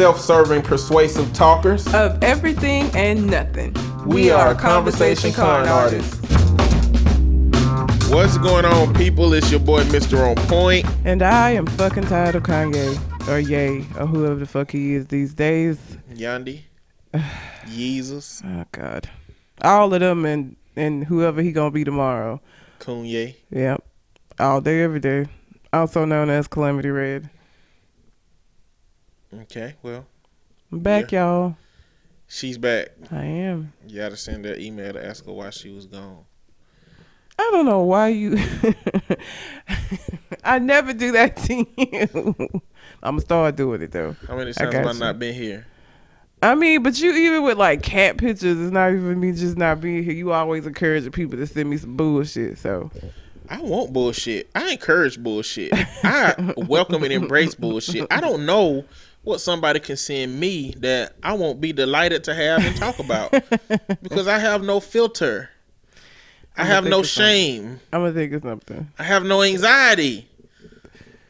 self-serving, persuasive talkers. of everything and nothing. We are Conversation Con Artists. What's going on, people? It's your boy, Mr. On Point. And I am fucking tired of Kanye or Ye or whoever the fuck he is these days. Yandhi. Jesus. Oh God, all of them and and whoever he gonna be tomorrow. Kunye. Yep, all day, every day. Also known as Calamity Red. Okay, well, I'm back, y'all. she's back. I am. You gotta send that email to ask her why she was gone. I don't know why you. I never do that to you. I'm gonna start doing it though. How many I times got have I you. not been here? I mean, but you even with like cat pictures, it's not even me just not being here. You always encouraging people to send me some bullshit. So I want bullshit. I encourage bullshit. I welcome and embrace bullshit. I don't know what somebody can send me that I won't be delighted to have and talk about because I have no filter. I have no shame. I'm gonna think of something. I have no anxiety.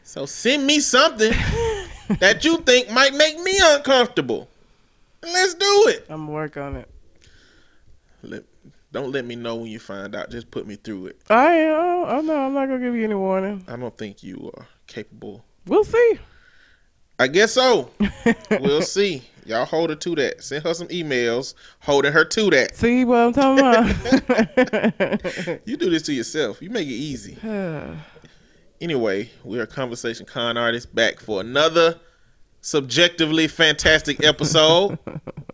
So send me something that you think might make me uncomfortable. Let's do it. I'm gonna work on it. Let, don't let me know when you find out. Just put me through it. I am. Oh, oh no, I'm not gonna give you any warning. I don't think you are capable. We'll see. I guess so. we'll see. Y'all hold her to that. Send her some emails holding her to that. See what I'm talking about? You do this to yourself. You make it easy. Anyway, we are Conversation Con Artists back for another subjectively fantastic episode.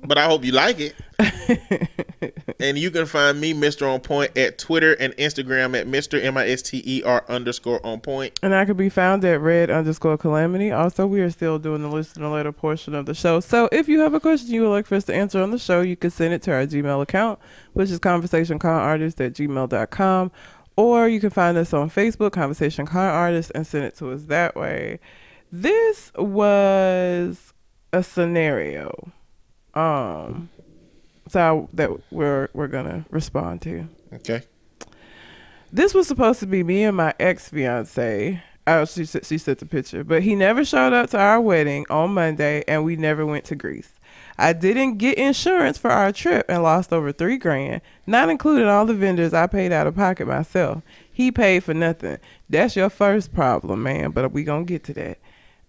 but I hope you like it. and you can find me, Mr. On Point, at Twitter and Instagram at Mr. M I S T E R underscore on point. and I could be found at red underscore calamity. Also, we are still doing the listener letter portion of the show. So if you have a question you would like for us to answer on the show, you can send it to our Gmail account, which is conversationconartist at gmail.com. Or you can find us on Facebook, Conversation Con Artist, and send it to us that way. This was a scenario um so that we're we're gonna respond to. Okay. This was supposed to be me and my ex fiance. Oh, she said she sent the picture, but he never showed up to our wedding on Monday, and we never went to Greece. I didn't get insurance for our trip and lost over three grand, not including all the vendors I paid out of pocket myself. He paid for nothing. That's your first problem, man. But we gonna get to that.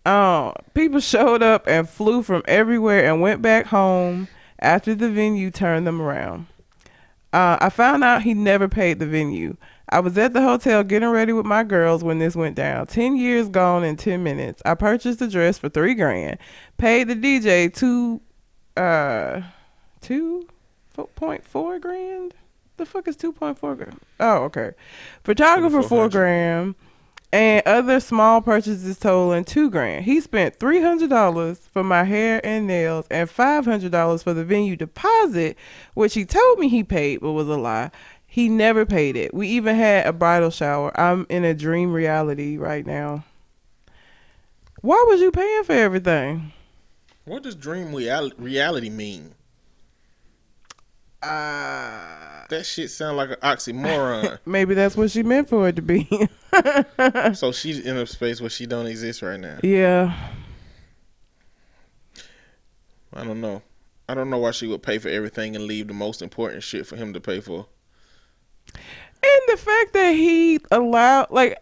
Um, people showed up and flew from everywhere and went back home after the venue turned them around. Uh, I found out he never paid the venue. I was at the hotel getting ready with my girls when this went down. Ten years gone in ten minutes. I purchased a dress for three grand, paid the DJ two, uh, two point four grand. The fuck is two point four grand? Oh, okay. Photographer four grand, and other small purchases totaling two grand. He spent three hundred dollars for my hair and nails, and five hundred dollars for the venue deposit, which he told me he paid, but was a lie. He never paid it. We even had a bridal shower. I'm in a dream reality right now. Why was you paying for everything? What does dream real- reality mean? Uh, That shit sound like an oxymoron. maybe that's what she meant for it to be. so she's in a space where she don't exist right now. yeah. I don't know. I don't know why she would pay for everything and leave the most important shit for him to pay for. And the fact that he allowed, like,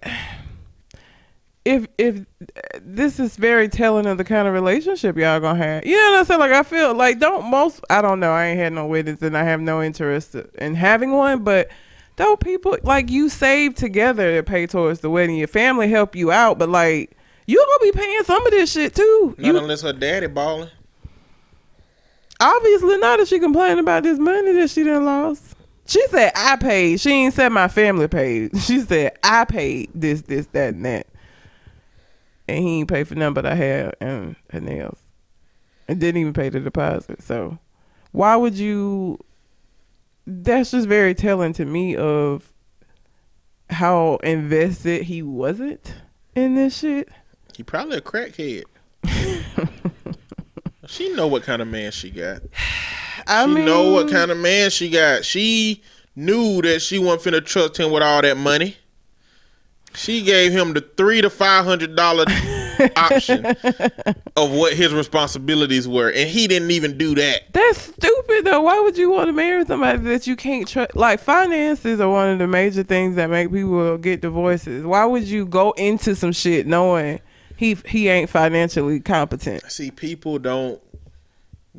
if if this is very telling of the kind of relationship y'all gonna have, you know what I'm saying? Like, I feel like don't most, I don't know, I ain't had no weddings and I have no interest in having one, but don't people like you save together to pay towards the wedding? Your family help you out, but like you gonna be paying some of this shit too. Not You unless her daddy balling. obviously not if she complaining about this money that she done lost. She said I paid. She ain't said my family paid. She said I paid this, this, that, and that. And he ain't paid for nothing but her hair and her nails. And didn't even pay the deposit. So why would you that's just very telling to me of how invested he wasn't in this shit. He probably a crackhead. she know what kind of man she got. I she mean know what kind of man she got. She knew that she wasn't finna trust him with all that money. She gave him the three to five hundred dollar option of what his responsibilities were, and he didn't even do that. That's stupid though. Why would you want to marry somebody that you can't trust? Like finances are one of the major things that make people get divorces. Why would you go into some shit knowing he he ain't financially competent? See, people don't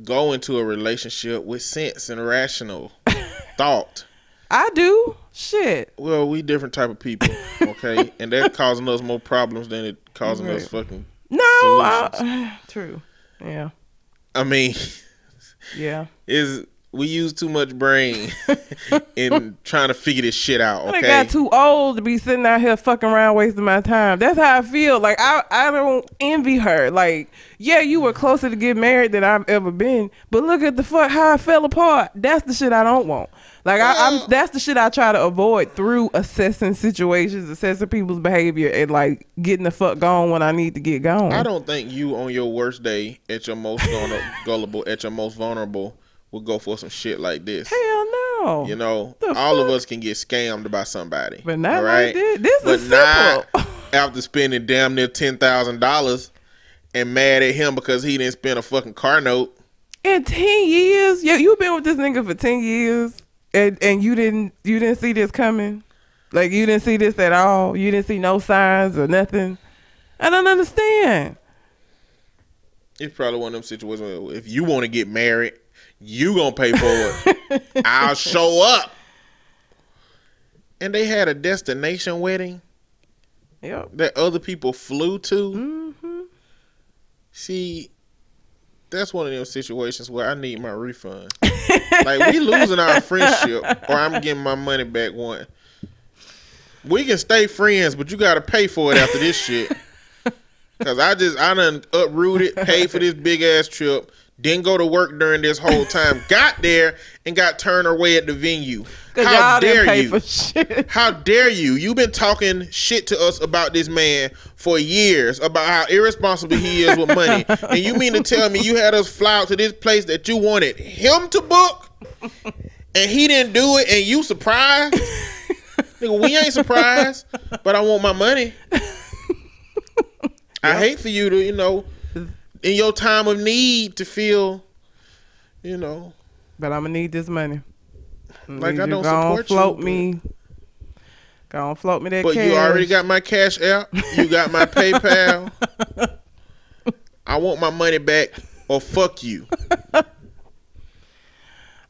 go into a relationship with sense and rational thought. I do. Shit. Well, we different type of people, okay, and that's causing us more problems than it causing us Right. fucking. No. I, true. Yeah. I mean, Yeah. is we use too much brain in trying to figure this shit out. Okay, I got too old to be sitting out here fucking around wasting my time. That's how I feel. Like I, I don't envy her. Like, yeah, you were closer to get married than I've ever been, but look at the fuck how I fell apart. That's the shit I don't want. Like I, I'm, that's the shit I try to avoid through assessing situations, assessing people's behavior, and like getting the fuck gone when I need to get gone. I don't think you on your worst day, at your most gullible, at your most vulnerable, would go for some shit like this. Hell no. You know, The all of us can get scammed by somebody. But not all like this. This but is not simple. after spending damn near ten thousand dollars and mad at him because he didn't spend a fucking car note. In ten years, yeah, you've been with this nigga for ten years, and and you didn't you didn't see this coming, like you didn't see this at all. You didn't see no signs or nothing. I don't understand. It's probably one of them situations where if you want to get married, you gonna pay for it. I'll show up. And they had a destination wedding Yep. that other people flew to. hmm See, that's one of those situations where I need my refund. like we losing our friendship, or I'm getting my money back. One, we can stay friends, but you got to pay for it after this shit. Cause I just I done uprooted, paid for this big ass trip, didn't go to work during this whole time, got there and got turned away at the venue. How dare you? How dare you? You've been talking shit to us about this man for years about how irresponsible he is with money. and you mean to tell me you had us fly out to this place that you wanted him to book and he didn't do it and you surprised? Nigga, we ain't surprised, but I want my money. I hate for you to, you know, in your time of need to feel, you know, But I'm gonna need this money. Like, I don't support you, float but- me. Go on float me that But cash. you already got my cash app. You got my PayPal. I want my money back or fuck you.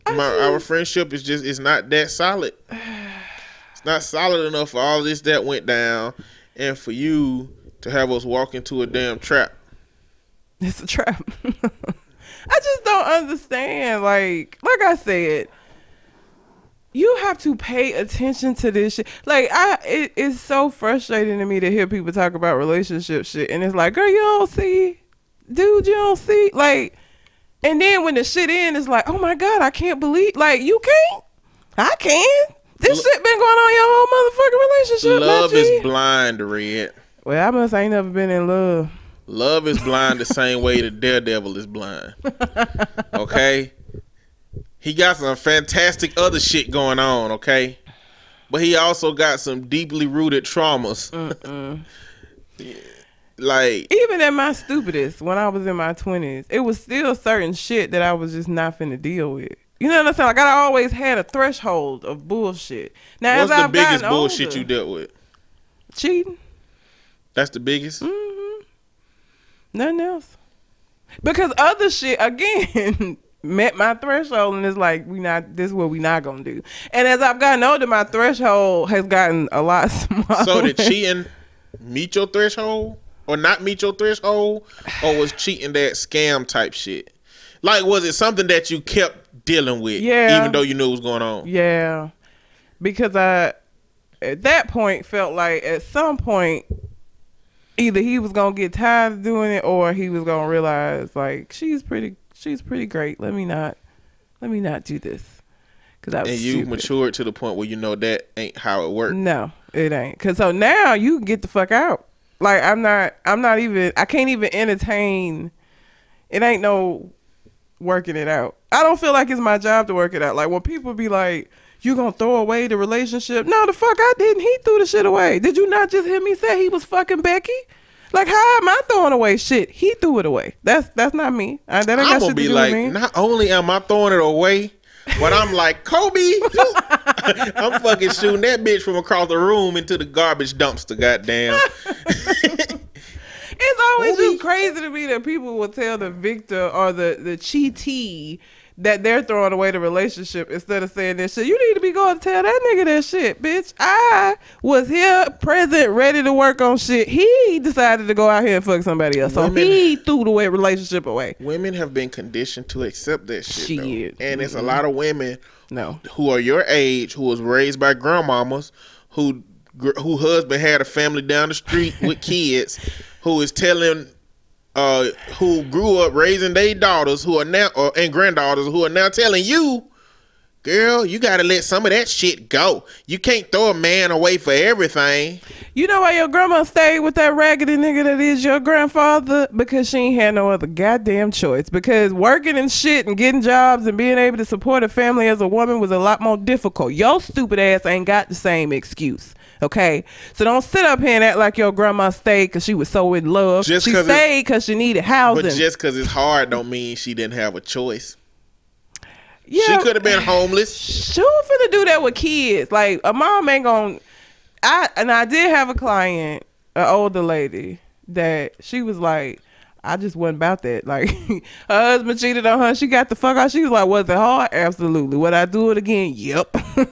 My, our friendship is just it's not that solid. It's not solid enough for all this that went down and for you to have us walk into a damn trap. It's a trap. I just don't understand. Like, like I said, you have to pay attention to this shit. Like, I, it, it's so frustrating to me to hear people talk about relationship shit, and it's like, girl, you don't see, dude, you don't see, like, and then when the shit in, it's like, oh my god, I can't believe, like, you can't, I can. This shit been going on your whole motherfucking relationship. Love is blind, Red. Well, I must ain't never been in love. Love is blind the same way the daredevil is blind. Okay? He got some fantastic other shit going on, okay? But he also got some deeply rooted traumas. like even at my stupidest, when I was in my twenties, it was still certain shit that I was just not finna deal with. You know what I'm saying? Like I always had a threshold of bullshit. Now, what's the I've biggest bullshit older, you dealt with? cheating. That's the biggest? hmm Nothing else. Because other shit again met my threshold, and it's like we not. This is what we not gonna do. And as I've gotten older, my threshold has gotten a lot smaller. So did cheating meet your threshold? Or not meet your threshold? Or was cheating that scam type shit? Like was it something that you kept dealing with Yeah. even though you knew it was going on? Yeah, because I at that point felt like at some point either he was gonna get tired of doing it or he was gonna realize like she's pretty she's pretty great. Let me not let me not do this because I was And you stupid. matured to the point where you know that ain't how it works. No, it ain't. Cause so now you can get the fuck out. Like I'm not. I'm not even. I can't even entertain. It ain't no working it out. I don't feel like it's my job to work it out. Like when people be like, "You gonna throw away the relationship?" No, the fuck I didn't. He threw the shit away. Did you not just hear me say he was fucking Becky? Like, how am I throwing away shit? He threw it away. That's that's not me. Uh, that ain't I'm got gonna shit to be do like, with me. not only am I throwing it away, but I'm like, Kobe, I'm fucking shooting that bitch from across the room into the garbage dumpster. Goddamn. It's always Kobe. just crazy to me that people will tell the victor or the the cheatee that they're throwing away the relationship instead of saying this shit. You need to be going to tell that nigga that shit, bitch. I was here, present, ready to work on shit. He decided to go out here and fuck somebody else, so he threw the way relationship away. women have been conditioned to accept that shit. Shit. And it's a lot of women No, who are your age who was raised by grandmamas who who husband had a family down the street with kids who is telling uh who grew up raising their daughters who are now and granddaughters who are now telling you girl you got to let some of that shit go you can't throw a man away for everything You know why your grandma stayed with that raggedy nigga that is your grandfather? Because she ain't had no other goddamn choice. Because working and shit and getting jobs and being able to support a family as a woman was a lot more difficult. Your stupid ass ain't got the same excuse. Okay? So don't sit up here and act like your grandma stayed because she was so in love. Just she 'cause stayed because she needed housing. but just because it's hard don't mean she didn't have a choice yeah, she could have been homeless She was finna do that with kids. Like a mom ain't gonna. I and I did have a client, an older lady, that she was like, I just wasn't about that. Like her husband cheated on her. She got the fuck out. She was like, was it hard? Absolutely. Would I do it again? Yep.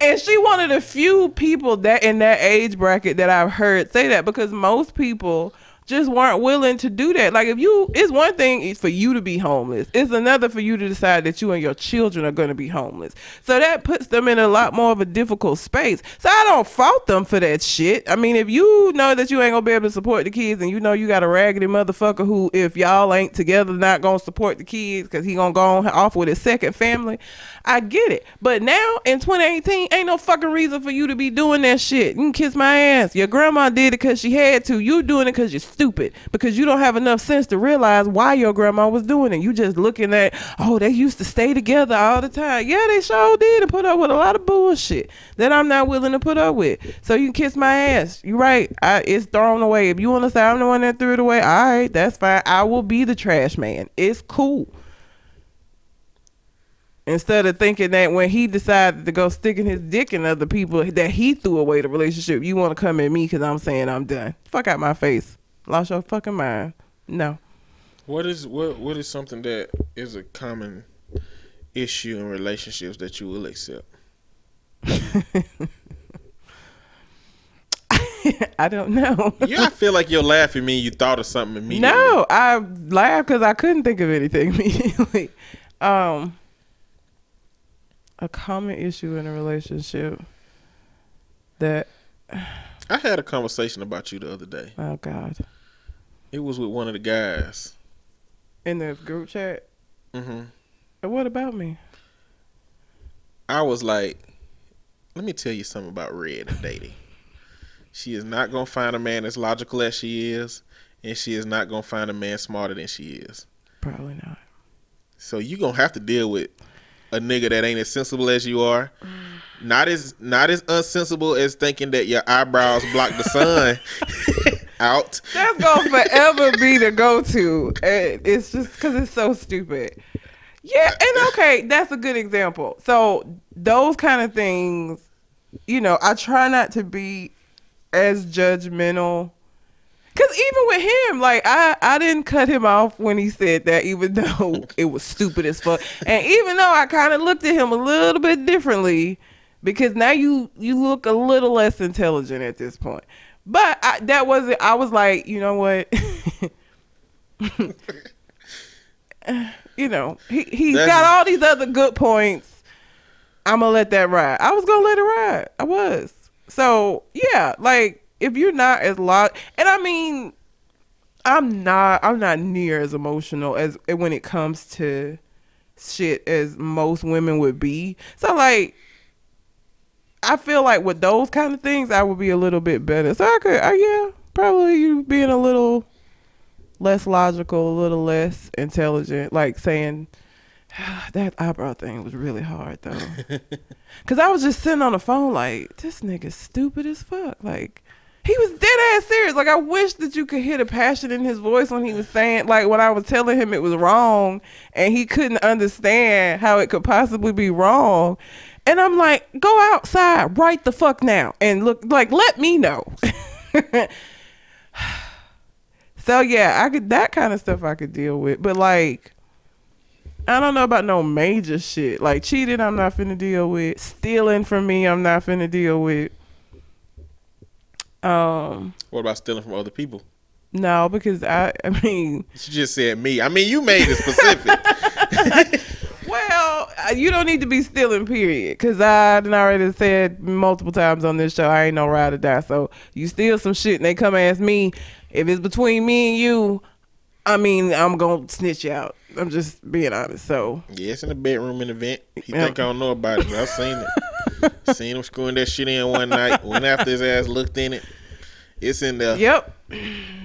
and she one of the few people that in that age bracket that I've heard say that because most people just weren't willing to do that. Like if you, it's one thing for you to be homeless. It's another for you to decide that you and your children are going to be homeless. So that puts them in a lot more of a difficult space. So I don't fault them for that shit. I mean, if you know that you ain't gonna be able to support the kids, and you know you got a raggedy motherfucker who, if y'all ain't together, not gonna support the kids because he gonna go on off with his second family. I get it. But now in 2018, ain't no fucking reason for you to be doing that shit. You can kiss my ass. Your grandma did it because she had to. You doing it because you're stupid. Because you don't have enough sense to realize why your grandma was doing it. You just looking at, oh, they used to stay together all the time. Yeah, they sure did and put up with a lot of bullshit that I'm not willing to put up with. So you can kiss my ass. You right. I, it's thrown away. If you want to say I'm the one that threw it away, all right, that's fine. I will be the trash man. It's cool. Instead of thinking that when he decided to go sticking his dick in other people that he threw away the relationship, you want to come at me because I'm saying I'm done. Fuck out my face. Lost your fucking mind. No. What is what what is something that is a common issue in relationships that you will accept? I don't know. Yeah, I feel like you're laughing me. You thought of something immediately. no, I laughed because I couldn't think of anything immediately. um, a common issue in a relationship that I had a conversation about you the other day. oh god It was with one of the guys. in the group chat. hmm And What about me? I was like, let me tell you something about Red and dating. She is not gonna find a man as logical as she is, and she is not gonna find a man smarter than she is. Probably not. So you gonna have to deal with a nigga that ain't as sensible as you are. Not as not as unsensible as thinking that your eyebrows block the sun out. That's gonna forever be the go-to. It's just because it's so stupid. Yeah, and okay, that's a good example. So those kind of things, you know, I try not to be as judgmental. Cause even with him, like I, I didn't cut him off when he said that, even though it was stupid as fuck. And even though I kind of looked at him a little bit differently, because now you you look a little less intelligent at this point. But I, that wasn't. I was like, you know what? you know, he he's That's- got all these other good points. I'm gonna let that ride. I was gonna let it ride. I was. So yeah, like if you're not as lot, and I mean, I'm not. I'm not near as emotional as when it comes to shit as most women would be. So like, I feel like with those kind of things, I would be a little bit better. So I could, yeah, probably you being a little less logical, a little less intelligent, like saying that eyebrow thing was really hard though. Cause I was just sitting on the phone like, this nigga's stupid as fuck. Like, He was dead ass serious. Like I wish that you could hear the passion in his voice when he was saying, like when I was telling him it was wrong, and he couldn't understand how it could possibly be wrong. And I'm like, go outside right the fuck now and look like let me know. so yeah, I could that kind of stuff I could deal with, but like. I don't know about no major shit. Like cheating, I'm not finna deal with. Stealing from me, I'm not finna deal with. Um, What about stealing from other people? no, because I, I mean, She just said me. I mean, you made it specific. uh, you don't need to be stealing, period. Because I done already said multiple times on this show, I ain't no ride or die. So you steal some shit and they come ask me, if it's between me and you, I mean, I'm gonna snitch you out. I'm just being honest. So yeah, it's in the bedroom in the vent. He Yeah. think I don't know about it, but I've seen it. seen him screwing that shit in one night. Went after his ass, looked in it. It's in there. Yep.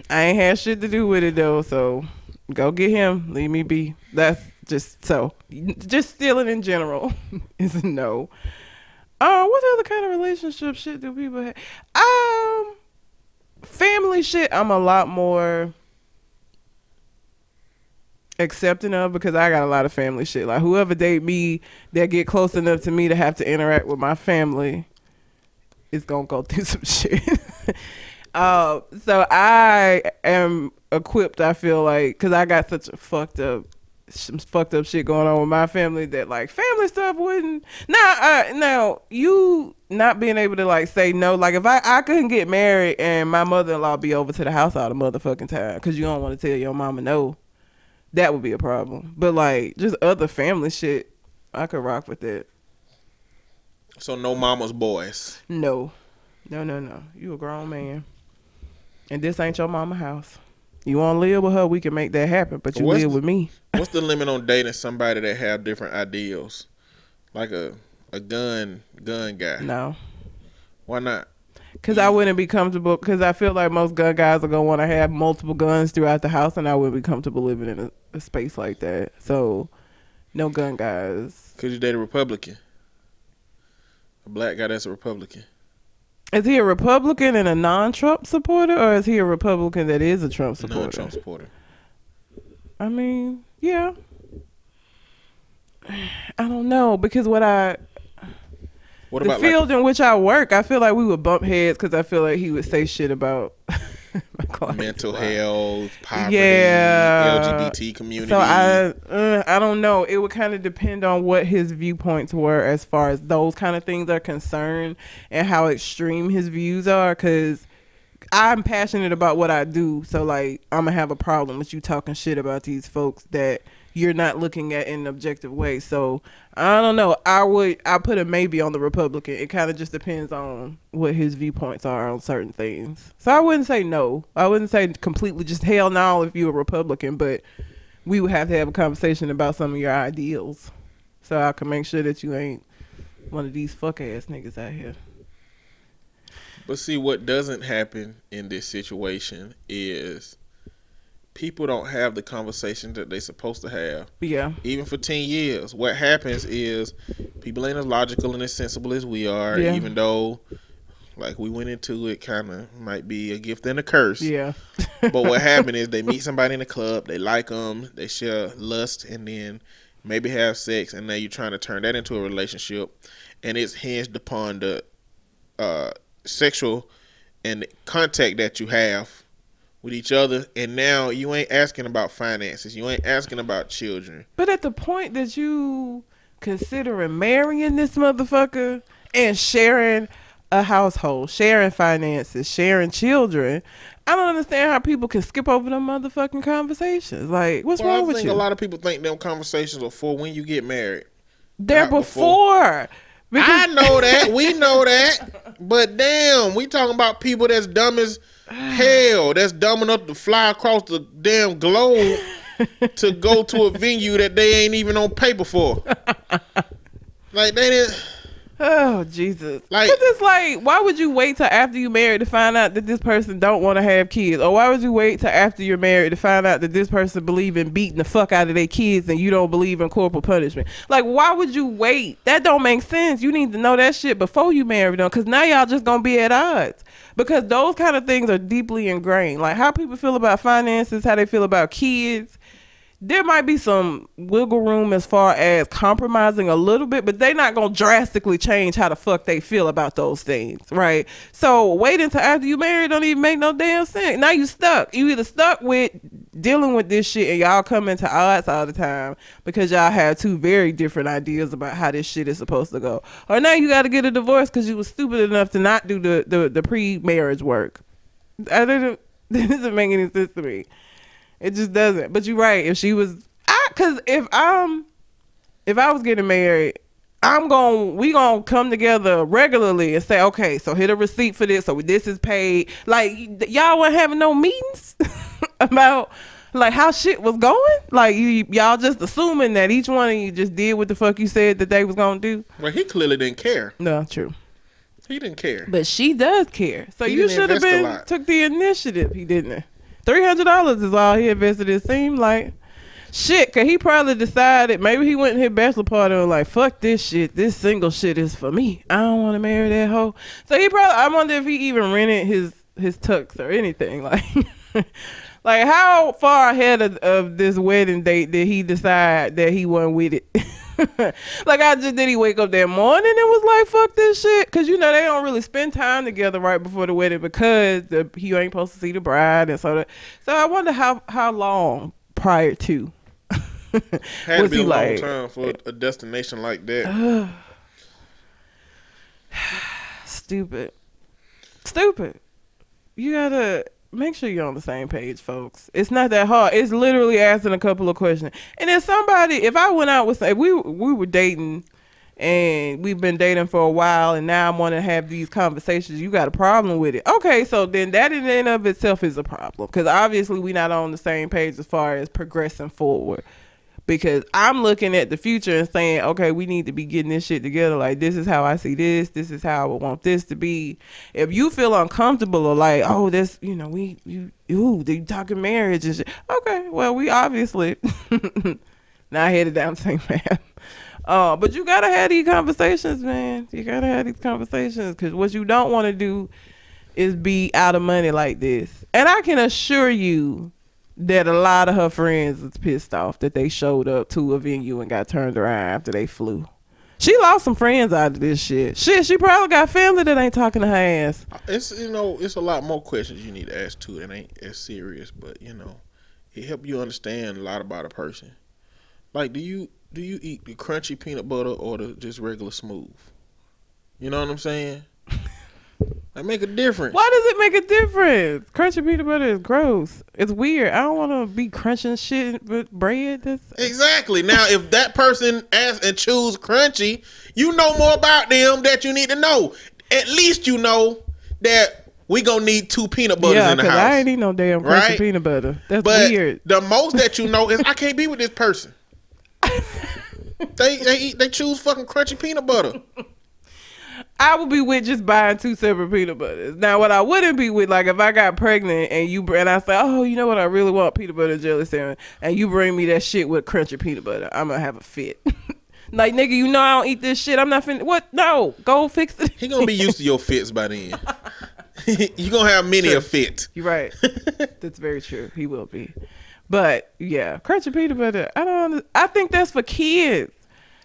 I ain't had shit to do with it though, so go get him. Leave me be. That's just so. Just stealing in general is no. Uh, what other kind of relationship shit do people have? Um, family shit. I'm a lot more accepting of because I got a lot of family shit. Like whoever date me that get close enough to me to have to interact with my family is gonna go through some shit. uh, so I am equipped. I feel like because I got such a fucked up, some fucked up shit going on with my family that like family stuff wouldn't. Now, uh, now you not being able to like say no. Like if I I couldn't get married and my mother in law be over to the house all the motherfucking time because you don't want to tell your mama no. That would be a problem. But like just other family shit, I could rock with it So no mama's boys. No, no, no, no. You a grown man, and this ain't your mama house. You want to live with her, we can make that happen. But you What's live the- with me. What's the limit on dating somebody that have different ideals, like a a gun gun guy? No, Why not? because I wouldn't be comfortable. Because I feel like most gun guys are gonna want to have multiple guns throughout the house, and I wouldn't be comfortable living in a, a space like that. So, no gun guys. Could you date a Republican? A black guy that's a Republican. Is he a Republican and a non-Trump supporter, or is he a Republican that is a Trump supporter? Non Trump supporter. I mean, yeah. I don't know because what I What the about like, field in which I work, I feel like we would bump heads because I feel like he would say shit about. mental health, poverty, Yeah. LGBT community? So I, uh, I don't know. It would kind of depend on what his viewpoints were as far as those kind of things are concerned, and how extreme his views are. Because I'm passionate about what I do, so like I'm gonna have a problem with you talking shit about these folks that you're not looking at in an objective way. So I don't know. I would I put a maybe on the Republican. It kind of just depends on what his viewpoints are on certain things. So I wouldn't say no. I wouldn't say completely just hell no if you're a Republican, but we would have to have a conversation about some of your ideals, so I can make sure that you ain't one of these fuck ass niggas out here. But see, what doesn't happen in this situation is people don't have the conversation that they're supposed to have. Yeah, Even for 10 years, what happens is people ain't as logical and as sensible as we are, Yeah. even though, like we went into it, kind of might be a gift and a curse. yeah, But what happened is they meet somebody in the club, they like them, they share lust, and then maybe have sex, and now you're trying to turn that into a relationship, and it's hinged upon the uh, sexual and contact that you have with each other, and now you ain't asking about finances, you ain't asking about children. But at the point that you considering marrying this motherfucker and sharing a household, sharing finances, sharing children, I don't understand how people can skip over them motherfucking conversations. Like, what's Well, I wrong with think you? a lot of people think them conversations are for when you get married. They're before. before. Because- I know that. We know that. But damn, we talking about people that's dumb as hell. That's dumb enough to fly across the damn globe to go to a venue that they ain't even on paper for. Like they didn't. Oh Jesus! Like- Like, it's like, why would you wait till after you married to find out that this person don't want to have kids, or why would you wait till after you're married to find out that this person believe in beating the fuck out of their kids and you don't believe in corporal punishment? Like, why would you wait? That don't make sense. You need to know that shit before you marry them, because now y'all just gonna be at odds. Because those kind of things are deeply ingrained. Like how people feel about finances, how they feel about kids. There might be some wiggle room as far as compromising a little bit, but they're not gonna drastically change how the fuck they feel about those things, right? So wait until after you married don't even make no damn sense. Now you stuck. You either stuck with dealing with this shit and y'all come into odds all the time because y'all have two very different ideas about how this shit is supposed to go. Or now you gotta get a divorce because you was stupid enough to not do the, the, the pre marriage work. I didn't that doesn't make any sense to me. It just doesn't. But you're right. If she was, I because if I'm, if I was getting married, I'm going. We gonna come together regularly and say, okay, so hit a receipt for this. So this is paid. Like y'all weren't having no meetings about like how shit was going. Like you, y'all just assuming that each one of you just did what the fuck you said that they was gonna do. Well, he clearly didn't care. No, true. He didn't care. But she does care. So He you should have been took the initiative. He didn't. Three hundred dollars is all he invested. It seemed like shit. Cause he probably decided maybe he went to his bachelor party and like, "Fuck this shit. This single shit is for me. I don't want to marry that hoe." So he probably. I wonder if he even rented his his tux or anything. Like, like how far ahead of, of this wedding date did he decide that he wasn't with it? like I just did he wake up that morning and was like fuck this shit. Because you know they don't really spend time together right before the wedding because the he ain't supposed to see the bride and so that so I wonder how how long prior to Had to be he a long like time for a destination like that. stupid. Stupid. You gotta make sure you're on the same page folks. It's not that hard. It's literally asking a couple of questions. And if somebody if i went out with if we we were dating and we've been dating for a while and now i want to have these conversations you got a problem with it. Okay so then that in and of itself is a problem because obviously we're not on the same page as far as progressing forward because I'm looking at the future and saying, okay, we need to be getting this shit together. Like, this is how I see this. This is how I would want this to be. If you feel uncomfortable or like, oh, this, you know, we, you, ooh, they talking marriage and shit. Okay, well, we obviously not headed down the same path. Uh, but you gotta have these conversations, man. You gotta have these conversations because what you don't want to do is be out of money like this. And I can assure you that a lot of her friends was pissed off that they showed up to a venue and got turned around after they flew. She lost some friends out of this shit. Shit, she probably got family that ain't talking to her ass. It's you know, it's a lot more questions you need to ask too. It ain't as serious, but you know, it help you understand a lot about a person. Like, do you do you eat the crunchy peanut butter or the just regular smooth? You know what I'm saying? That make a difference. Why does it make a difference? Crunchy peanut butter is gross. It's weird. I don't want to be crunching shit with bread. That's Exactly. Now, if that person asks and choose crunchy, you know more about them that you need to know. At least you know that we gonna need two peanut butters yeah, in the because house. I ain't eat no damn crunchy Right? peanut butter. That's But weird. the most that you know is I can't be with this person. they they eat they choose fucking crunchy peanut butter. I would be with just buying two separate peanut butters. Now, what I wouldn't be with, like, if I got pregnant and you and I say, oh, you know what, I really want peanut butter and jelly sandwich, and you bring me that shit with crunchy peanut butter, I'm gonna have a fit. like, nigga, you know I don't eat this shit. I'm not finna. What? No, go fix it. He gonna be used to your fits by then. you gonna have many a fit. You're right. that's very true. He will be. But yeah, crunchy peanut butter. I don't. I think that's for kids.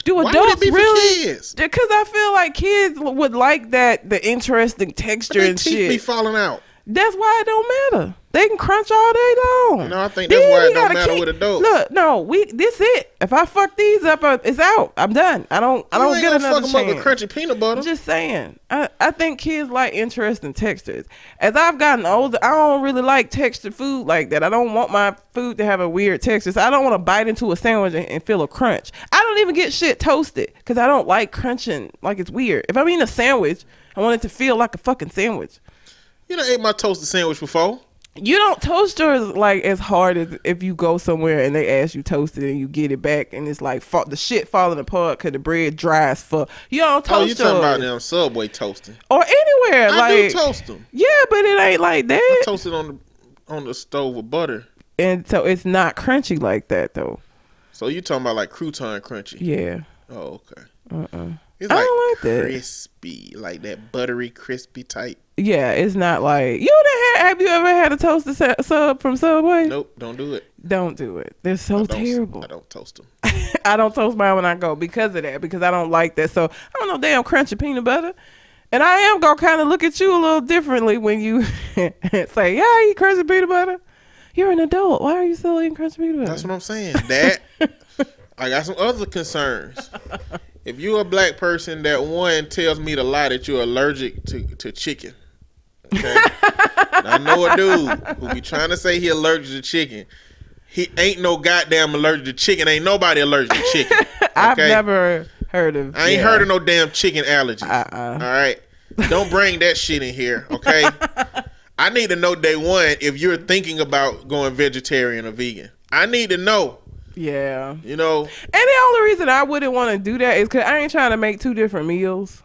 Do Why adults be really? kids? Because I feel like kids would like that the interesting texture Their and teeth shit. be falling out. That's why it don't matter. They can crunch all day long. No, I think that's why we it don't matter with adults. Look, no, we this it. If I fuck these up, it's out. I'm done. I don't. I You don't get another fuck 'em up with chance. crunchy peanut butter. I'm just saying. I, I think kids like interesting textures. As I've gotten older, I don't really like textured food like that. I don't want my food to have a weird texture. So I don't want to bite into a sandwich and, and feel a crunch. I don't even get shit toasted because I don't like crunching. Like it's weird. If I'm eating a sandwich, I want it to feel like a fucking sandwich. you done ate my toasted sandwich before. You don't toast yours like as hard as if you go somewhere and they ask you toast it and you get it back and it's like fa- the shit falling apart because the bread dries fuck. You don't toast Oh, you talking about them Subway toasting? or anywhere I like do toast them. yeah, but it ain't like that. Toasted on the on the stove with butter. and so it's not crunchy like that though. So you talking about like crouton crunchy? Yeah. Oh, okay. Uh-uh. It's I don't like that. crispy, like that buttery, crispy type. Yeah, it's not like you done had, have you ever had a toasted sa- sub from Subway? Nope, don't do it. Don't do it. They're so I terrible. I don't toast them. I don't toast mine when I go because of that because I don't like that. So I don't know damn crunchy peanut butter. And I am gonna kind of look at you a little differently when you say, "Yeah, I eat crunchy peanut butter." You're an adult. Why are you still eating crunchy peanut butter? That's what I'm saying. That I got some other concerns. If you're a black person that one tells me to lie that you're allergic to, to chicken. Okay. I know a dude who be trying to say he allergic to chicken. He ain't no goddamn allergic to chicken. Ain't nobody allergic to chicken. I've never heard of. I ain't yeah. heard of no damn chicken allergies. Uh-uh. All right. Don't bring that shit in here, okay? I need to know day one if you're thinking about going vegetarian or vegan. I need to know. Yeah. You know, And the only reason I wouldn't want to do that is because I ain't trying to make two different meals.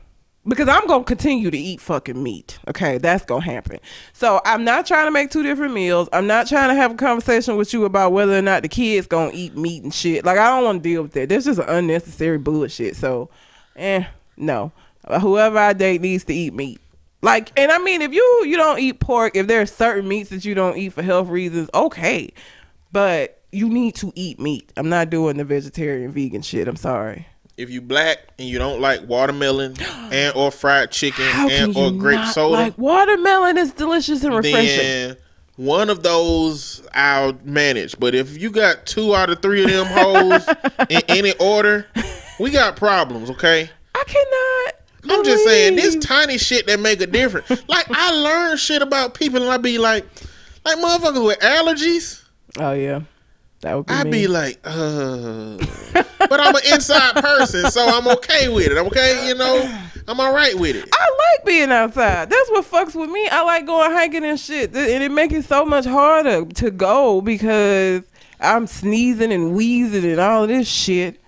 Because I'm gonna continue to eat fucking meat. Okay, that's gonna happen. So I'm not trying to make two different meals. I'm not trying to have a conversation with you about whether or not the kids gonna eat meat and shit. Like I don't want to deal with that. That's just unnecessary bullshit. So, eh, no. Whoever I date needs to eat meat. Like, and I mean, if you you don't eat pork, if there are certain meats that you don't eat for health reasons, okay. But you need to eat meat. I'm not doing the vegetarian vegan shit. I'm sorry. if you black and you don't like watermelon and or fried chicken How and or grape soda, like watermelon is delicious and refreshing. one of those I'll manage. But if you got two out of three of them hoes in any order, we got problems, okay? I cannot. I'm just saying this tiny shit that make a difference. Like I learn shit about people and I be like, like motherfuckers with allergies. oh yeah, that would be. I me. be like, uh, but I'm an inside person, so I'm okay with it. I'm okay, you know, I'm all right with it. I like being outside. That's what fucks with me. I like going hiking and shit, and it makes it so much harder to go because I'm sneezing and wheezing and all of this shit.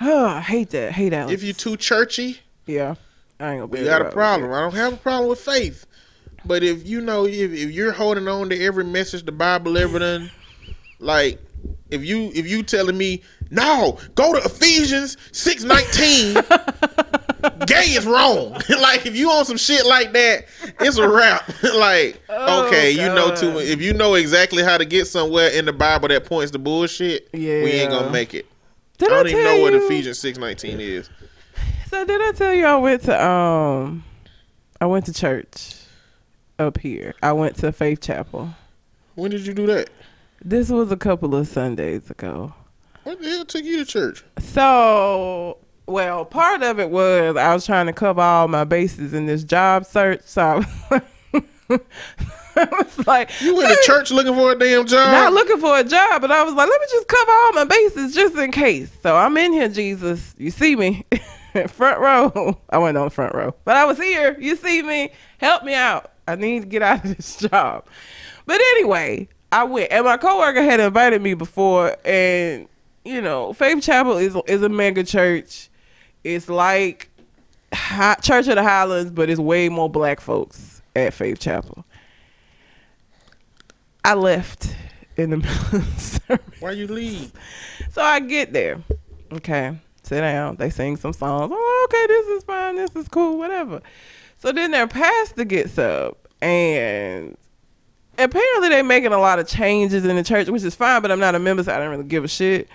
Oh, I hate that. Hate that. If you're too churchy, yeah, I ain't gonna be. we got a problem. I don't have a problem with faith, but if you know, if, if you're holding on to every message the Bible ever done, like if you if you telling me no, go to Ephesians six nineteen. Gay is wrong. like if you on some shit like that, it's a wrap. like Oh, okay, you know too much. If you know exactly how to get somewhere in the Bible that points to bullshit, yeah. we ain't gonna make it. Did I don't I even know what you- Ephesians six nineteen is. So did I tell you I went to um, I went to church up here. I went to Faith Chapel. When did you do that? This was a couple of Sundays ago. What the hell took you to church? So, well, part of it was I was trying to cover all my bases in this job search. So I was, I was like, You went to church looking for a damn job? not looking for a job, but I was like, let me just cover all my bases just in case. So I'm in here, Jesus. You see me, front row. I went on the front row, but I was here. You see me. Help me out. I need to get out of this job. But anyway, I went, and my coworker had invited me before, and you know, Faith Chapel is is a mega church. It's like Hi- Church of the Highlands, but it's way more black folks at Faith Chapel. I left in the middle of the service. Why you leave? So I get there. Okay. Sit down. They sing some songs. Oh, okay, this is fine. This is cool. Whatever. So then their pastor gets up and apparently they're making a lot of changes in the church, which is fine, but I'm not a member, so I don't really give a shit.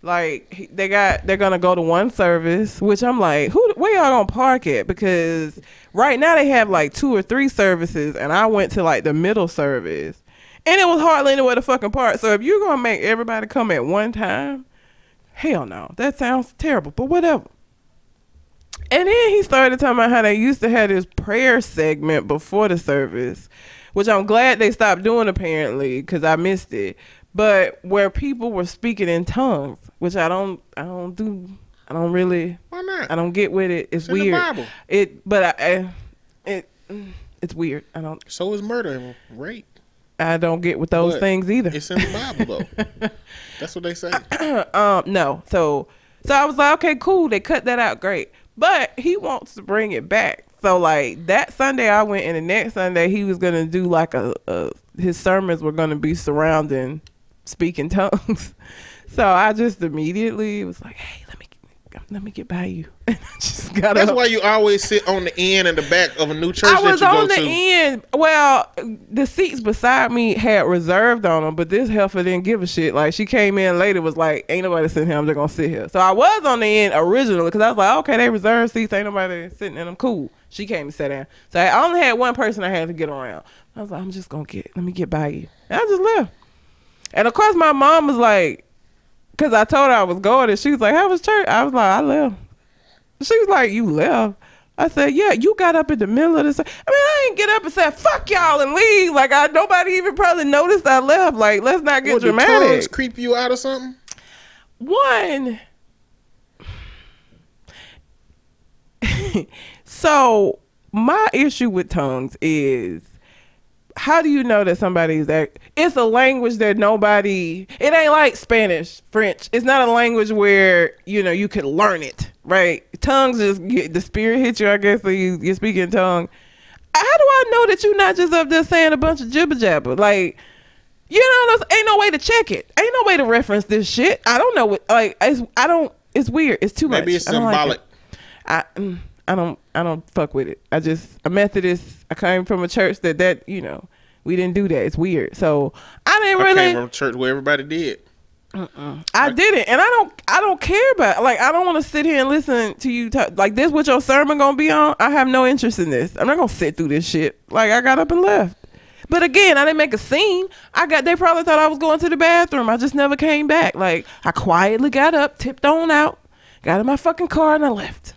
Like they got, they're gonna go to one service, which I'm like, who, where y'all gonna park it? Because right now they have like two or three services, and I went to like the middle service, and it was hardly anywhere to fucking park. So if you're gonna make everybody come at one time, hell no, that sounds terrible. But whatever. And then he started talking about how they used to have this prayer segment before the service, which I'm glad they stopped doing apparently because I missed it. But where people were speaking in tongues, which I don't, I don't do, I don't really, Why not? I don't get with it. It's It's in the weird. Bible. It, but I, I, it, it's weird. I don't, So is murder and rape. I don't get with those But things either. It's in the Bible though. That's what they say. um no so so i was like okay cool they cut that out great but he wants to bring it back. So like that sunday i went and the next sunday he was gonna do like a, a his sermons were gonna be surrounding speaking tongues. So i just immediately was like hey let me get by you. Just got That's up. why you always sit on the end and the back of a new church I was on the to. end. Well, the seats beside me had reserved on them, but this heifer didn't give a shit. Like she came in later, was like, "Ain't nobody sitting here. I'm just gonna sit here." So I was on the end originally because I was like, "Okay, they reserved seats. Ain't nobody sitting in them. Cool." She came and sat down. So I only had one person I had to get around. I was like, "I'm just gonna get. Let me get by you." And I just left. And of course, my mom was like, because I told her I was going, and she was like, "How was church?" I was like, "I left." She was like, "You left." I said, "Yeah, you got up in the middle of this." I mean, I didn't get up and said, "Fuck y'all" and leave. Like, I nobody even probably noticed I left. Like, let's not get tongues dramatic. creep you out or something? One. so my issue with tongues is how do you know that somebody's that it's a language that nobody it ain't like spanish french. It's not a language where you know you can learn it right? Tongues just get the spirit hits you i guess so you, you speak in tongue. How do i know that you're not just up there saying a bunch of jibber jabber? Like you know there's- ain't no way to check it. Ain't no way to reference this shit. I don't know what like it's, i don't it's weird. It's too much. Maybe it's I don't like symbolic. it. I mm, I don't I don't fuck with it. I just a Methodist. I came from a church that that you know we didn't do that. It's weird. So I didn't really. I came from a church where everybody did. I didn't, and I don't. I don't care about. Like I don't want to sit here and listen to you talk. Like this, what your sermon gonna be on? I have no interest in this. I'm not gonna sit through this shit. Like I got up and left. But again, I didn't make a scene. I got. They probably thought I was going to the bathroom. I just never came back. Like I quietly got up, tipped on out, got in my fucking car, and I left.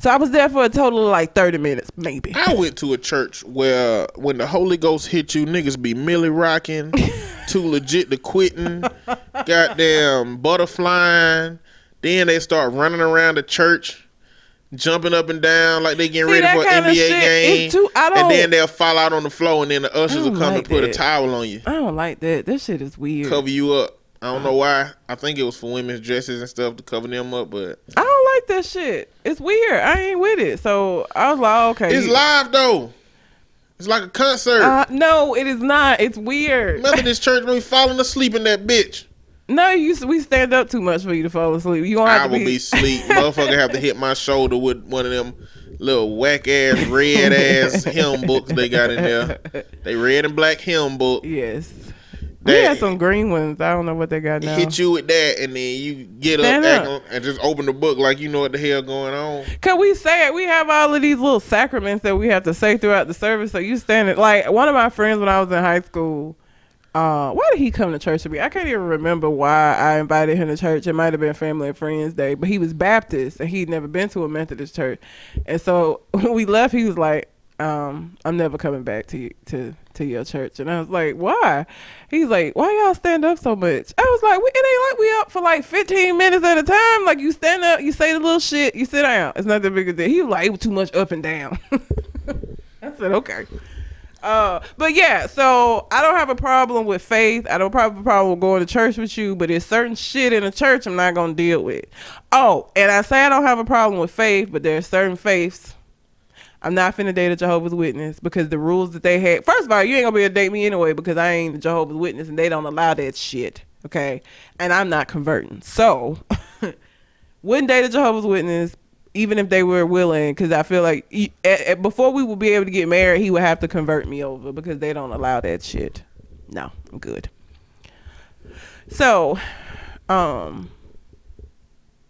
So I was there for a total of like 30 minutes, maybe. I went to a church where when the Holy Ghost hit you, niggas be millie rocking, too legit to quitting, goddamn butterflying. Then they start running around the church, jumping up and down like they getting See, ready for an NBA game. too- I and then they'll fall out on the floor, and then the ushers will come like and put that. a towel on you, I don't like that. This shit is weird. cover you up. I don't know why. I think it was for women's dresses and stuff to cover them up, but I don't like that shit. It's weird. I ain't with it. So I was like, okay. it's live though. It's like a concert. Uh, no, it is not. It's weird. Methodist church when we falling asleep in that bitch. No, you we stand up too much for you to fall asleep. You gonna have I to will be. be sleep. Motherfucker have to hit my shoulder with one of them little whack ass red ass hymn books they got in there. They red and black hymn book. yes. We had some green ones. I don't know what they got now. Hit you with that, and then you get Stand up, up. and just open the book like you know what the hell going on. Cause we say it, we have all of these little sacraments that we have to say throughout the service. So you stand it like one of my friends when I was in high school. Uh, why did he come to church with me? I can't even remember why I invited him to church. It might have been Family and Friends Day, but he was Baptist and he'd never been to a Methodist church. And so when we left, he was like, um, "I'm never coming back to to to your church." And I was like, "Why?" He's like, "Why y'all stand up so much?" I was like, "It ain't like we up for like 15 minutes at a time. Like you stand up, you say the little shit, you sit down. It's not that big a deal." He was like, "It was too much up and down." I said, "Okay." Uh, but yeah, so I don't have a problem with faith. I don't have a problem going to church with you, but there's certain shit in the church I'm not gonna deal with. Oh, and I say I don't have a problem with faith, but there's certain faiths I'm not finna date a Jehovah's Witness because the rules that they had. First of all, you ain't gonna be able to date me anyway because I ain't a Jehovah's Witness and they don't allow that shit. Okay, and I'm not converting, so wouldn't date a Jehovah's Witness even if they were willing because I feel like at, at- before we would be able to get married, he would have to convert me over because they don't allow that shit. No, I'm good. So, um,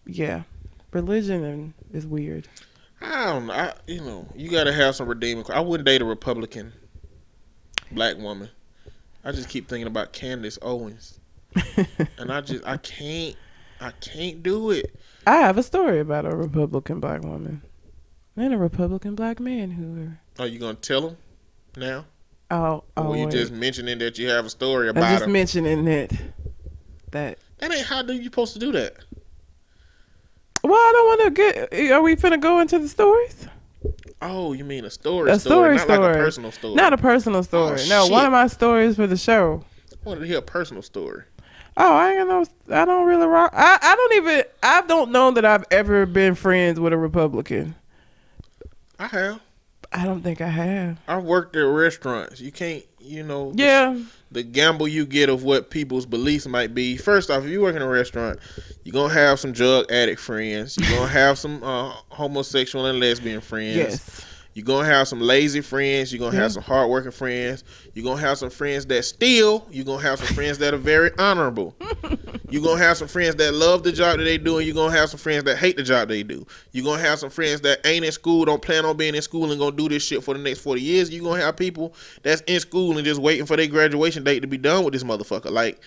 yeah, religion is weird. I don't know. I, you know, you got to have some redeeming. I wouldn't date a Republican black woman. I just keep thinking about Candace Owens, and I just I can't I can't do it. I have a story about a Republican black woman and a Republican black man who are. Are you gonna tell them now? Oh, oh or you wait. just mentioning that you have a story about. I'm just her? mentioning that. That. that ain't how do you supposed to do that? Well, I don't want to get. Eh, are we finna go into the stories? Oh, you mean a story? A story, story not like a personal story. Not a personal story. Oh, no, one of my stories for the show. I wanted to hear a personal story. Oh, I ain't no. I don't really rock. I, I don't even. I don't know that I've ever been friends with a Republican. I have. I don't think I have. I've worked at restaurants. You can't, you know, the- Yeah. the gamble you get of what people's beliefs might be. First off, if you work in a restaurant, you're gonna have some drug addict friends. You're gonna have some uh, homosexual and lesbian friends. Yes. You're gonna have some lazy friends. You're gonna Yeah. have some hardworking friends. You're gonna have some friends that steal. You're gonna have some friends that are very honorable. You're gonna have some friends that love the job that they do, and you're gonna have some friends that hate the job they do. You're gonna have some friends that ain't in school, don't plan on being in school, and gonna do this shit for the next 40 years. You're gonna have people that's in school and just waiting for their graduation date to be done with this motherfucker. Like,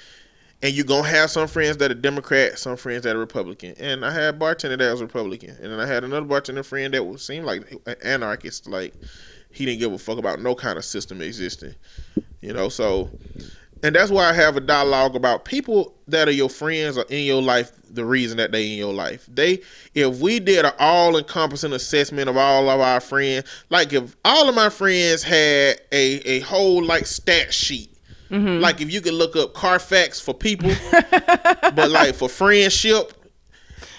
and you're gonna have some friends that are Democrat, some friends that are Republican. And I had a bartender that was Republican, and then I had another bartender friend that was seem like an anarchist. Like he didn't give a fuck about no kind of system existing. You know, so and that's why I have a dialogue about people that are your friends or in your life. The reason that they in your life, they if we did an all encompassing assessment of all of our friends, like if all of my friends had a a whole like stat sheet. Mm-hmm. Like if you can look up Carfax for people, but like for friendship,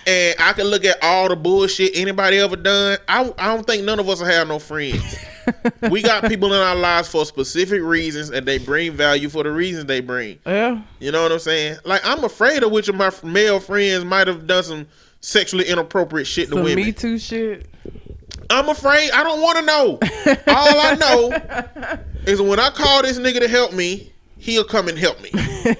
and I can look at all the bullshit anybody ever done. I, I don't think none of us have no friends. we got people in our lives for specific reasons, and they bring value for the reasons they bring. Yeah. You know what I'm saying? Like I'm afraid of which of my male friends might have done some sexually inappropriate shit to women. Me Too shit. I'm afraid. I don't want to know. All I know is when I call this nigga to help me, he'll come and help me.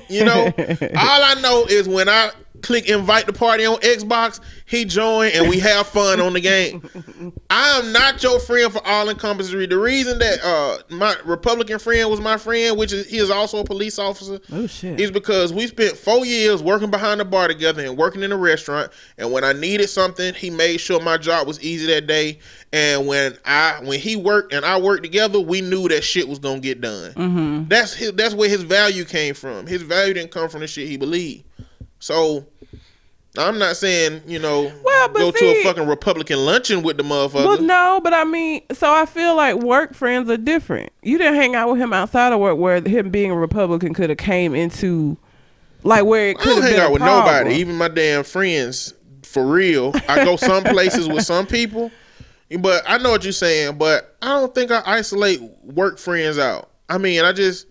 You know. All I know is when I click invite the party on Xbox, he join and we have fun on the game. I am not your friend for all encompassing. The reason that uh my Republican friend was my friend, which is he is also a police officer, Oh shit. is because we spent four years working behind the bar together and working in a restaurant. And when I needed something, he made sure my job was easy that day. And when I when he worked and I worked together, we knew that shit was gonna get done. Mm-hmm. That's his. That's where his value came from. His value didn't come from the shit he believed. So. I'm not saying, you know, Well, go to a fucking Republican luncheon with the motherfucker. Well, no, but I mean, so I feel like work friends are different. You didn't hang out with him outside of work, where him being a Republican could have came into, like, where it I could have hang been out a with problem. nobody, even my damn friends. For real, I go some places with some people, but I know what you're saying. But I don't think I isolate work friends out. I mean, I just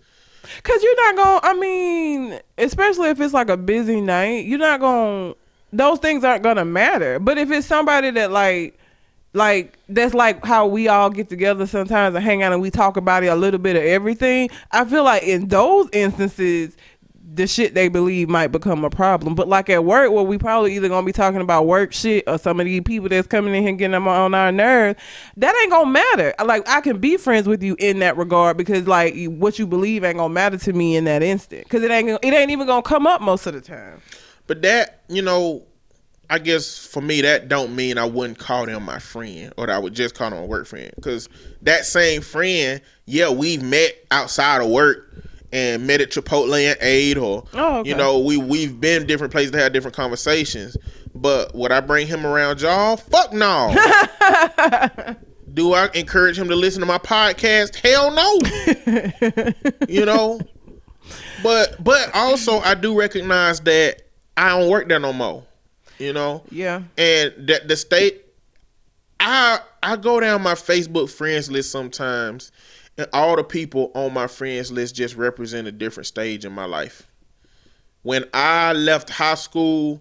Cause you're not gonna. I mean, especially if it's like a busy night, you're not gonna. Those things aren't gonna matter. But if it's somebody that like, like that's like how we all get together sometimes and hang out and we talk about it a little bit of everything. I feel like in those instances. The shit they believe might become a problem, but like at work, where we probably either gonna be talking about work shit or some of these people that's coming in here getting them on our nerves, that ain't gonna matter. Like I can be friends with you in that regard because like what you believe ain't gonna matter to me in that instant because it ain't it ain't even gonna come up most of the time. But that, you know, I guess for me that don't mean I wouldn't call them my friend or that I would just call them a work friend. Cause that same friend, yeah, we've met outside of work and met at Chipotle and ate or Oh, okay. you know, we we've been different places to have different conversations. But would I bring him around y'all? Fuck no. Do I encourage him to listen to my podcast? Hell no. you know? But but also I do recognize that I don't work there no more. You know? Yeah. And that the state I I go down my Facebook friends list sometimes and all the people on my friends list just represent a different stage in my life. When I left high school,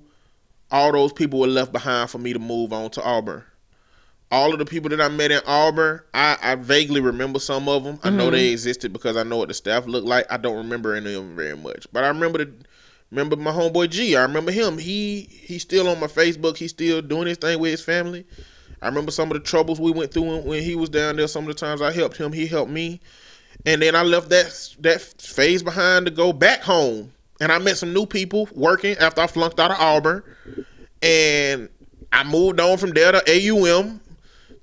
all those people were left behind for me to move on to Auburn. All of the people that I met in Auburn, I, I vaguely remember some of them. I know they mm-hmm. existed because I know what the staff looked like. I don't remember any of them very much, but I remember the remember my homeboy G. I remember him. He he's still on my Facebook. He's still doing his thing with his family. I remember some of the troubles we went through when- he was down there. Some of the times I helped him, he helped me, and then I left that that phase behind to go back home. And I met some new people working after I flunked out of Auburn, and I moved on from there to AUM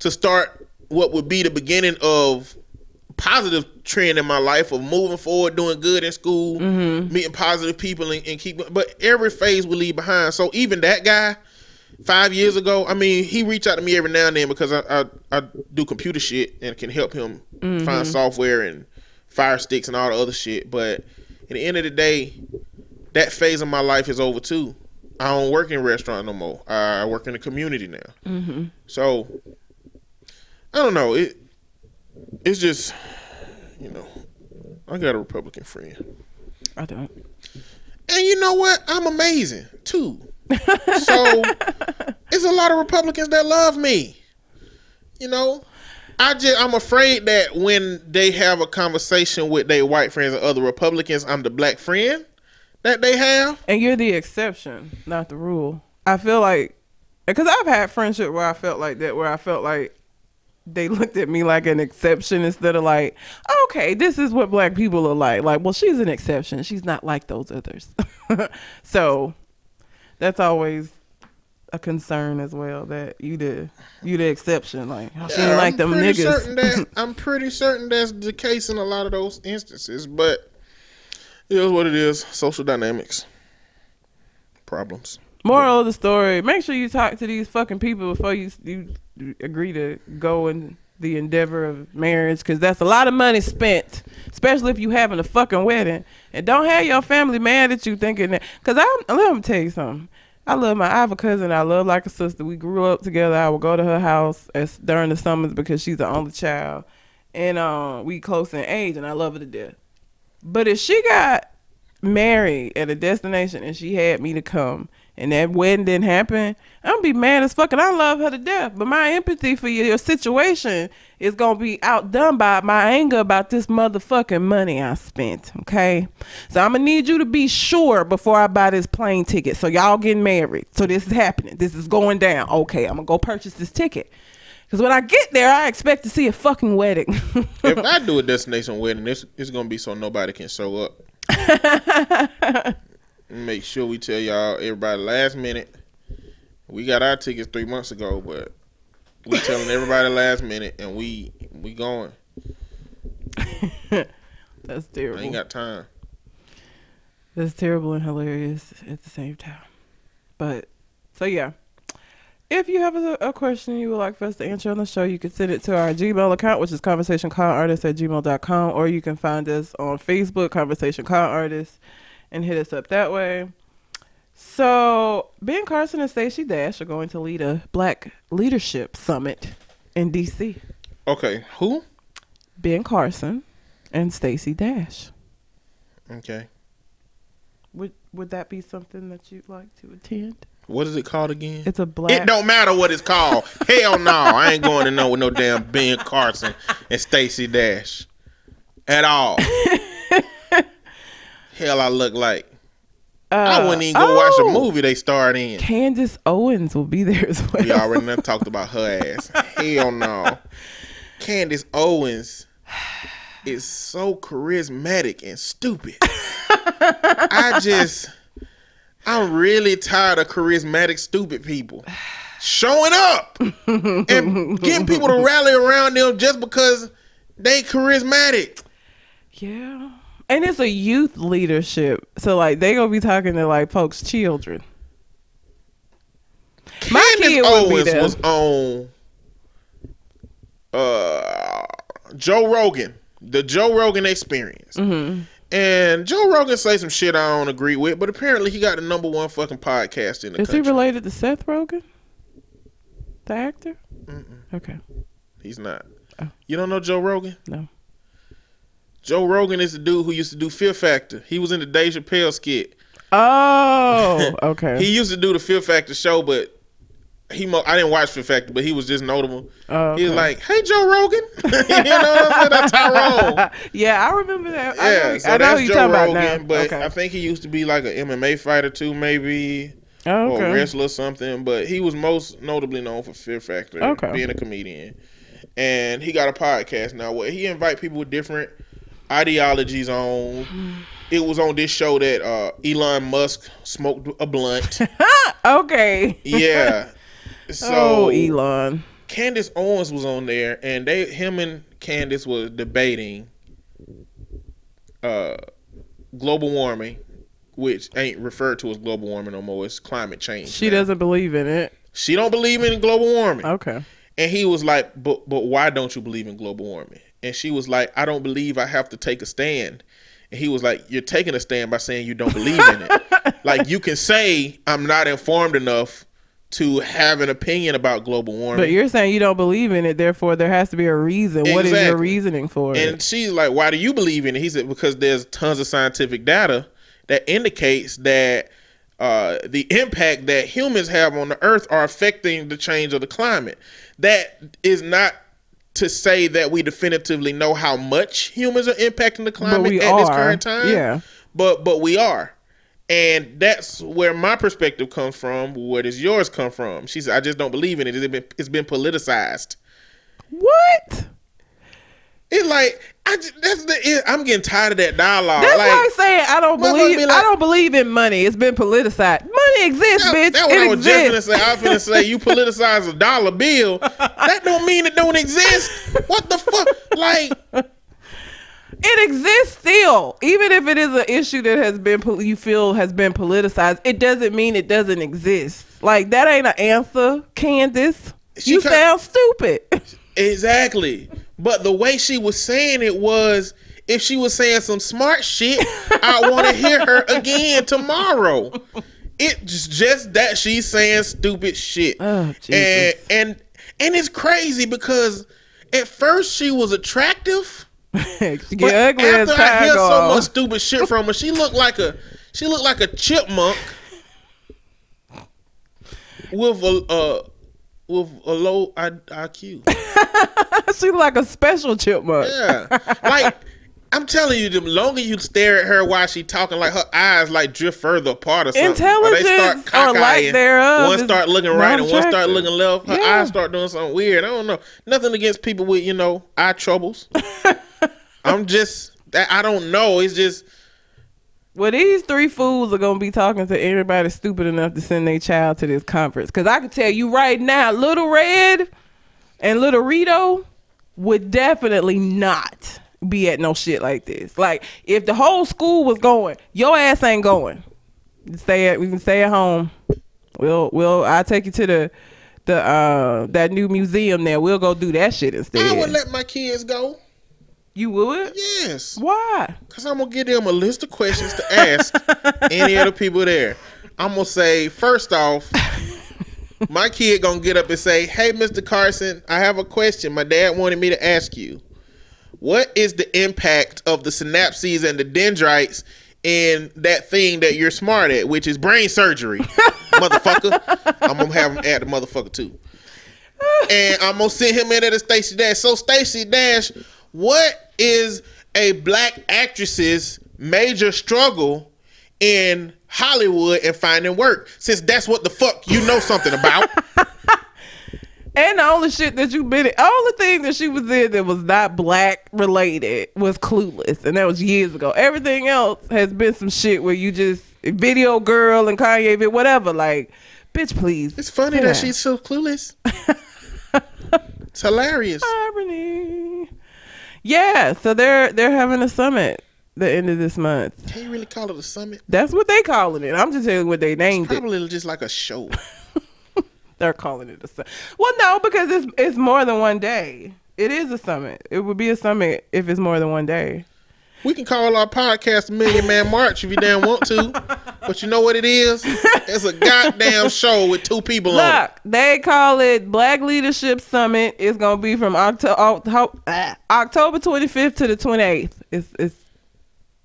to start what would be the beginning of positive trend in my life of moving forward, doing good in school, mm-hmm. meeting positive people, and, and keep. But every phase we leave behind. So even that guy, five years ago, I mean, he reached out to me every now and then because I I, I do computer shit and can help him mm-hmm. find software and fire sticks and all the other shit. But at the end of the day, that phase of my life is over too. I don't work in restaurant no more. I work in the community now. Mm-hmm. So I don't know. It it's just, you know, I got a Republican friend, I don't. and you know what? I'm amazing too. so it's a lot of Republicans that love me. You know, I just I'm afraid that when they have a conversation with their white friends and other Republicans, I'm the black friend that they have. And you're the exception, not the rule. I feel like, because I've had friendship where I felt like that, where I felt like they looked at me like an exception instead of like, okay, this is what black people are like. Like, well, she's an exception. She's not like those others. so that's always a concern as well that you the you the exception. Like, oh, she ain't like them niggas. Certain that, I'm pretty certain that's the case in a lot of those instances, but it is what it is. Social dynamics, problems. Moral of the story: Make sure you talk to these fucking people before you you agree to go in the endeavor of marriage, because that's a lot of money spent, especially if you having a fucking wedding. And don't have your family mad at you thinking that. Because I let me tell you something. I love my. I have a cousin I love like a sister. We grew up together. I would go to her house as during the summers because she's the only child, and um, we close in age, and I love her to death. But if she got married at a destination and she had me to come and that wedding didn't happen, I'm gonna be mad as fuck. And I love her to death. But my empathy for your, your situation is gonna be outdone by my anger about this motherfucking money I spent. Okay, so I'm gonna need you to be sure before I buy this plane ticket. So y'all getting married. So this is happening. This is going down. Okay, I'm gonna go purchase this ticket. Cause when I get there, I expect to see a fucking wedding. if I do a destination wedding, it's, it's gonna be so nobody can show up. Make sure we tell y'all everybody last minute. We got our tickets three months ago, but we telling everybody last minute, and we we going. That's I terrible. ain't got time. That's terrible and hilarious at the same time. But so yeah. If you have a, a question you would like for us to answer on the show, you can send it to our Gmail account, which is conversationconartist at gmail.com, or you can find us on Facebook, Conversation Con Artist, and hit us up that way. So Ben Carson and Stacey Dash are going to lead a Black Leadership Summit in DC. Okay, who? Ben Carson and Stacey Dash. Okay, Would would that be something that you'd like to attend? what is it called again? It's a black. It don't matter what it's called. Hell no, I ain't going to know with no damn Ben Carson and Stacey Dash at all. Hell, I look like I Uh, wouldn't even go watch oh, a movie they starred in. Candace Owens will be there as well. We already done talked about her ass. Hell no. Candace Owens is so charismatic and stupid. I just, I'm really tired of charismatic, stupid people showing up and getting people to rally around them just because they charismatic. Yeah. And it's a youth leadership. So like they gonna be talking to like folks' children. My kid Candace would be was on uh, Joe Rogan, the Joe Rogan Experience, Mm-hmm. and Joe Rogan say some shit I don't agree with, but apparently he got the number one fucking podcast in the Is he related to Seth Rogen, The actor? Okay. He's not. Oh. You don't know Joe Rogan? No. Joe Rogan is the dude who used to do Fear Factor. He was in the Dave Chappelle skit. Oh, okay. He used to do the Fear Factor show, but he mo- I didn't watch Fear Factor, but he was just notable. Oh, He was like, "Hey, Joe Rogan," you know what I'm saying? That's Tyrone. yeah, I remember that. I Yeah, know, so I know that's Joe talking Rogan. about now. But okay. I think he used to be like an MMA fighter too, maybe, Oh, or a wrestler or something. But he was most notably known for Fear Factor, Okay. being a comedian. And he got a podcast now where he invite people with different ideologies on. It was on this show that uh, Elon Musk smoked a blunt. okay. yeah. So oh, Elon. Candace Owens was on there, and they him and Candace was debating uh, global warming, which ain't referred to as global warming no more. It's climate change. She now. doesn't believe in it. She don't believe in global warming, Okay. and he was like, "But but why don't you believe in global warming?" And she was like, "I don't believe I have to take a stand." And he was like, "You're taking a stand by saying you don't believe in it. like you can say I'm not informed enough to have an opinion about global warming. But you're saying you don't believe in it, therefore there has to be a reason. What is your reasoning for And it? she's like, "Why do you believe in it?" He said, "Because there's tons of scientific data that indicates that uh, the impact that humans have on the Earth are affecting the change of the climate. That is not to say that we definitively know how much humans are impacting the climate at this current time. Yeah. but but we are." And that's where my perspective comes from. Where does yours come from? She said, "I just don't believe in it. It's been, it's been politicized." What? It's like I just, that's the it, I'm getting tired of that dialogue. That's like, like saying I don't believe be I don't believe in money. It's been politicized. Money exists, that, bitch. that's what it I was just gonna say. I was gonna say you politicize a dollar bill. That don't mean it don't exist. What the fuck? Like It exists still, even if it is an issue that has been you feel has been politicized. It doesn't mean it doesn't exist. Like that ain't an answer, Candace. She you sound stupid. exactly. But the way she was saying it was. If she was saying some smart shit, I want to hear her again tomorrow. It's just that she's saying stupid shit. Oh, and and and it's crazy because at first she was attractive. she get ugly as after I hear so much stupid shit from her, she looked like a she looked like a chipmunk with a uh with a low I- IQ. She's like a special chipmunk. Yeah, like I'm telling you, the longer you stare at her while she talking, like her eyes like drift further apart or something. or they Intelligence start or lack thereof One start looking right and one start looking left. Her Yeah. eyes start doing something weird. I don't know. Nothing against people with you know eye troubles. I'm just that I don't know. It's just Well, these three fools are gonna be talking to everybody stupid enough to send their child to this conference. Cause I can tell you right now, Little Red and Little Rito would definitely not be at no shit like this. Like if the whole school was going, your ass ain't going. Stay at we can stay at home. We'll we'll I'll take you to the the uh that new museum there. We'll go do that shit instead. I would let my kids go. You would? Yes, Why? because I'm gonna give them a list of questions to ask any of the people there. I'm gonna say first off, my kid gonna get up and say, "Hey, Mr. Carson, I have a question. My dad wanted me to ask you. What is the impact of the synapses and the dendrites in that thing that you're smart at, which is brain surgery, motherfucker? I'm gonna have him add the motherfucker too." and I'm gonna send him in at a Stacey Dash. So Stacey Dash, what is a black actress's major struggle in Hollywood and finding work? Since that's what the fuck you know something about. And all the only shit that you been in, only thing that she was in that was not black related was Clueless, and that was years ago. Everything else has been some shit where you just video girl and Kanye, vid- whatever. Like, bitch, please. It's funny that she's so clueless. it's hilarious. irony. Yeah, so they're they're having a summit the end of this month. Can you really call it a summit? That's what they calling it. I'm just telling you what they named it. Probably just like a show. They're calling it a summit. Well, no, because it's it's more than one day. It is a summit. It would be a summit if it's more than one day. We can call our podcast Million Man March if you damn want to. But you know what it is? It's a goddamn show with two people on it. Look, they call it Black Leadership Summit. It's gonna be from October October 25th to the 28th. It's it's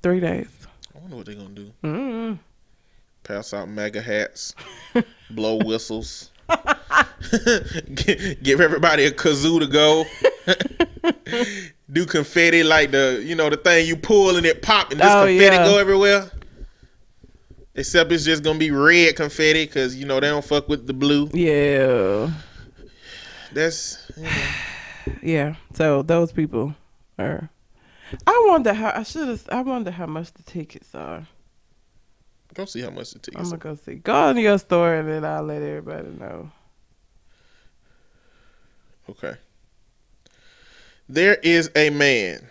three days. I wonder what they're gonna do. Mm. Pass out MAGA hats, blow whistles, give everybody a kazoo to go. do confetti like the you know the thing you pull and it pop and just Oh, confetti yeah. go everywhere. Except it's just gonna be red confetti because you know they don't fuck with the blue. Yeah, That's you know, yeah. So those people are. I wonder how I should have. I wonder how much the tickets are. go see how much the tickets. I'm gonna go see. Go on your store and then I'll let everybody know. Okay. There is a man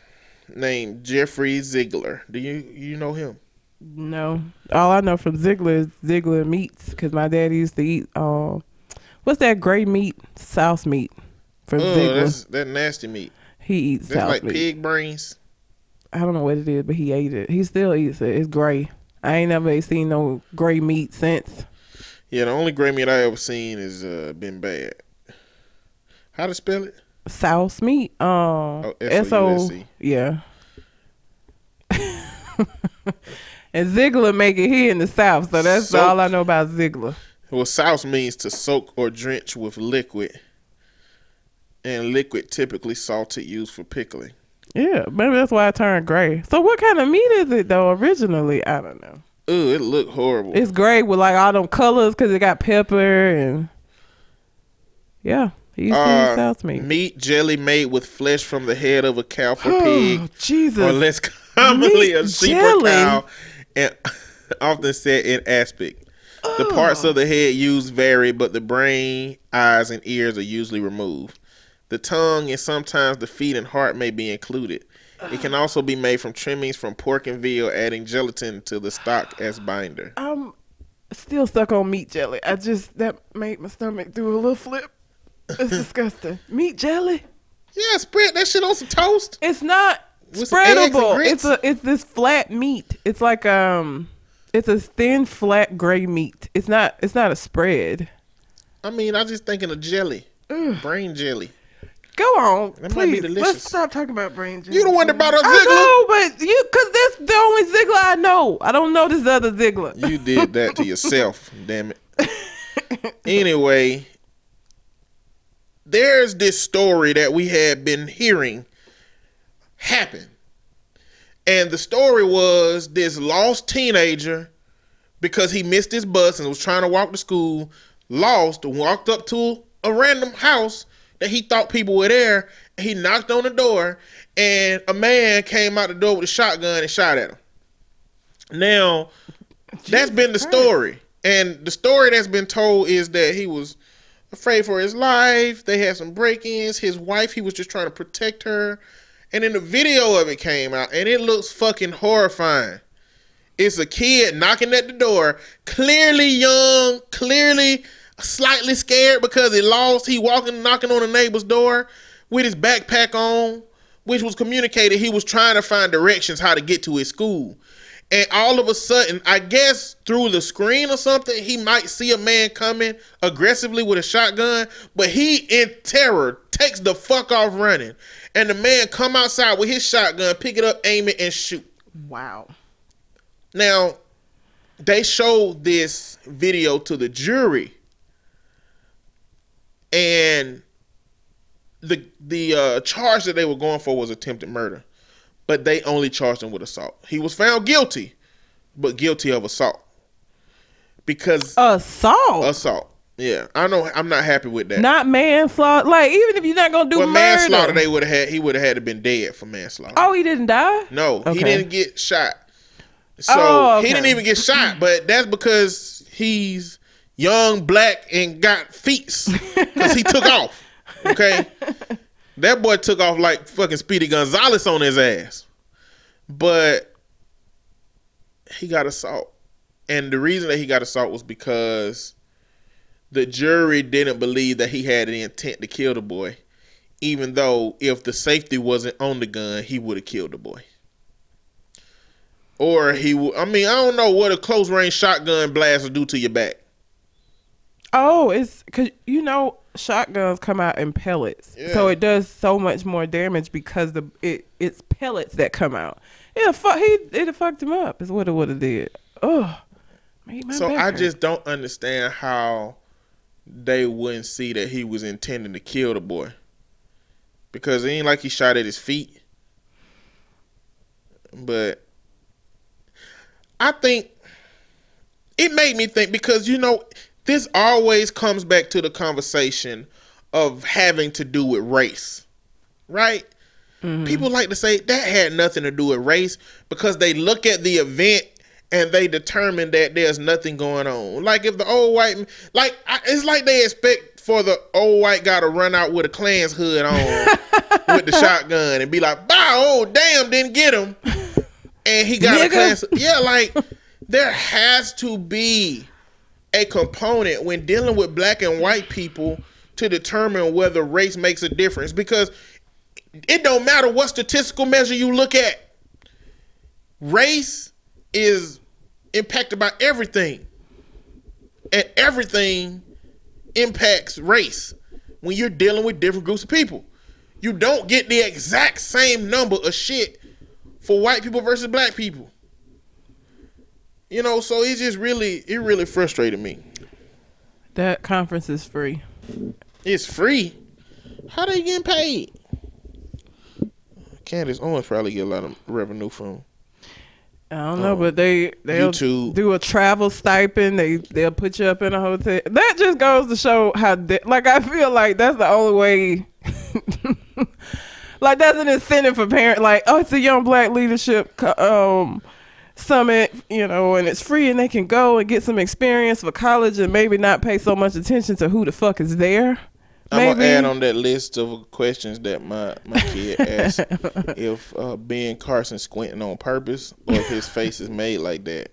named Jeffrey Zeigler. Do you you know him? No, all I know from Zeigler is Zeigler meats because my daddy used to eat. Um, what's that gray meat? Souse meat from Oh, Zeigler. that nasty meat. He eats That's like meat. pig brains. I don't know what it is, but he ate it. He still eats it. It's gray. I ain't never seen no gray meat since. Yeah, the only gray meat I ever seen has uh, been bad. How to spell it? Souse meat. Um, Oh, S O. S-O-U-S-E. Yeah. and Zeigler make it here in the South, so that's Soak. all I know about Zeigler. Well, souse means to soak or drench with liquid, and liquid typically salted used for pickling. Yeah, maybe that's why I turned gray. So what kind of meat is it though? Originally, I don't know. Ooh, it looked horrible. It's gray with like all them colors because it got pepper and yeah, he to Uh, Souse meat. meat jelly made with flesh from the head of a cow or pig, Oh, Jesus. or less commonly a Meat sheep jelly? or cow, and often set in aspic. The parts of the head used vary, but the brain, eyes, and ears are usually removed. The tongue and sometimes the feet and heart may be included. It can also be made from trimmings from pork and veal, adding gelatin to the stock as binder. I'm still stuck on meat jelly. I just that made my stomach do a little flip. It's disgusting. Meat jelly? Yeah, spread that shit on some toast. It's not With some eggs and spreadable. It's a it's this flat meat. It's like um it's a thin flat gray meat. It's not it's not a spread. I mean, I was just thinking of jelly, brain jelly. Go on, That might be please. delicious. Let's stop talking about brain jelly. You the one that brought up I know, but you because that's the only Zeigler I know. I don't know this other Zeigler. You did that to yourself, damn it. Anyway, there's this story that we had been hearing happen. And the story was this lost teenager because he missed his bus and was trying to walk to school, lost, walked up to a random house that he thought people were there. He knocked on the door, and a man came out the door with a shotgun and shot at him. Now, that's been the story. And the story that's been told is that he was afraid for his life. They had some break ins. His wife, he was just trying to protect her. And then the video of it came out, and it looks fucking horrifying. It's a kid knocking at the door, clearly young, clearly slightly scared because he lost. He walking, knocking on a neighbor's door with his backpack on, which was communicated he was trying to find directions how to get to his school. And all of a sudden, I guess through the screen or something, he might see a man coming aggressively with a shotgun, but he in terror takes the fuck off running. And the man come outside with his shotgun, pick it up, aim it, and shoot. Wow. Now, they showed this video to the jury, and the the uh, charge that they were going for was attempted murder, but they only charged him with assault. He was found guilty, but guilty of assault because Assault. assault. Yeah, I know. I'm not happy with that. not manslaughter. Like even if you're not gonna do well, murder. manslaughter, they would have had. He would have had to been dead for manslaughter. oh, he didn't die. No, he didn't get shot. So Oh, okay. he didn't even get shot, but that's because he's young, black, and got feet. Because he took off. Okay? That boy took off like fucking Speedy Gonzalez on his ass. But he got assault. And the reason that he got assault was because the jury didn't believe that he had the intent to kill the boy. Even though if the safety wasn't on the gun, he would have killed the boy. Or he would. I mean, I don't know what a close range shotgun blast will do to your back. Oh, it's because you know shotguns come out in pellets, so it does so much more damage because the it it's pellets that come out. Yeah, fuck he it fucked him up. Is what it would have did. Oh, So I hurt. just don't understand how they wouldn't see that he was intending to kill the boy. Because it ain't like he shot at his feet. But I think it made me think because you know this always comes back to the conversation of having to do with race. Right? Mm-hmm. People like to say that had nothing to do with race because they look at the event and they determine that there's nothing going on. Like if the old white, like it's like they expect for the old white guy to run out with a Klan's hood on with the shotgun and be like, "Bow, oh damn, didn't get him," and he got a Nigga. Klan's. Yeah, like there has to be a component when dealing with black and white people to determine whether race makes a difference because it don't matter what statistical measure you look at race is impacted by everything and everything impacts race when you're dealing with different groups of people. You don't get the exact same number of shit for white people versus black people. You know, so it just really it really frustrated me. That conference is free. It's free. How they getting paid? Candace Owens probably get a lot of revenue from. I don't know, but they they'll YouTube. do a travel stipend. They they'll put you up in a hotel. That just goes to show how de- like I feel like that's the only way. like that's an incentive for parents. Like oh, it's a young black leadership um summit, you know, and it's free, and they can go and get some experience for college, and maybe not pay so much attention to who the fuck is there. I'm gonna Maybe. add on that list of questions that my my kid asked if uh, Ben Carson squinting on purpose or if his face is made like that.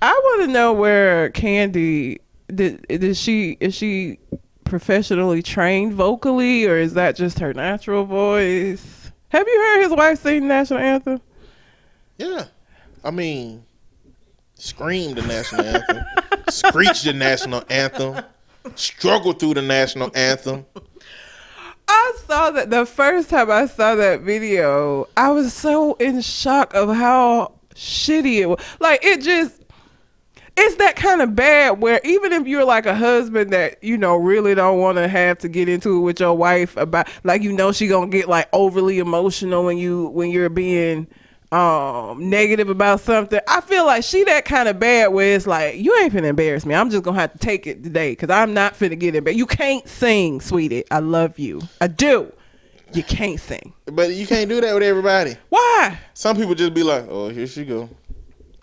I want to know where Candy did. Did she is she professionally trained vocally, or is that just her natural voice? Have you heard his wife sing the national anthem? Yeah, I mean, scream the national anthem, screech the national anthem, struggle through the national anthem. I saw that the first time I saw that video, I was so in shock of how shitty it was. Like it just it's that kind of bad where even if you're like a husband that you know really don't want to have to get into it with your wife about like you know she gonna get like overly emotional when you when you're being um negative about something i feel like she that kind of bad where it's like you ain't finna embarrass me i'm just gonna have to take it today because i'm not finna get embarrassed you can't sing sweetie i love you i do you can't sing But you can't do that with everybody. why Some people just be like, "Oh, here she go,"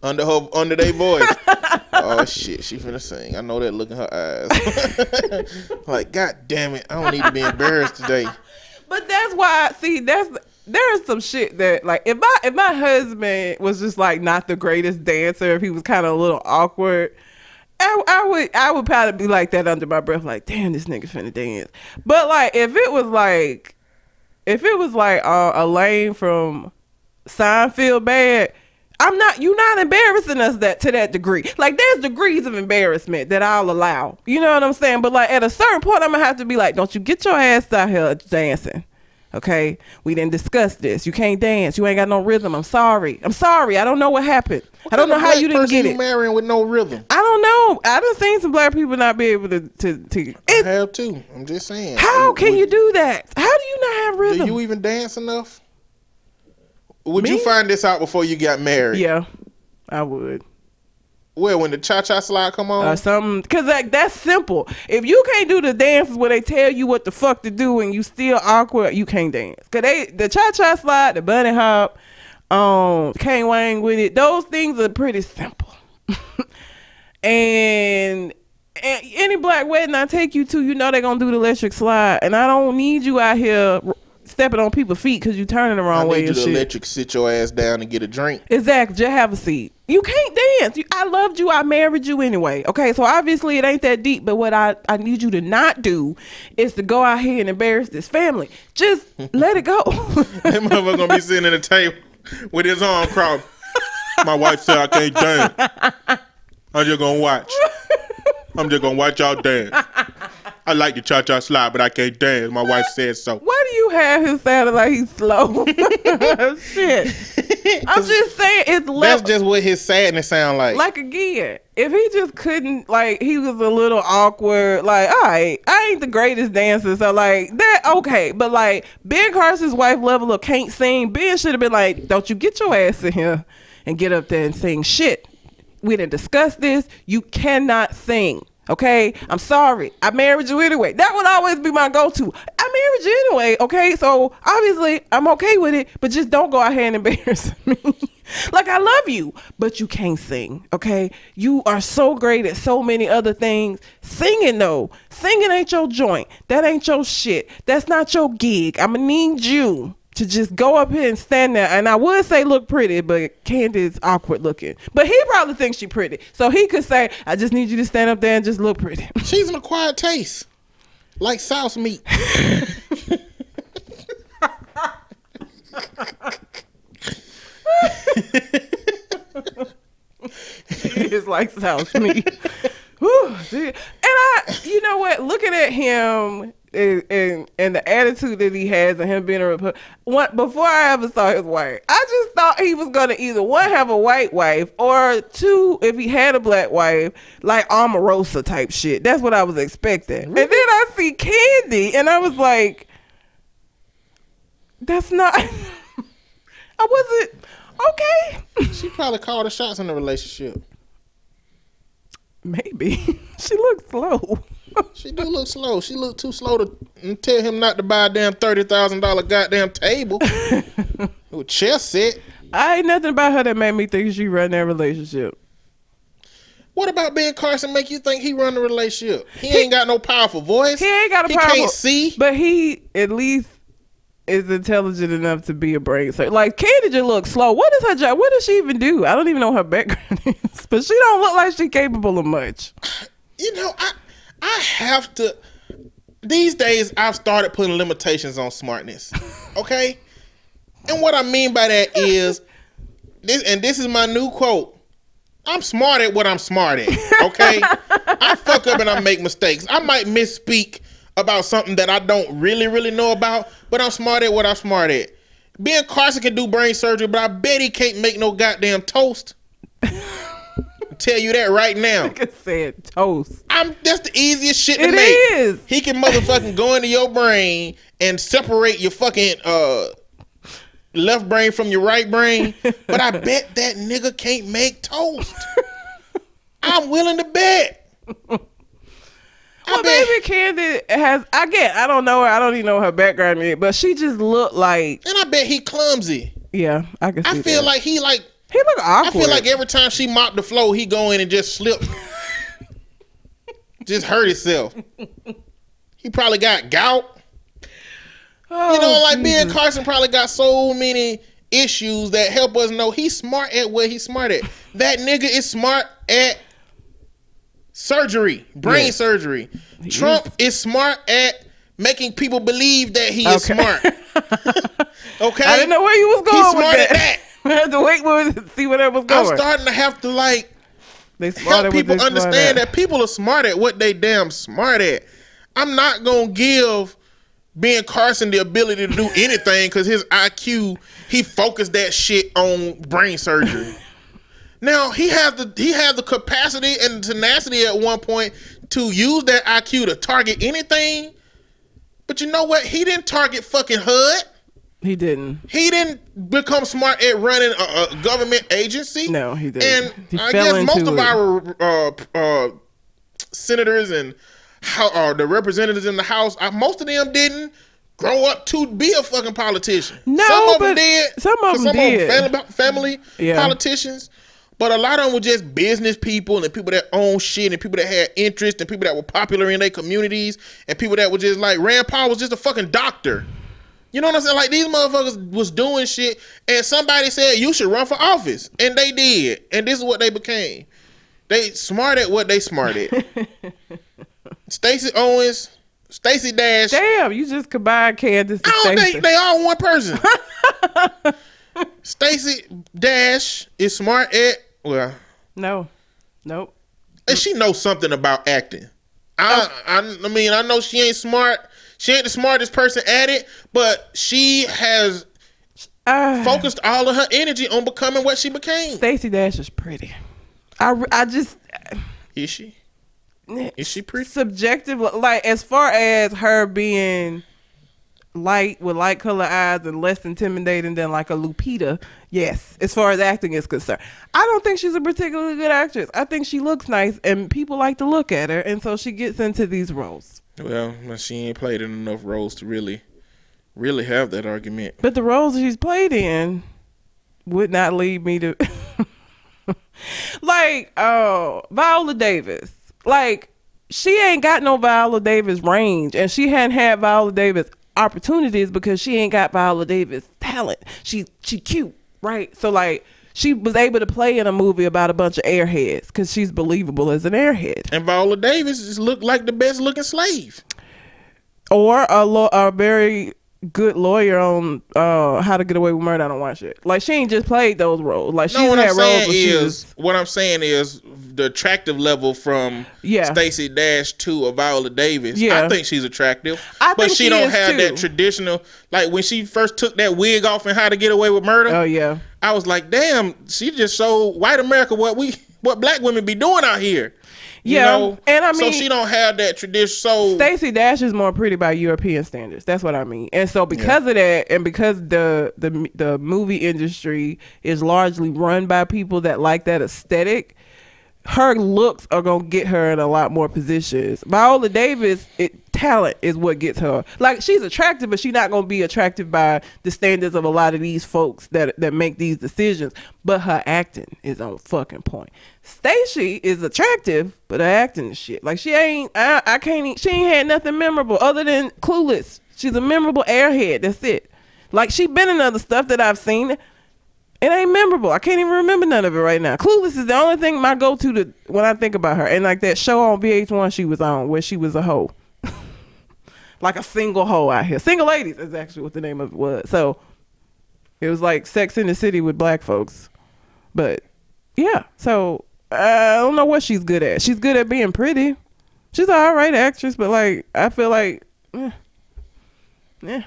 under her under their voice. oh shit, she finna sing. I know that look in her eyes. like, god damn it, I don't need to be embarrassed today. But that's why see that's there's some shit that like if my if my husband was just like not the greatest dancer, if he was kind of a little awkward, I, I would I would probably be like that under my breath, like damn this nigga finna dance. But like if it was like if it was like uh, Elaine from Seinfeld bad. I'm not. You not embarrassing us that to that degree. Like there's degrees of embarrassment that I'll allow. You know what I'm saying? But like at a certain point, I'm gonna have to be like, don't you get your ass out here dancing? Okay, we didn't discuss this. You can't dance. You ain't got no rhythm. I'm sorry. I'm sorry. I don't know what happened. I don't know how you didn't get it. You marrying with no rhythm. I don't know. I done seen some black people not be able to to to. I have too. I'm just saying. how can Would- you do that? How do you not have rhythm? Do you even dance enough? Would Me? you find this out before you got married? yeah, I would. Well, when the cha cha slide come on, or something. Cause like that's simple. If you can't do the dances where they tell you what the fuck to do and you still awkward, you can't dance. Cause they the cha cha slide, the bunny hop, um, Kane Wang with it. Those things are pretty simple. and, and any black wedding I take you to, you know they're gonna do the electric slide, and I don't need you out here r- stepping on people's feet because you turning the I wrong way need you to shit. electric sit your ass down and get a drink. Exactly. Just have a seat. You can't dance. You, I loved you. I married you anyway. Okay, so obviously it ain't that deep. But what I, I need you to not do is to go out here and embarrass this family. Just let it go. That motherfucker gonna be sitting at the table with his arm crossed. My wife said I can't dance. I'm just gonna watch. I'm just gonna watch y'all dance. I like the cha cha slide, but I can't dance. My wife said so. Why do you have him sounding like he's slow? Shit. I'm just saying it's less That's just what his sadness sound like. like again, if he just couldn't, like, he was a little awkward. Like, all right, I ain't the greatest dancer, so like that okay. But like Ben Carson's wife level of can't sing. Ben should have been like, don't you get your ass in here and get up there and sing shit. We didn't discuss this. You cannot sing. Okay, I'm sorry. I married you anyway. That would always be my go-to. I married you anyway. Okay, so obviously I'm okay with it, but just don't go out here and embarrass me. like I love you, but you can't sing. Okay, you are so great at so many other things. Singing though, singing ain't your joint. That ain't your shit. That's not your gig. I'ma need you to just go up here and stand there. And I would say look pretty, but Candy's awkward looking. But he probably thinks she pretty. So he could say, I just need you to stand up there and just look pretty. She's an acquired taste, like sauce meat. it's like souse meat. Whew, and I, you know what? Looking at him and, and and the attitude that he has, and him being a Repu- one before I ever saw his wife, I just thought he was gonna either one have a white wife or two, if he had a black wife, like Omarosa type shit. That's what I was expecting. And then I see Candy, and I was like, "That's not." I wasn't okay. She probably called the shots in the relationship. Maybe she looks slow. She do look slow. She look too slow to mm, tell him not to buy a damn thirty thousand dollar goddamn table with chess set. I ain't nothing about her that made me think she run that relationship. What about Ben Carson make you think he run the relationship? He ain't got no powerful voice. He ain't got a He power, can't see. but he at least is intelligent enough to be a brain surgeon. Like Candy just looks slow. What is her job? What does she even do? I don't even know her background is, but she don't look like she capable of much. You know, I I have to. These days, I've started putting limitations on smartness. Okay, and what I mean by that is this, and this is my new quote. I'm smart at what I'm smart at. Okay, I fuck up and I make mistakes. I might misspeak about something that I don't really, really know about, but I'm smart at what I'm smart at. Ben Carson can do brain surgery, but I bet he can't make no goddamn toast. Tell you that right now. Like I said, toast. I'm that's the easiest shit to It make. is. He can motherfucking go into your brain and separate your fucking uh left brain from your right brain. But I bet that nigga can't make toast. I'm willing to bet. I Well, bet maybe Candy has. I get. I don't know her. I don't even know her background yet, but she just looked like. and I bet he clumsy. Yeah, I can see. I feel that. like he like he look awkward. I feel like every time she mopped the floor, he go in and just slip. just hurt himself. He probably got gout. Oh, You know, like Ben Jesus. Carson probably got so many issues that help us know he's smart at what he's smart at. That nigga is smart at surgery, brain Yes. surgery. Trump is. smart at making people believe that he is smart. okay, I didn't know where you was going with smart at that. I had to wait for see where that was I'm going. starting to have to like they help people understand that people are smart at what they damn smart at. I'm not gonna give Ben Carson the ability to do anything because his IQ he focused that shit on brain surgery. now he has the he had the capacity and tenacity at one point to use that IQ to target anything. But you know what? He didn't target fucking HUD. He didn't. He didn't become smart at running a, a government agency. No, he didn't. And He I guess most of it. our uh, uh, senators and how uh, the representatives in the House, uh, most of them didn't grow up to be a fucking politician. No, some of them did. some of them did. family, family Yeah. politicians. But a lot of them were just business people and people that own shit and people that had interest and people that were popular in their communities and people that were just like Rand Paul was just a fucking doctor. You know what I'm saying? Like these motherfuckers was doing shit, and somebody said you should run for office, and they did, and this is what they became. They smart at what they smart at. Stacey Owens, Stacey Dash. Damn, you just combined Candace and I don't Stacey. think they all one person. Stacey Dash is smart at well, no, nope. and she knows something about acting. I, oh. I I mean I know she ain't smart. She ain't the smartest person at it, but she has Uh, focused all of her energy on becoming what she became. Stacey Dash is pretty. I, I just Is she? Is she pretty? subjective like as far as her being light with light color eyes and less intimidating than like a Lupita. Yes, as far as acting is concerned, I don't think she's a particularly good actress. I think she looks nice and people like to look at her, and so she gets into these roles. Well, she ain't played in enough roles to really, really have that argument. But the roles she's played in would not lead me to like oh Viola Davis. Like she ain't got no Viola Davis range and she hadn't had Viola Davis opportunities because she ain't got Viola Davis talent. She she cute, right? So like she was able to play in a movie about a bunch of airheads because she's believable as an airhead. And Viola Davis just looked like the best looking slave. Or a, lo- a very good lawyer on uh How to Get Away with Murder. I don't watch it. Like she ain't just played those roles. Like she No, what had I'm roles saying she is, was what I'm saying is the attractive level from Yeah. Stacey Dash to a Viola Davis. Yeah. I think she's attractive, I but think she, she don't have too. that traditional. Like when she first took that wig off in How to Get Away with Murder, Oh yeah. I was like, damn, she just showed white America what we what black women be doing out here. You Yeah, know? and I mean, so she don't have that tradition. So Stacey Dash is more pretty by European standards. That's what I mean. And so because of that, and because the the the movie industry is largely run by people that like that aesthetic, her looks are gonna get her in a lot more positions. Viola Davis, it talent is what gets her. Like she's attractive, but she's not gonna be attractive by the standards of a lot of these folks that that make these decisions. But her acting is on fucking point. Stacey is attractive, but her acting is shit. Like she ain't. I, I can't. She ain't had nothing memorable other than Clueless. She's a memorable airhead. That's it. Like she been in other stuff that I've seen. It ain't memorable. I can't even remember none of it right now. Clueless is the only thing my go to when I think about her. And like that show on VH1 she was on where she was a hoe. Like a single hoe out here. Single ladies is actually what the name of it was. So it was like Sex in the City with black folks. But yeah, so I don't know what she's good at. She's good at being pretty. She's an all right actress, but like I feel like, yeah, yeah,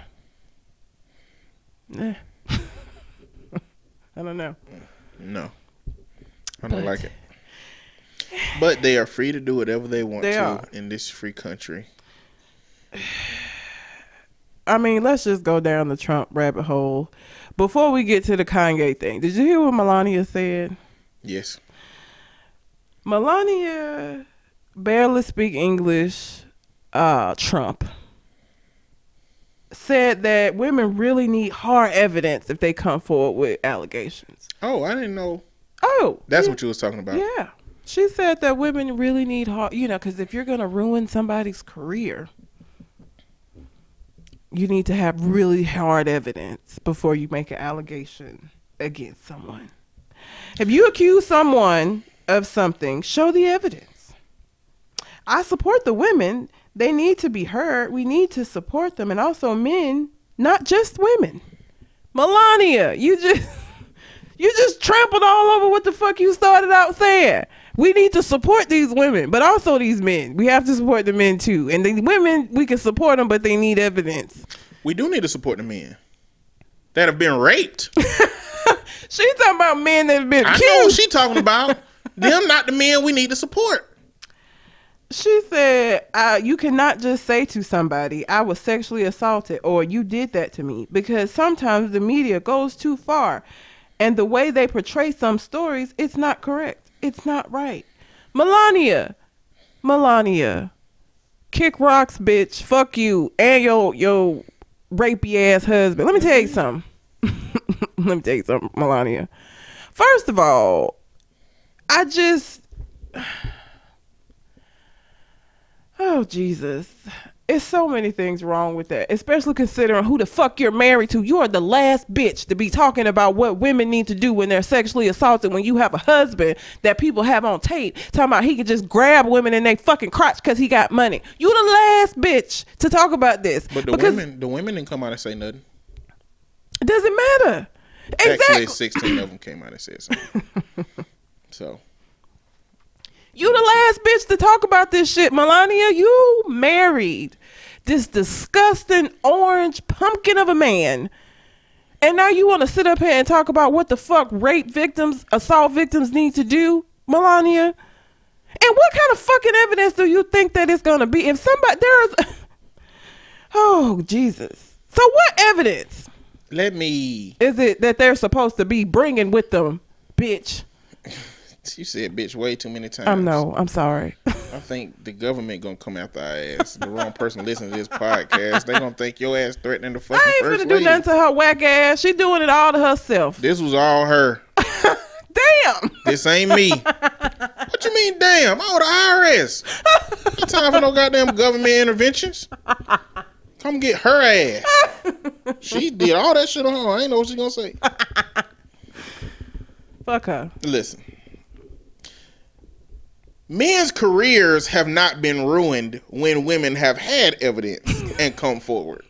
eh. I don't know. no, I don't But- like it. But they are free to do whatever they want They to are. in this free country. I mean, let's just go down the Trump rabbit hole. Before we get to the Kanye thing, did you hear what Melania said? Yes. Melania barely speak English. Uh, Trump said that women really need hard evidence if they come forward with allegations. Oh, I didn't know. Oh, That's yeah. what you was talking about. Yeah. She said that women really need hard, you know, because if you're going to ruin somebody's career, you need to have really hard evidence before you make an allegation against someone. If you accuse someone of something, show the evidence. I support the women. They need to be heard. We need to support them. And also men, not just women. Melania, you just you just trampled all over what the fuck you started out saying. We need to support these women, but also these men. We have to support the men too. And the women, we can support them, but they need evidence. We do need to support the men that have been raped. She's talking about men that have been I killed. know what she talking about. Them not the men we need to support. She said, uh, "You cannot just say to somebody, I was sexually assaulted, or you did that to me, because sometimes the media goes too far, and the way they portray some stories, it's not correct. It's not right." Melania, Melania, kick rocks, bitch. Fuck you and your your rapey ass husband. Let me tell you mm-hmm. something. Let me tell you something, Melania. First of all, I just Oh Jesus. It's so many things wrong with that, especially considering who the fuck you're married to. You are the last bitch to be talking about what women need to do when they're sexually assaulted. When you have a husband that people have on tape talking about he can just grab women in their fucking crotch because he got money. You the last bitch to talk about this. But the women, the women didn't come out and say nothing. it doesn't matter. Actually, Exactly. sixteen of them came out and said something. so You the last bitch to talk about this shit, Melania. You married this disgusting orange pumpkin of a man. And now you want to sit up here and talk about what the fuck rape victims, assault victims need to do, Melania? And what kind of fucking evidence do you think that it's going to be? If somebody, there's. Oh, Jesus. So what evidence let me. is it that they're supposed to be bringing with them, bitch? You said bitch way too many times. I know. I'm sorry. I think the government gonna come after our ass. The wrong person listening to this podcast, they gonna think your ass threatening the fucking I ain't first finna do lady. nothing to her whack ass. She doing it all to herself. This was all her. Damn. This ain't me. what you mean, damn? I'm the IRS. No time for no goddamn government interventions. Come get her ass. She did all that shit on her. I ain't know what she gonna say. Fuck her. Listen. Men's careers have not been ruined when women have had evidence and come forward.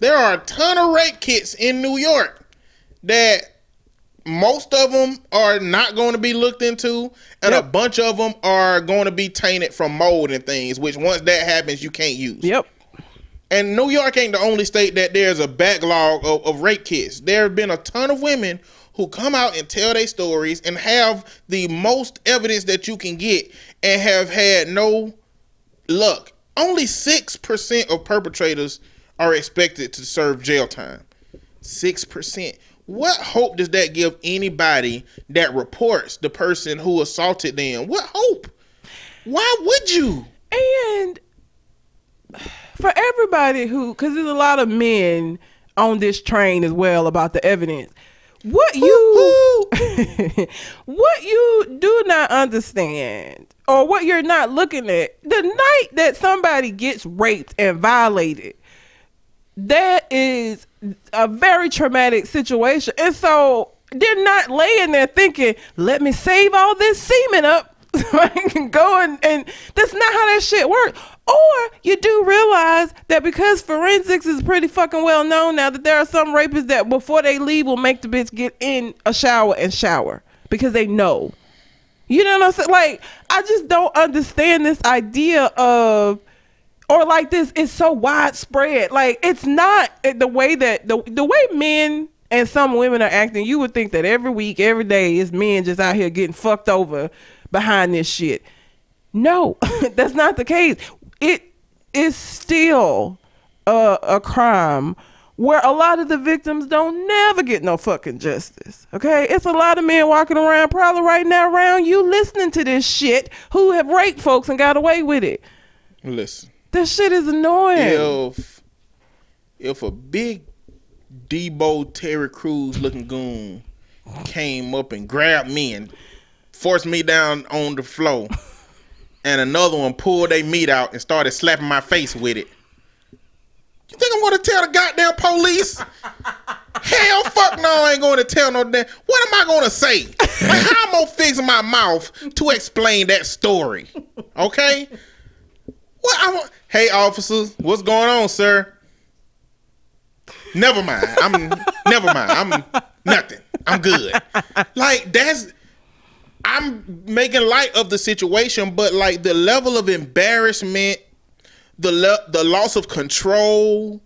There are a ton of rape kits in New York that most of them are not going to be looked into, and Yep. a bunch of them are going to be tainted from mold and things. Which once that happens, you can't use. Yep. And New York ain't the only state that there's a backlog of, of rape kits. There have been a ton of women who come out and tell their stories and have the most evidence that you can get and have had no luck. Only 6% of perpetrators are expected to serve jail time. 6%. What hope does that give anybody that reports the person who assaulted them? What hope? Why would you? And for everybody who, because there's a lot of men on this train as well about the evidence. What you, what you do not understand, or what you're not looking at, the night that somebody gets raped and violated, that is a very traumatic situation. And so they're not laying there thinking, let me save all this semen up so I can go and, and that's not how that shit works. Or you do realize that because forensics is pretty fucking well known now that there are some rapists that before they leave will make the bitch get in a shower and shower because they know. You know what I'm saying? Like, I just don't understand this idea of or like this is so widespread. Like it's not eh, the way that the the way men and some women are acting. You would think that every week, every day is men just out here getting fucked over behind this shit. No, that's not the case. It is still a, a crime where a lot of the victims don't never get no fucking justice. Okay, it's a lot of men walking around probably right now around you listening to this shit who have raped folks and got away with it. Listen. This shit is annoying. if if a big Debo Terry Crews looking goon came up and grabbed me and forced me down on the floor, and another one pulled their meat out and started slapping my face with it. You think I'm gonna tell the goddamn police? Hell, fuck no, I ain't to tell no damn. What am I gonna say? Like, how I'm gonna fix my mouth to explain that story? Okay. What I want? Hey, officers, what's going on, sir? Never mind. I'm never mind. I'm nothing. I'm good. Like that's. I'm making light of the situation, but like the level of embarrassment, the le- the loss of control,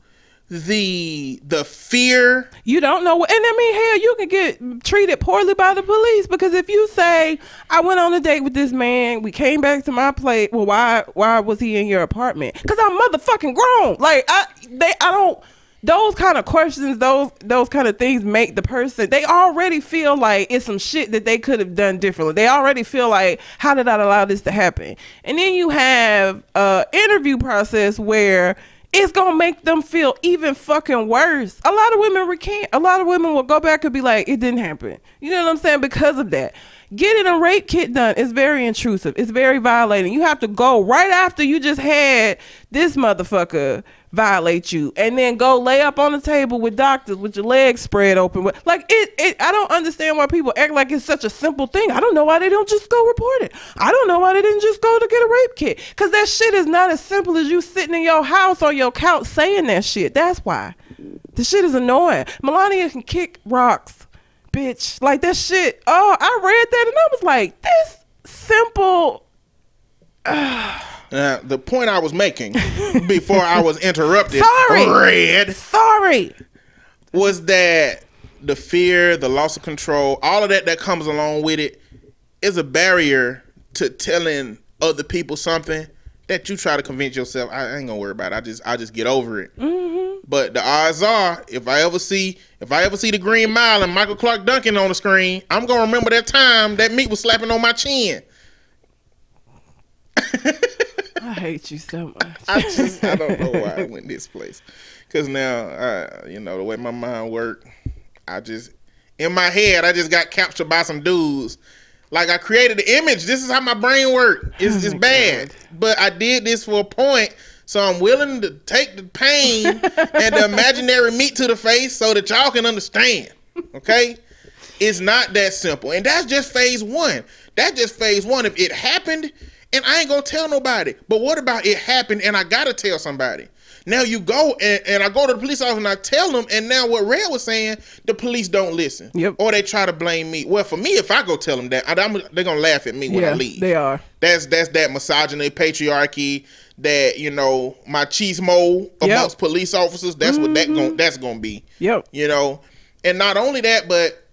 the the fear. You don't know and I mean, hell, you can get treated poorly by the police because if you say, "I went on a date with this man, we came back to my place," well, why why was he in your apartment? Because I'm motherfucking grown. Like I they I don't. Those kind of questions, those those kind of things make the person they already feel like it's some shit that they could have done differently. They already feel like, how did I allow this to happen? And then you have a interview process where it's gonna make them feel even fucking worse. A lot of women recant. A lot of women will go back and be like, "It didn't happen." You know what I'm saying? Because of that, getting a rape kit done is very intrusive. It's very violating. You have to go right after you just had this motherfucker violate you, and then go lay up on the table with doctors with your legs spread open. Like it, it. I don't understand why people act like it's such a simple thing. I don't know why they don't just go report it. I don't know why they didn't just go to get a rape kit. Cause that shit is not as simple as you sitting in your house on your couch saying that shit. That's why. The shit is annoying. Melania can kick rocks, bitch. Like that shit. Oh, I read that and I was like, this simple. Uh, Uh, the point I was making before I was interrupted, Sorry. red, Sorry. was that the fear, the loss of control, all of that that comes along with it is a barrier to telling other people something that you try to convince yourself. I ain't gonna worry about it. I just I just get over it. Mm-hmm. But the odds are, if I ever see if I ever see the Green Mile and Michael Clarke Duncan on the screen, I'm gonna remember that time that meat was slapping on my chin. I hate you so much. I just I don't know why I went this place. Cause now uh, you know the way my mind work, I just in my head I just got captured by some dudes. Like I created the image. This is how my brain work. It's, Oh it's bad, but I did this for a point. So I'm willing to take the pain and the imaginary meat to the face so that y'all can understand. Okay, it's not that simple, and that's just phase one. That's just phase one. If it happened and I ain't gonna tell nobody. But what about it happened and I gotta tell somebody? Now you go and, and I go to the police office and I tell them, and now what Red was saying, the police don't listen. Yep. Or they try to blame me. Well, for me, if I go tell them that, I, they're gonna laugh at me when I Yeah, leave. they are. That's that's that misogyny, patriarchy, that you know, machismo amongst police officers. That's what that Mm-hmm. going that's gonna be. Yep. You know, and not only that, but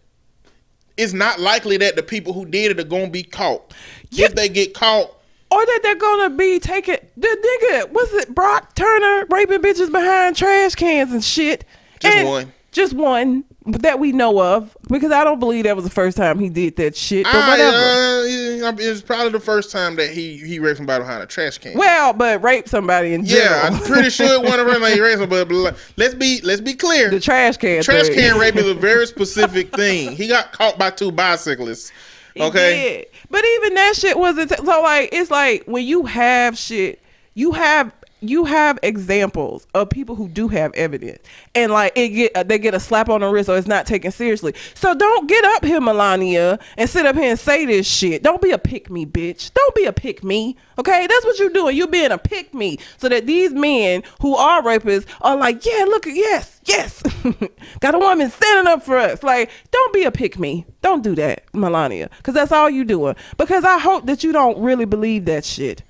it's not likely that the people who did it are gonna be caught. Yeah. If they get caught, Or that they're gonna be taking the nigga, was it Brock Turner raping bitches behind trash cans and shit? Just And- one. Just one that we know of. Because I don't believe that was the first time he did that shit. But I, whatever. uh, yeah, it's probably the first time that he he raped somebody behind a trash can. well, but rape somebody in general. yeah, I'm pretty sure it one of them ain't raping, but but let's be let's be clear. the trash can. trash thing. can rape is a very specific thing. He got caught by two bicyclists. Okay. did. But even that shit wasn't so like it's like when you have shit, you have you have examples of people who do have evidence and like it get uh, they get a slap on the wrist or it's not taken seriously. So don't get up here, Melania, and sit up here and say this shit. Don't be a pick me, bitch. Don't be a pick me. Okay, that's what you're doing. You're being a pick me, so that these men who are rapists are like, yeah, look, yes, yes, got a woman standing up for us. Like, don't be a pick me. Don't do that, Melania, because that's all you doing. Because I hope that you don't really believe that shit.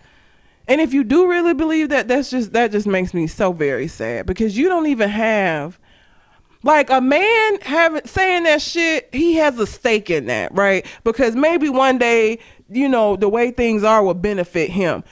And if you do really believe that, that's just that just makes me so very sad because you don't even have like a man having saying that shit, he has a stake in that, right? Because maybe one day, you know, the way things are will benefit him.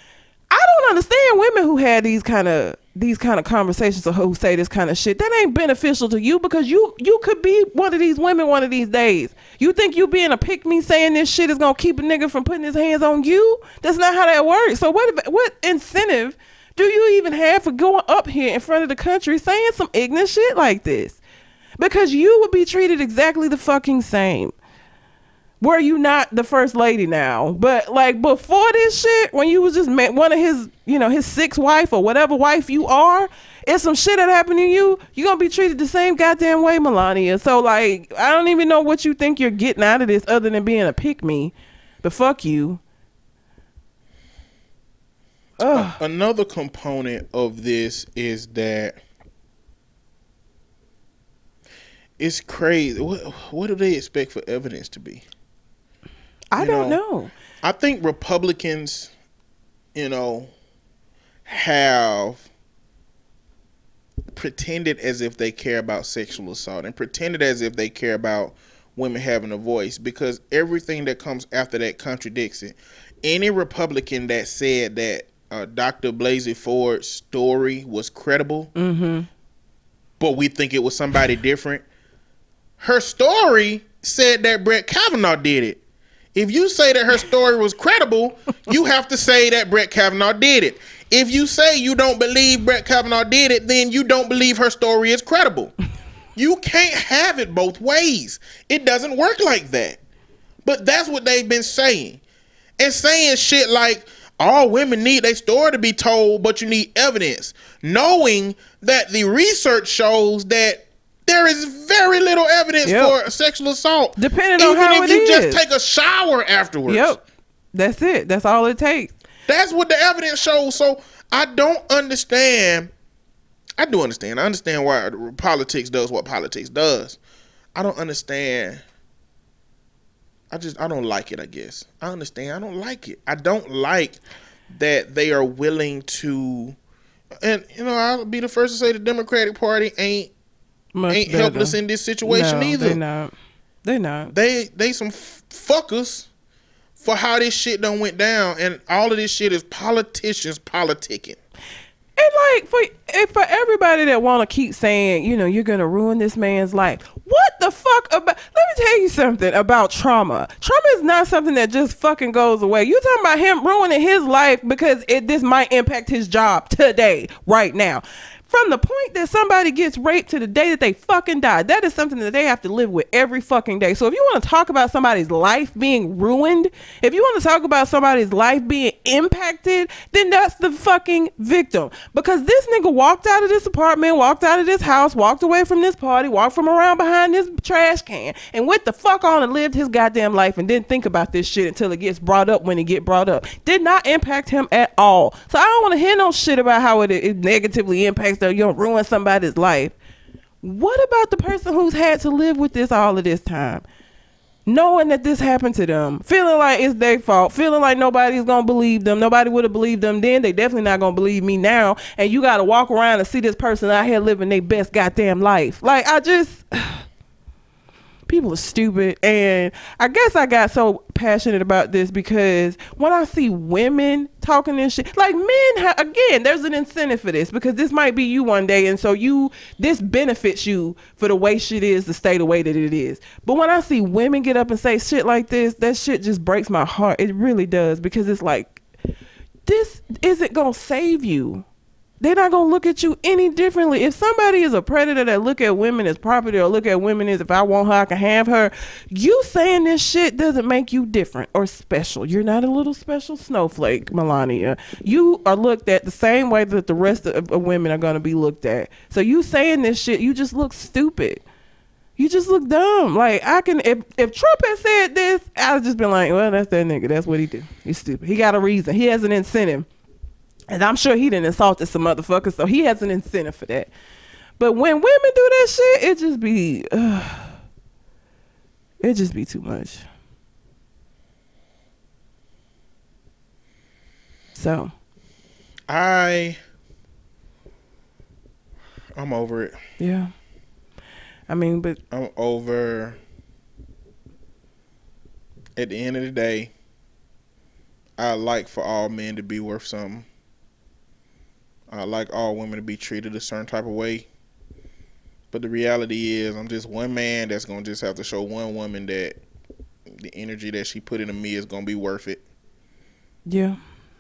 I don't understand women who had these kind of these kind of conversations or who say this kind of shit. That ain't beneficial to you because you you could be one of these women one of these days. You think you being a pick me saying this shit is gonna keep a nigga from putting his hands on you? That's not how that works. So what if, what incentive do you even have for going up here in front of the country saying some ignorant shit like this? Because you would be treated exactly the fucking same. Were you not the first lady now? But like before this shit, when you was just met one of his, you know, his sixth wife or whatever wife you are, it's some shit that happened to you. you're gonna be treated the same goddamn way, Melania. So like, I don't even know what you think you're getting out of this other than being a pick me. But fuck you. Ugh. Another component of this is that it's crazy. What what do they expect for evidence to be? I You don't know, know. I think Republicans, you know, have pretended as if they care about sexual assault and pretended as if they care about women having a voice because everything that comes after that contradicts it. Any Republican that said that uh, Dr. Blasey Ford's story was credible, but we think it was somebody different, her story said that Brett Kavanaugh did it. If you say that her story was credible, you have to say that Brett Kavanaugh did it. If you say you don't believe Brett Kavanaugh did it, then you don't believe her story is credible. You can't have it both ways. It doesn't work like that. But that's what they've been saying. And saying shit like, all women need their story to be told, but you need evidence. Knowing that the research shows that there is very little evidence Yep. for sexual assault. Depending on Even how if it you is. just take a shower afterwards. Yep. That's it. That's all it takes. That's what the evidence shows. So I don't understand. I do understand. I understand why politics does what politics does. I don't understand. I just I don't like it. I guess I understand. I don't like it. I don't like that they are willing to. And you know, I'll be the first to say the Democratic Party ain't Much ain't better. helpless in this situation no, either. They're not. They're not. they they some f- fuckers for how this shit done went down, and all of this shit is politicians politicking. And like for and for everybody that want to keep saying, you know, you're gonna ruin this man's life. What the fuck about? Let me tell you something about trauma. Trauma is not something that just fucking goes away. You talking about him ruining his life because it this might impact his job today, right now. From the point that somebody gets raped to the day that they fucking die, that is something that they have to live with every fucking day. So if you want to talk about somebody's life being ruined, if you want to talk about somebody's life being impacted, then that's the fucking victim. Because this nigga walked out of this apartment, walked out of this house, walked away from this party, walked from around behind this trash can, and went the fuck on and lived his goddamn life and didn't think about this shit until it gets brought up when it get brought up. Did not impact him at all. So I don't want to hear no shit about how it, it negatively impacts or you don't ruin somebody's life. What about the person who's had to live with this all of this time? Knowing that this happened to them, feeling like it's their fault, feeling like nobody's gonna believe them, nobody would have believed them then, they definitely not gonna believe me now. And you gotta walk around and see this person out here living their best goddamn life. Like I just people are stupid and i guess i got so passionate about this because when i see women talking this shit like men ha- again there's an incentive for this because this might be you one day and so you this benefits you for the way shit is to stay the way that it is. But when i see women get up and say shit like this that shit just breaks my heart. It really does because it's like this isn't gonna save you they're not gonna look at you any differently. If somebody is a predator that look at women as property or look at women as if I want her, I can have her, you saying this shit doesn't make you different or special. You're not a little special snowflake, Melania. You are looked at the same way that the rest of, of women are gonna be looked at. So you saying this shit, you just look stupid. You just look dumb. Like I can if if Trump had said this, I'd just been like, well, that's that nigga. That's what he do. He's stupid. He got a reason. He has an incentive. And I'm sure he didn't insulted some motherfuckers, so he has an incentive for that. But when women do that shit, it just be, uh, it just be too much. So, I I'm over it. yeah. I mean, but I'm over at the end of the day, I like for all men to be worth something. I like all women to be treated a certain type of way. But the reality is I'm just one man that's gonna just have to show one woman that the energy that she put into me is gonna be worth it. yeah.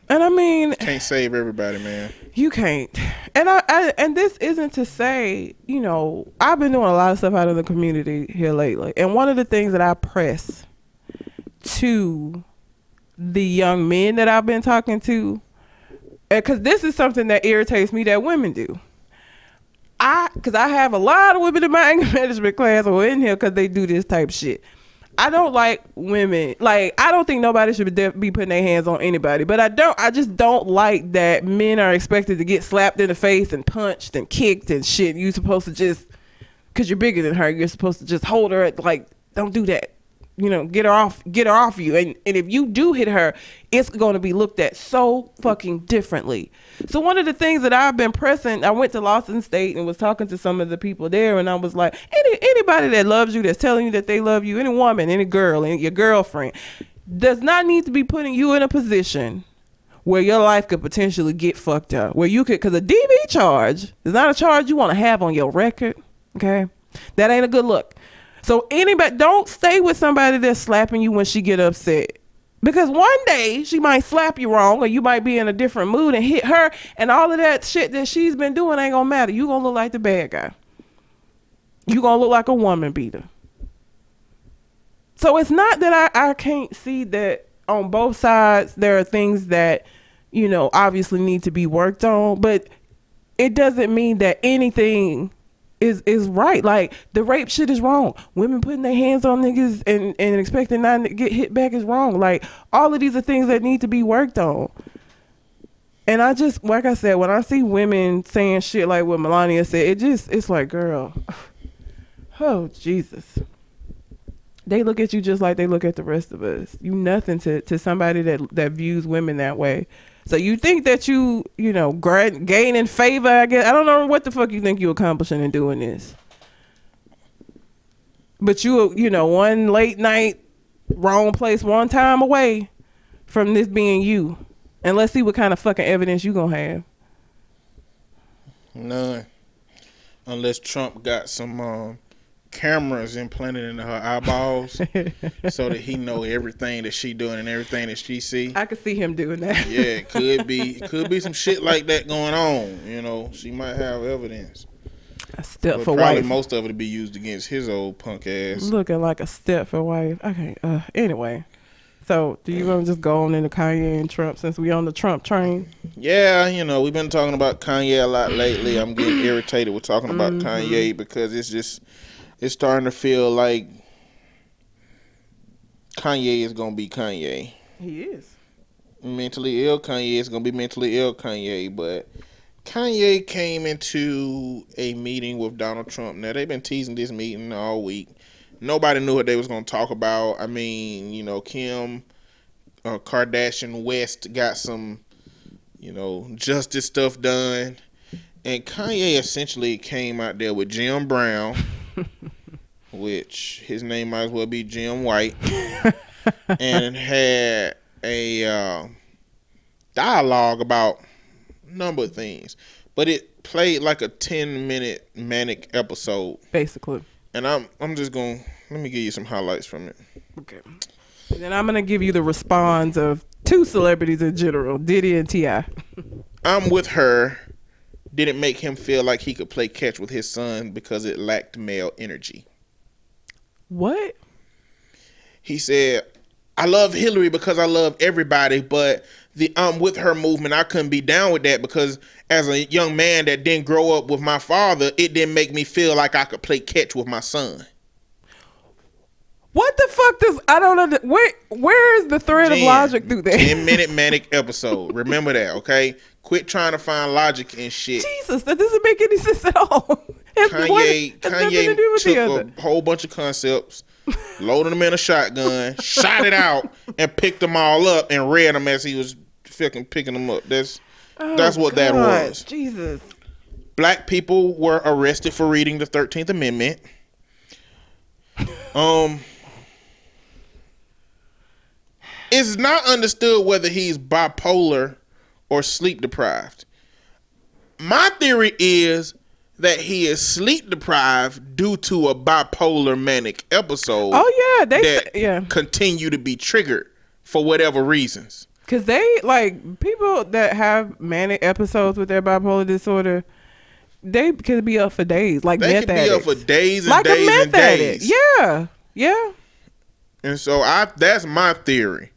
And I mean, Can't save everybody, man. You can't. And I, I and this isn't to say, you know, I've been doing a lot of stuff out in the community here lately. And one of the things that I press to the young men that I've been talking to because this is something that irritates me that women do. I because I have a lot of women in my anger management class or in here because they do this type shit. I don't like women. Like I don't think nobody should be, be putting their hands on anybody. But I don't. I just don't like that men are expected to get slapped in the face and punched and kicked and shit. You supposed to just because you're bigger than her. You're supposed to just hold her. At, like don't do that. You know, get her off. Get her off you. And and if you do hit her, it's going to be looked at so fucking differently. So one of the things that I've been pressing, I went to Lawson State and was talking to some of the people there, and I was like, any anybody that loves you, that's telling you that they love you, any woman, any girl, any your girlfriend, does not need to be putting you in a position where your life could potentially get fucked up. Where you could, because a DV charge is not a charge you want to have on your record. Okay, that ain't a good look. So anybody, don't stay with somebody that's slapping you when she get upset. Because one day she might slap you wrong, or you might be in a different mood and hit her, and all of that shit that she's been doing ain't gonna matter. You gonna look like the bad guy. You gonna look like a woman beater. So it's not that I, I can't see that on both sides there are things that, you know, obviously need to be worked on, but it doesn't mean that anything is is right. Like the rape shit is wrong. Women putting their hands on niggas and, and expecting not to get hit back is wrong. Like all of these are things that need to be worked on. And I just like I said, when I see women saying shit like what Melania said, it just it's like, girl, oh Jesus. They look at you just like they look at the rest of us. You nothing to, to somebody that that views women that way. So you think that you, you know, gaining favor? I guess I don't know what the fuck you think you're accomplishing in doing this. But you, you know, one late night, wrong place, one time away from this being you. And let's see what kind of fucking evidence you gonna have. None. Unless Trump got some um, cameras implanted into her eyeballs so that he know everything that she doing and everything that she see. I could see him doing that. Yeah, it could be it could be some shit like that going on. You know, she might have evidence. a step But for probably wife. most of it would be used against his old punk ass. Looking like a step for wife. Okay. Uh, anyway, so do you want to just go on into Kanye and Trump since we on the Trump train? Yeah, you know, we've been talking about Kanye a lot lately. I'm getting irritated with talking about Kanye because it's just it's starting to feel like Kanye is gonna be Kanye. He is. Mentally ill Kanye is gonna be mentally ill Kanye, but Kanye came into a meeting with Donald Trump. Now they've been teasing this meeting all week. Nobody knew what they was gonna talk about. I mean, you know, Kim uh, Kardashian West got some, you know, justice stuff done, and Kanye essentially came out there with Jim Brown, which his name might as well be Jim White, and had a uh, dialogue about a number of things, but it played like a ten minute manic episode, Basically. and I'm I'm just gonna let me give you some highlights from it. Okay. And then I'm gonna give you the response of two celebrities in general, Diddy and Ti. I'm with her. Didn't make him feel like he could play catch with his son because it lacked male energy. What? He said, I love Hillary because I love everybody, but the I'm with her movement, I couldn't be down with that because as a young man that didn't grow up with my father, it didn't make me feel like I could play catch with my son. What the fuck does I don't know where where is the thread of logic through that? 10 minute manic episode. Remember that, okay? Quit trying to find logic and shit. Jesus, that doesn't make any sense at all. One Kanye, to Kanye the took a whole bunch of concepts, loaded them in a shotgun, shot it out, and picked them all up and read them as he was fucking picking them up. That's that's Oh, what that was. Jesus. Black people were arrested for reading the Thirteenth Amendment. Um, it's not understood whether he's bipolar or sleep deprived. My theory is that he is sleep deprived due to a bipolar manic episode Oh yeah, they that yeah. continue to be triggered for whatever reasons. Cause they like people that have manic episodes with their bipolar disorder. They could be up for days, like They meth can be up for days and like a days meth and addict. days. Yeah, yeah. And so I that's my theory.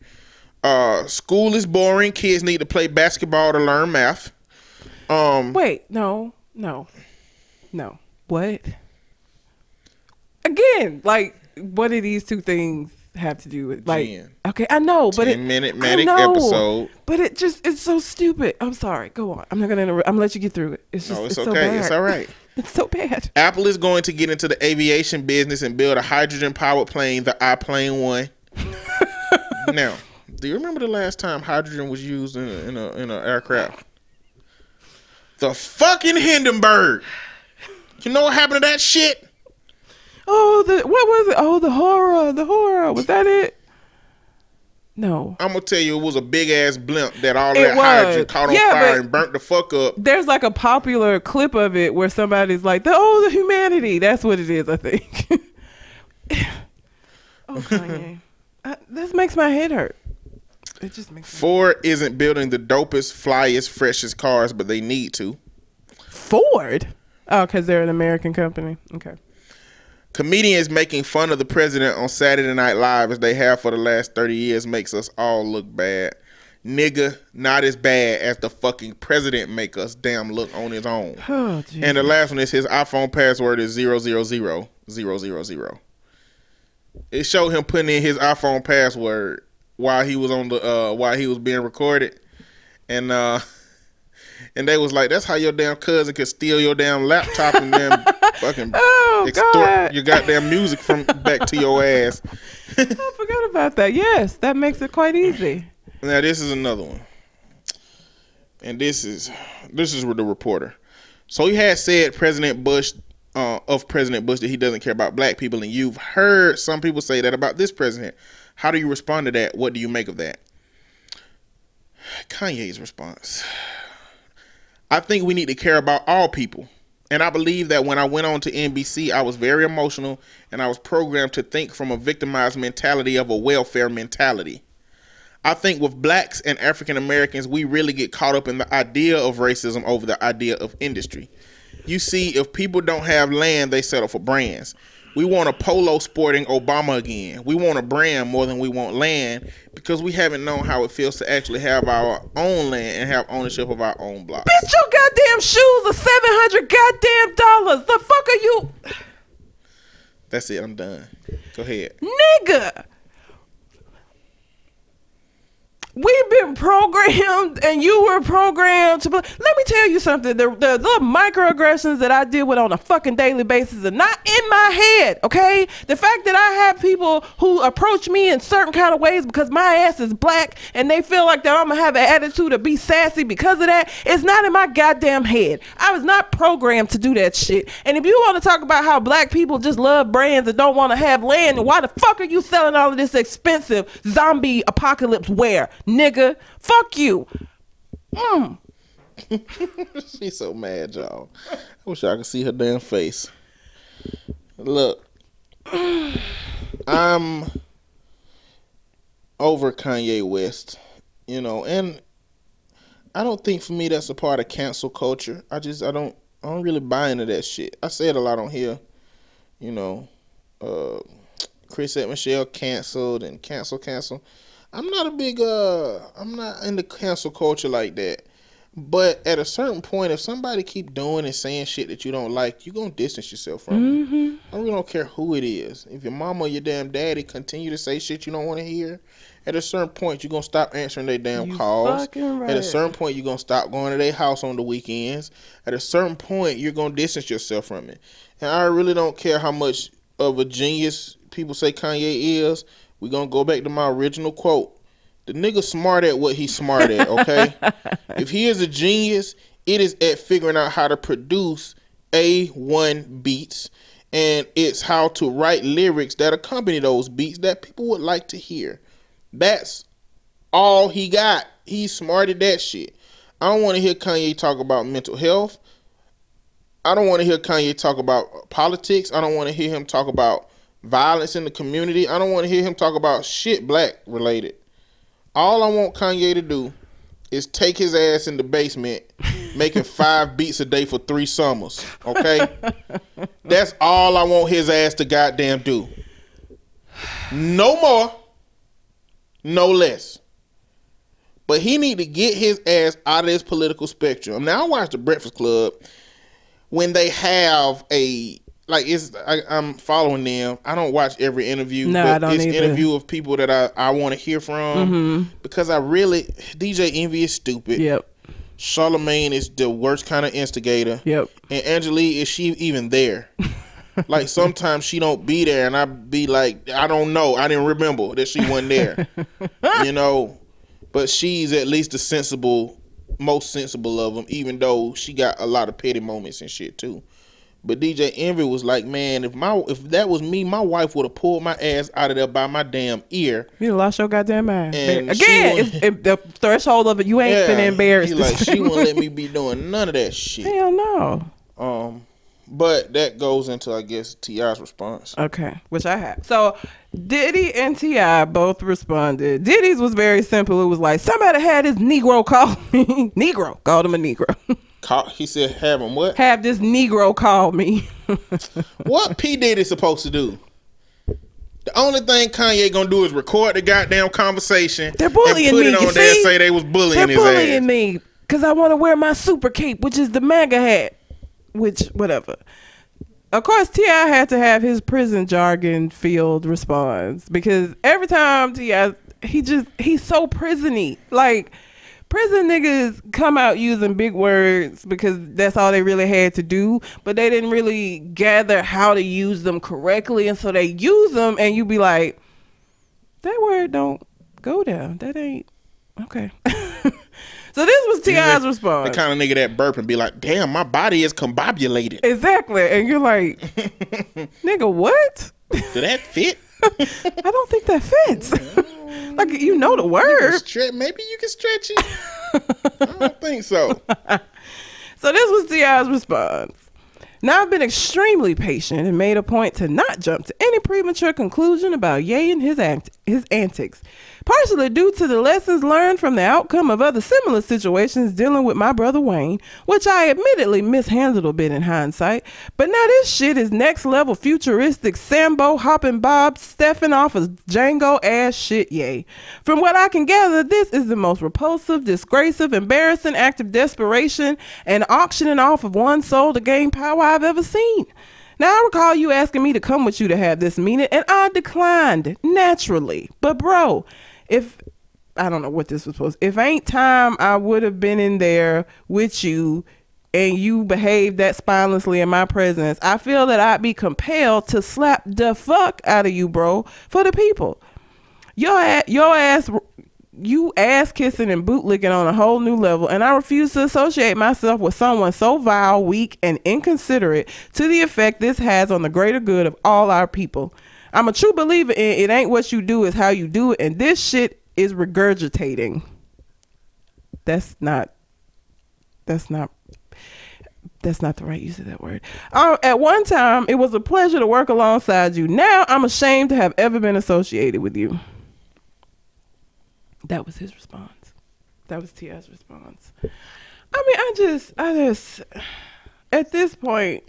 Uh school is boring. Kids need to play basketball to learn math. Um Wait, no, no, no. What? Again, like, what do these two things have to do with? Like, Jen, okay, I know, but it, 10 minute manic know, episode. But it just it's so stupid. I'm sorry. Go on. I'm not gonna. Interrupt. I'm gonna let you get through it. It's just. No, it's, so okay. bad. it's all right. It's so bad. Apple is going to get into the aviation business and build a hydrogen powered plane, the iPlane one. now, do you remember the last time hydrogen was used in a, in a in an aircraft? The fucking Hindenburg. You know what happened to that shit? Oh, the what was it? Oh, the horror. The horror. Was that it? No. I'm gonna tell you, it was a big ass blimp that all It that hydrogen caught on Yeah, fire and burnt the fuck up. There's like a popular clip of it where somebody's like, "The oh, the humanity." That's what it is. I think. oh, Kanye. I, this makes my head hurt. It just makes me Ford isn't building the dopest, flyest, freshest cars, but they need to. Ford. Oh, because they're an American company. Okay. Comedians making fun of the president on Saturday Night Live as they have for the last 30 years makes us all look bad. Nigga, not as bad as the fucking president make us damn look on his own. Oh. And the last one is his iPhone password is zero zero zero zero zero zero. It showed him putting in his iPhone password while he was on the uh while he was being recorded. And uh and they was like, That's how your damn cousin could steal your damn laptop and then fucking Oh, extort God. your goddamn music from back to your ass. I forgot about that. Yes, that makes it quite easy. Now this is another one, and this is this is with the reporter. So he had said President Bush uh, of President Bush that he doesn't care about black people, and you've heard some people say that about this president. How do you respond to that? What do you make of that? Kanye's response. I think we need to care about all people. And I believe that when I went on to NBC, I was very emotional and I was programmed to think from a victimized mentality of a welfare mentality. I think with blacks and African Americans, we really get caught up in the idea of racism over the idea of industry. You see, if people don't have land, they settle for brands. We want a polo sporting Obama again. We want a brand more than we want land because we haven't known how it feels to actually have our own land and have ownership of our own block. Bitch, your goddamn shoes are seven hundred goddamn dollars. The fuck are you, That's it. I'm done. Go ahead. nigga? We've been programmed, and you were programmed to. Let me tell you something. The, the little microaggressions that I deal with on a fucking daily basis are not in my head. Okay, the fact that I have people who approach me in certain kind of ways because my ass is black, and they feel like that I'm gonna have an attitude to be sassy because of that, it's not in my goddamn head. I was not programmed to do that shit. And if you want to talk about how black people just love brands and don't want to have land, why the fuck are you selling all of this expensive zombie apocalypse wear, nigga? Fuck you. Mm. She's so mad, y'all. I wish I could see her damn face. Look, I'm over Kanye West, you know, and I don't think for me that's a part of cancel culture. I just I don't I don't really buy into that shit. I say it a lot on here, you know. Uh, Chris at Michelle canceled and cancel cancel. I'm not a big uh I'm not into cancel culture like that. But at a certain point, if somebody keep doing and saying shit that you don't like, you gonna distance yourself from. them. I really don't care who it is. If your mama or your damn daddy continue to say shit you don't want to hear, at a certain point you're gonna stop answering their damn You calls. fucking At a certain point you're gonna stop going to their house on the weekends. At a certain point you're gonna distance yourself from it. And I really don't care how much of a genius people say Kanye is. We're gonna go back to my original quote. The nigga smart at what he's smart at, okay? if he is a genius, it is at figuring out how to produce A1 beats and it's how to write lyrics that accompany those beats that people would like to hear. That's all he got. He's smart at that shit. I don't want to hear Kanye talk about mental health. I don't want to hear Kanye talk about politics. I don't want to hear him talk about violence in the community. I don't want to hear him talk about shit black related. All I want Kanye to do is take his ass in the basement, making five beats a day for three summers. Okay? That's all I want his ass to goddamn do. No more, no less. But he need to get his ass out of this political spectrum. Now I watch the Breakfast Club when they have a like it's I, I'm following them. I don't watch every interview, No, but I don't it's either. interview of people that I, I want to hear from mm-hmm. because I really DJ Envy is stupid. Yep. Charlemagne is the worst kind of instigator. Yep. And Angela Yee is she even there? like sometimes she don't be there, and I be like, I don't know, I didn't remember that she wasn't there. you know, but she's at least the sensible, most sensible of them, even though she got a lot of petty moments and shit too. But DJ Envy was like, man, if my if that was me, my wife would have pulled my ass out of there by my damn ear. You lost your goddamn mind. And Again, it's, it, the threshold of it, you ain't finna embarrass he this like she won't let me be doing none of that shit. Hell no. Um, but that goes into I guess T.I.'s response. Okay, which I have. So Diddy and Ti both responded. Diddy's was very simple. It was like somebody had his Negro call me. Negro called him a Negro. Call, he said, "Have him what? have this Negro call me. what P Diddy supposed to do? The only thing Kanye gonna do is record the goddamn conversation. They're bullying me. you on there and see? say they was bullying They're bullying ass. me because I want to wear my super cape, which is the MAGA hat. Which whatever. Of course, T.I. had to have his prison jargon field response because every time T.I., he just he's so prisony. Like prison niggas come out using big words because that's all they really had to do, but they didn't really gather how to use them correctly, and so they use them, and you be like, that word don't go down. That ain't okay. so this was T.I.'s response. The kind of nigga that burp and be like, "Damn, my body is combobulated. exactly, and you're like, nigga, what? Did that fit? I don't think that fits. like you know the word. Stre- Maybe you can stretch it. I don't think so. So this was T.I.'s response. Now, I've been extremely patient and made a point to not jump to any premature conclusion about Ye and his, act- his antics, partially due to the lessons learned from the outcome of other similar situations dealing with my brother Wayne, which I admittedly mishandled a bit in hindsight. But now this shit is next level futuristic Sambo hopping Bob Steffing off of Django ass shit, Ye. From what I can gather, this is the most repulsive, disgraceful, embarrassing act of desperation and auctioning off of one soul to gain power I've ever seen. Now, I recall you asking me to come with you to have this meeting, and I declined naturally. But, bro, if I don't know what this was supposed if ain't time, I would have been in there with you and you behaved that spinelessly in my presence. I feel that I'd be compelled to slap the fuck out of you, bro, for the people. Your your ass you ass kissing and bootlicking on a whole new level, and I refuse to associate myself with someone so vile, weak, and inconsiderate to the effect this has on the greater good of all our people. I'm a true believer in it ain't what you do, is how you do it, and this shit is regurgitating. That's not. That's not. That's not the right use of that word. Um, at one time, it was a pleasure to work alongside you. Now, I'm ashamed to have ever been associated with you. That was his response. That was T.I.'s response. I mean, I just, I just, at this point,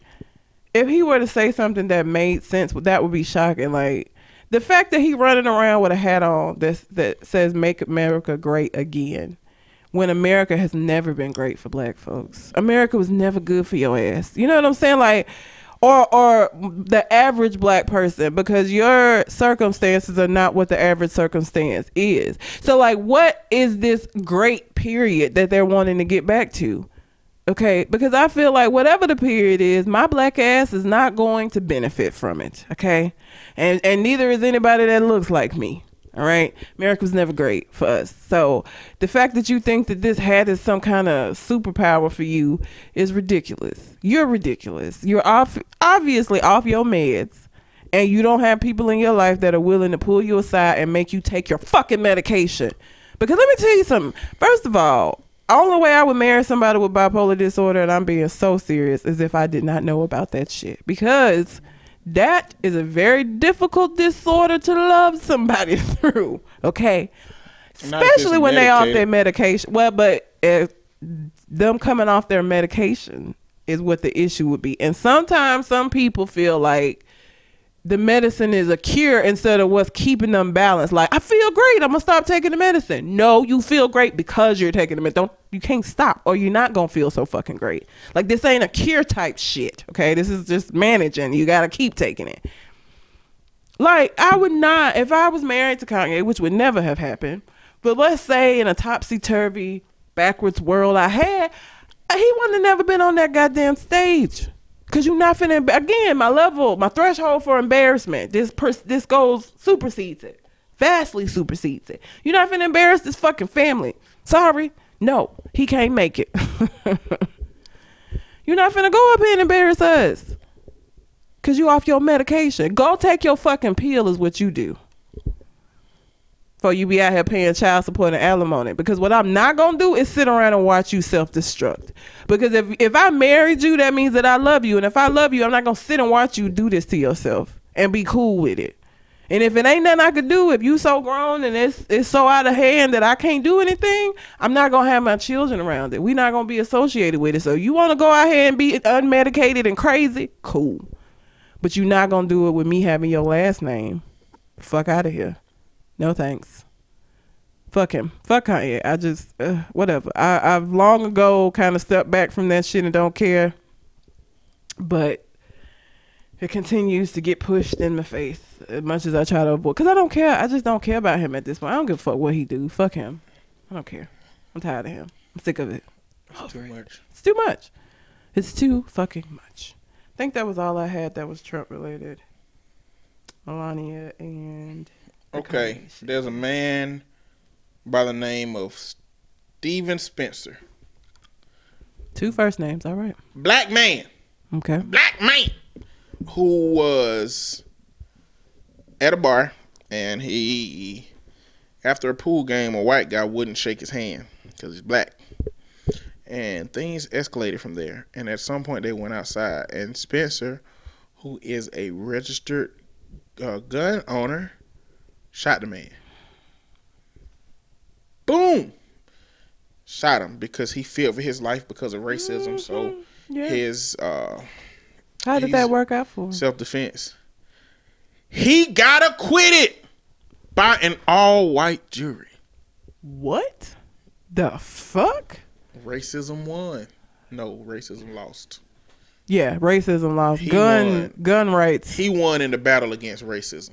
if he were to say something that made sense, that would be shocking. Like the fact that he running around with a hat on that that says "Make America Great Again," when America has never been great for Black folks. America was never good for your ass. You know what I'm saying? Like or or the average black person because your circumstances are not what the average circumstance is. So like what is this great period that they're wanting to get back to? Okay, because I feel like whatever the period is, my black ass is not going to benefit from it. Okay, and and neither is anybody that looks like me. All right. America was never great for us. So the fact that you think that this hat is some kind of superpower for you is ridiculous. You're ridiculous. You're off obviously off your meds and you don't have people in your life that are willing to pull you aside and make you take your fucking medication. Because let me tell you something. First of all, only way I would marry somebody with bipolar disorder, and I'm being so serious, is if I did not know about that shit. Because that is a very difficult disorder to love somebody through. Okay, especially when they off their medication. Well, but if them coming off their medication is what the issue would be. And sometimes some people feel like the medicine is a cure instead of what's keeping them balanced. Like, I feel great. I'm gonna stop taking the medicine. No, you feel great because you're taking the medicine. Don't you can't stop or you're not gonna feel so fucking great. Like this ain't a cure type shit. Okay, this is just managing. You gotta keep taking it. Like I would not if I was married to Kanye, which would never have happened. But let's say in a topsy turvy backwards world I had, he wouldn't have never been on that goddamn stage. Cause you're not finna again. My level, my threshold for embarrassment. This pers- this goes supersedes it, vastly supersedes it. You're not finna embarrass this fucking family. Sorry, no, he can't make it. you're not finna go up here and embarrass us. Cause you off your medication. Go take your fucking pill is what you do for you be out here paying child support and alimony. Because what I'm not gonna do is sit around and watch you self destruct. Because if if I married you, that means that I love you, and if I love you, I'm not gonna sit and watch you do this to yourself and be cool with it. And if it ain't nothing I could do, if you so grown and it's it's so out of hand that I can't do anything, I'm not gonna have my children around it. We're not gonna be associated with it. So you wanna go out here and be unmedicated and crazy? Cool. But you're not gonna do it with me having your last name. Fuck out of here. No thanks. Fuck him. Fuck Kanye. I just uh, whatever. I I've long ago kind of stepped back from that shit and don't care. But it continues to get pushed in my face as much as I try to avoid. Cause I don't care. I just don't care about him at this point. I don't give a fuck what he do. Fuck him. I don't care. I'm tired of him. I'm sick of it. It's too much. It's too much. It's too fucking much. I think that was all I had that was Trump related. Melania and Okay, there's a man by the name of Steven Spencer. Two first names, all right. Black man. Okay. Black man. Who was at a bar and he, after a pool game, a white guy wouldn't shake his hand because he's black. And things escalated from there. And at some point, they went outside. And Spencer, who is a registered uh, gun owner, shot the man. Boom! Shot him because he feared for his life because of racism. So Yeah. his uh, How did that work out for him? self defense. He got acquitted by an all white jury. What? The fuck? Racism won. No, racism lost. Yeah, racism lost. He gun won. gun rights. He won in the battle against racism.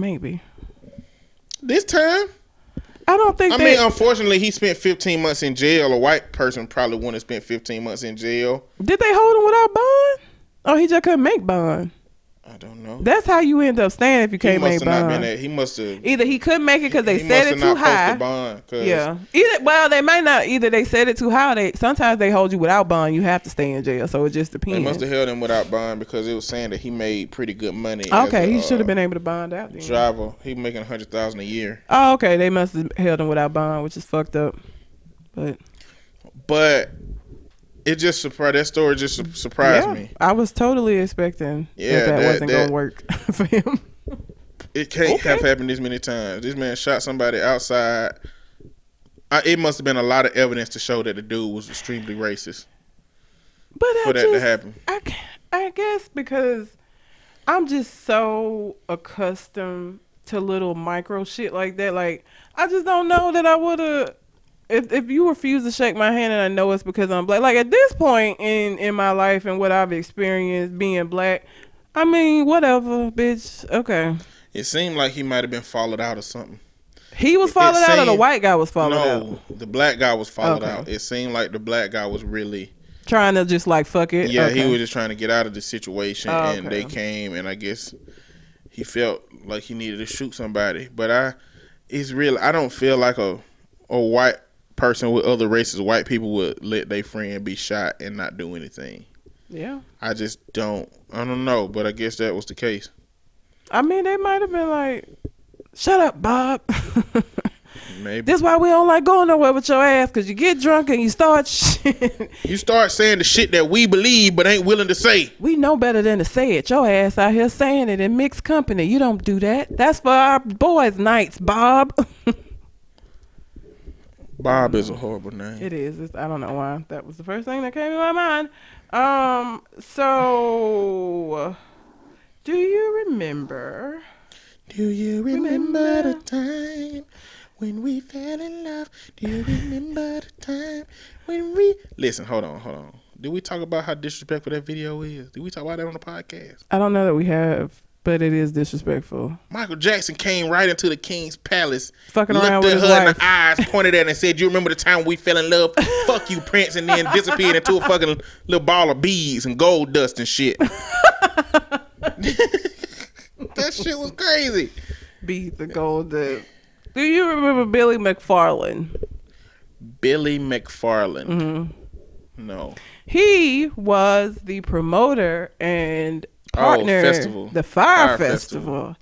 Maybe. This time, I don't think I they. mean, unfortunately, he spent 15 months in jail. A white person probably wouldn't have spent 15 months in jail. did they hold him without bond? Oh, he just couldn't make bond. I don't know. That's how you end up staying if you can't must make have not been bond. that. He must have. Either he couldn't make it because they must it too high. Bond Yeah. Either well, they might not. Either they set it too high. They sometimes they hold you without bond. You have to stay in jail. So it just They depends. must have held him without bond because it was saying that he made pretty good money. Okay, a, he should have uh, been able to bond out. Then. driver. He making a hundred thousand a year. Oh, okay. They must have held him without bond, which is fucked up. But But it just surprised that story just surprised yeah, me. I was totally expecting Yeah, that that, that- wasn't that- gonna work for him. It can't Okay. have happened this many times. This man shot somebody outside. I, it must have been a lot of evidence to show that the dude was extremely racist But I for that to happen. I, I guess because I'm just so accustomed to little micro shit like that. Like I just don't know that I would have. If if you refuse to shake my hand and I know it's because I'm black, like at this point in in my life and what I've experienced being black, I mean whatever, bitch. Okay, It seemed like he might have been followed out or something. he was followed out, or the white guy was followed out, no, the black guy was followed Okay. out. It seemed like the black guy was really trying to just like fuck it. Yeah, he was just trying to get out of the situation, Oh, and they came, and I guess he felt like he needed to shoot somebody. But I, it's real. I don't feel like a a white person with other races, white people would let their friend be shot and not do anything. Yeah, I just don't. I don't know, but I guess that was the case. I mean they might have been like, "Shut up, Bob." Maybe This why we don't like going nowhere with your ass, cause you get drunk and you start shit. you start saying the shit that we believe but ain't willing to say. we know better than to say it. Your ass out here saying it in mixed company. You don't do that. That's for our boys' nights, Bob. Bob is a horrible name. it is. It's, I don't know why. That was the first thing that came to my mind. Um. So, do you remember? Do you remember the time when we fell in love? Do you remember the time when we listen? Hold on, hold on. Did we talk about how disrespectful that video is? Did we talk about that on the podcast? I don't know that we have, but it is disrespectful. Michael Jackson came right into the king's palace, Fucking looked around at her in the eyes, pointed at her, and said, "You remember the time we fell in love? Fuck you, Prince!" And then disappeared into a fucking little ball of beads and gold dust and shit. that shit was crazy. Beat the gold. dust. Do you remember Billy McFarland? Billy McFarland. Mm-hmm. No. He was the promoter and Oh, partner Oh, festival. the Fyre, Fyre festival.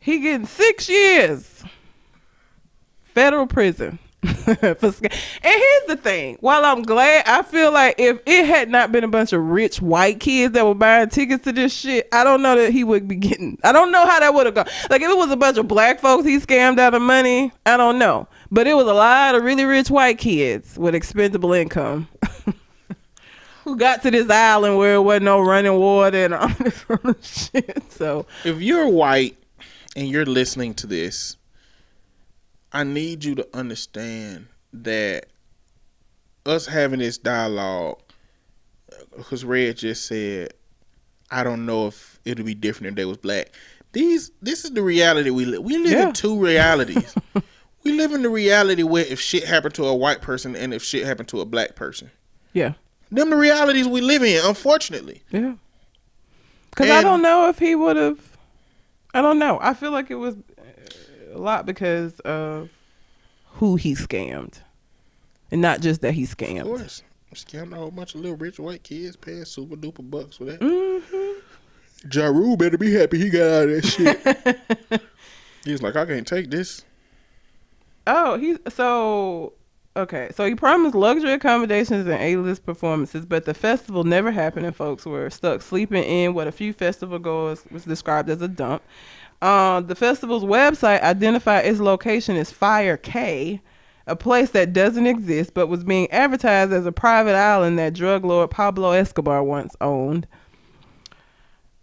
He getting six years federal prison. and here's the thing: while I'm glad, I feel like if it had not been a bunch of rich white kids that were buying tickets to this shit, I don't know that he would be getting. I don't know how that would have gone. Like if it was a bunch of black folks he scammed out of money, I don't know. But it was a lot of really rich white kids with expendable income. who got to this island where it wasn't no running water and all this shit. So If you're white and you're listening to this, I need you to understand that us having this dialogue, because Red just said, I don't know if it'll be different if they was black. These, this is the reality we live. We live Yeah. in two realities. we live in the reality where if shit happened to a white person and if shit happened to a black person, yeah, them the realities we live in. Unfortunately, yeah. Because I don't know if he would have. I don't know. I feel like it was uh, a lot because of who he scammed, and not just that he scammed. of course, scammed a whole bunch of little rich white kids paying super duper bucks for that. hmm Ja Rule better be happy he got out of that shit. He's like, I can't take this. Oh, he's so Okay, so he promised luxury accommodations and A-list performances, but the festival never happened, and folks were stuck sleeping in what a few festival goers was described as a dump. Uh, the festival's website identified its location as Fyre Cay, a place that doesn't exist but was being advertised as a private island that drug lord Pablo Escobar once owned.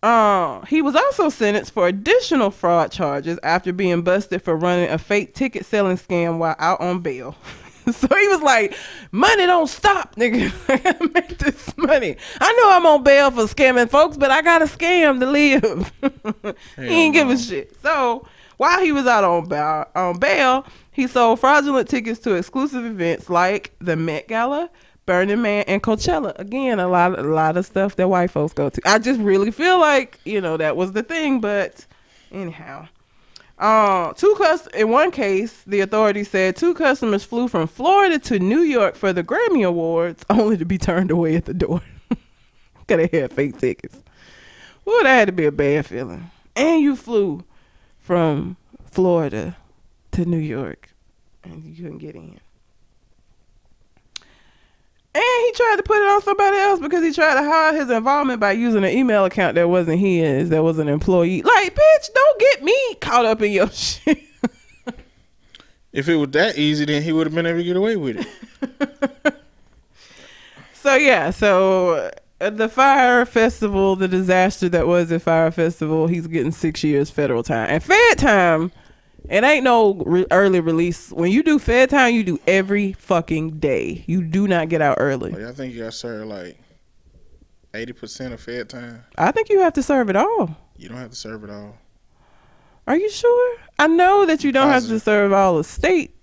Uh, he was also sentenced for additional fraud charges after being busted for running a fake ticket selling scam while out on bail. so he was like, "Money don't stop, nigga. I gotta make this money. I know I'm on bail for scamming folks, but I gotta scam to live." he ain't give a shit. So while he was out on bail, on bail, he sold fraudulent tickets to exclusive events like the Met Gala, Burning Man, and Coachella. Again, a lot, a lot of stuff that white folks go to. I just really feel like you know that was the thing, but anyhow. Uh, two cus- in one case, the authorities said two customers flew from Florida to New York for the Grammy Awards, only to be turned away at the door. Cause they had fake tickets. Well, that had to be a bad feeling. And you flew from Florida to New York, and you couldn't get in. And he tried to put it on somebody else because he tried to hide his involvement by using an email account that wasn't his, that was an employee. Like, bitch, don't get me caught up in your shit. If it was that easy, then he would have been able to get away with it. so yeah, so uh, the Fyre festival, the disaster that was at Fyre festival, he's getting six years federal time. And fed time, it ain't no re- early release. When you do fed time, you do every fucking day. You do not get out early. Like, I think you got served like eighty percent of Fed time. I think you have to serve it all. You don't have to serve it all. Are you sure? I know that you don't have to serve all the state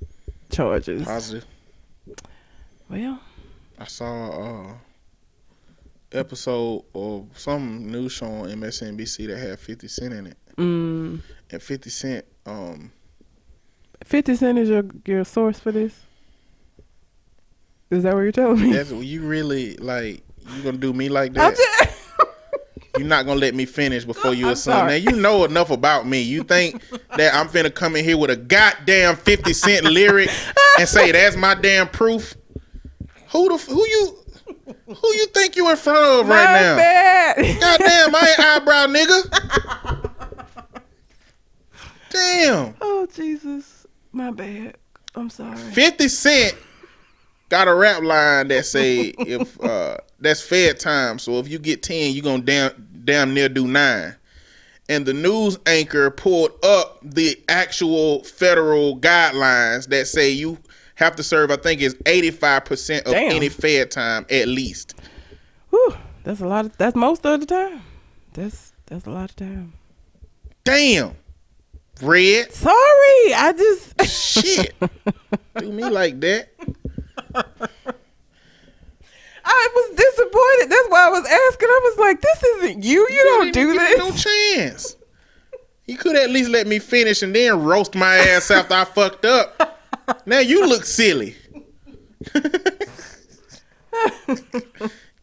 charges. Positive. Well, I saw uh episode of some news show on MSNBC that had Fifty Cent in it, mm, and Fifty Cent um 50 Cent is your, your source for this? Is that what you're telling me? that's you really like you gonna do me like that? just- You're not gonna let me finish before you assume. Now you know enough about me. You think that I'm finna come in here with a goddamn Fifty Cent lyric and say that's my damn proof? Who the who you who you think you in front of My right now? bad. Goddamn, I ain't eyebrow nigga. Damn. oh, Jesus. My bad. I'm sorry. 50 Cent got a rap line that say if uh that's fed time. So if you get 10, you gonna damn damn near do nine. And the news anchor pulled up the actual federal guidelines that say you have to serve, I think it's 85% of Damn. any fed time at least. Whew, that's a lot. Of, that's most of the time. That's that's a lot of time. Damn. Red. Sorry, I just Shit. do me like that. I was disappointed. That's why I was asking. I was like, "This isn't you. You don't do didn't give me this." No chance. He could at least let me finish and then roast my ass after I fucked up. Now you look silly.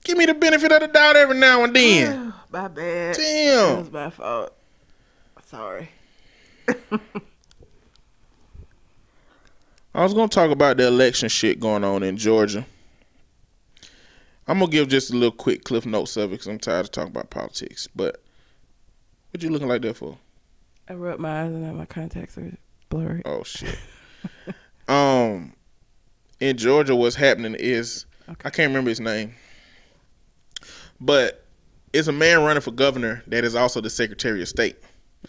Give me the benefit of the doubt every now and then. my bad. That Damn. was my fault. Sorry. I was gonna talk about the election shit going on in Georgia. I'm gonna give just a little quick cliff notes of it because I'm tired of talking about politics. But what you looking like that for? I rubbed my eyes and now my contacts are blurry. Oh shit. um, in Georgia, what's happening is Okay. I can't remember his name, but it's a man running for governor that is also the Secretary of State.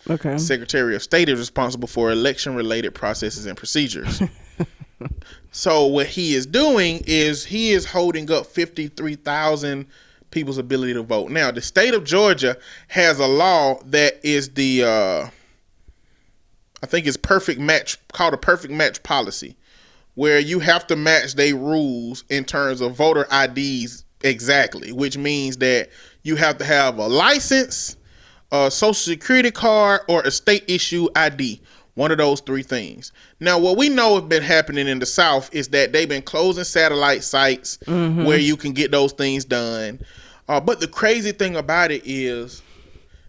Okay. Secretary of State is responsible for election-related processes and procedures. so what he is doing is he is holding up fifty-three thousand people's ability to vote. Now, the state of Georgia has a law that is the uh, I think it's perfect match called a perfect match policy, where you have to match their rules in terms of voter IDs exactly, which means that you have to have a license, a social security card, or a state issue ID. One of those three things. Now, what we know has been happening in the South is that they've been closing satellite sites where you can get those things done. Uh, but the crazy thing about it is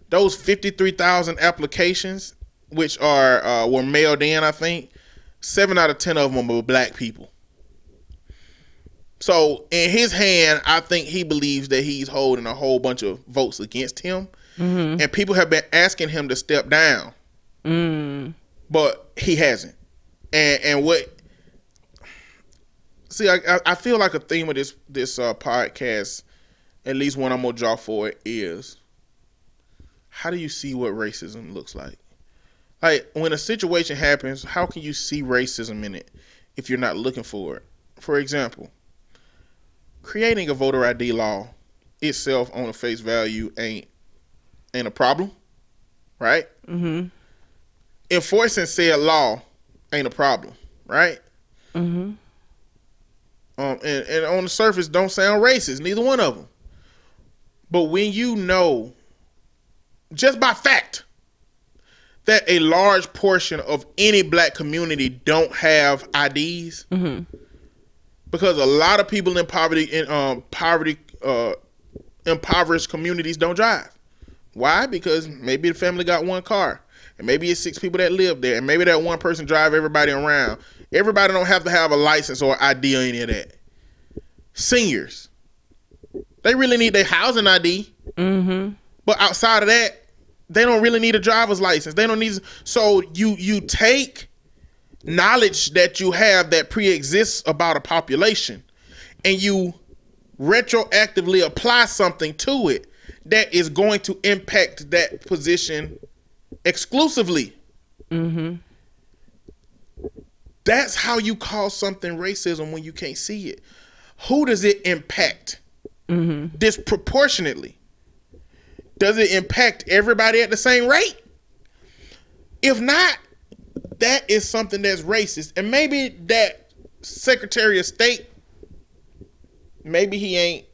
those 53,000 applications, which are uh, were mailed in, I think, seven out of 10 of them were black people. So in his hand, I think he believes that he's holding a whole bunch of votes against him, and people have been asking him to step down, but he hasn't. And and what? See, I I- I feel like a theme of this this uh, podcast, at least one I'm gonna draw for it is, how do you see what racism looks like? Like when a situation happens, how can you see racism in it if you're not looking for it? For example, creating a voter ID law itself on a face value ain't ain't a problem, right? Mm-hmm. Enforcing said law ain't a problem, right? Mm-hmm. Um, and, and on the surface don't sound racist, neither one of them. But when you know, just by fact, that a large portion of any black community don't have IDs, Mm-hmm. because a lot of people in poverty in um poverty uh impoverished communities don't drive. Why? Because maybe the family got one car, and maybe it's six people that live there, and maybe that one person drive everybody around. Everybody don't have to have a license or ID or any of that. Seniors, they really need their housing ID, Mm-hmm. but outside of that, they don't really need a driver's license. They don't need. So you you take knowledge that you have that pre-exists about a population, and you retroactively apply something to it that is going to impact that position exclusively. Mm-hmm. That's how you call something racism when you can't see it. Who does it impact? Mm-hmm. Disproportionately. Does it impact everybody at the same rate? If not, that is something that's racist. And maybe that Secretary of State, maybe he ain't.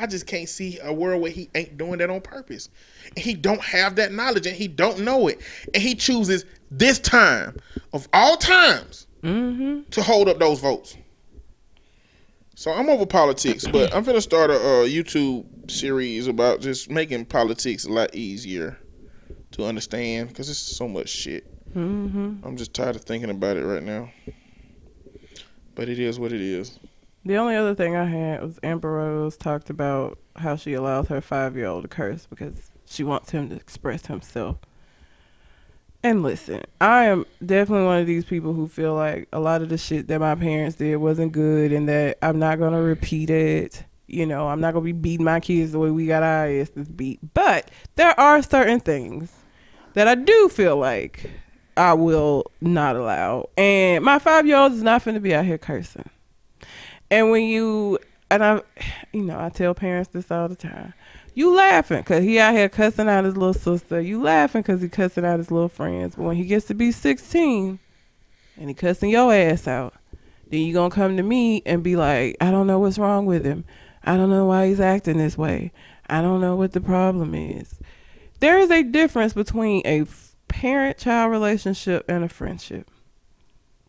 I just can't see a world where he ain't doing that on purpose. And he don't have that knowledge and he don't know it. And he chooses this time of all times Mm-hmm. to hold up those votes. So I'm over politics, but I'm gonna start a, uh YouTube series about just making politics a lot easier to understand because it's so much shit. Mm-hmm. I'm just tired of thinking about it right now. But it is what it is. The only other thing I had was Amber Rose talked about how she allows her five year old to curse because she wants him to express himself. And listen, I am definitely one of these people who feel like a lot of the shit that my parents did wasn't good and that I'm not going to repeat it. You know, I'm not going to be beating my kids the way we got our asses beat. But there are certain things that I do feel like I will not allow. And my five year old is not going to be out here cursing. And when you and I, you know, I tell parents this all the time. You laughing because he out here cussing out his little sister. You laughing because he cussing out his little friends. But when he gets to be 16 and he cussing your ass out, then you going to come to me and be like, I don't know what's wrong with him. I don't know why he's acting this way. I don't know what the problem is. There is a difference between a parent child relationship and a friendship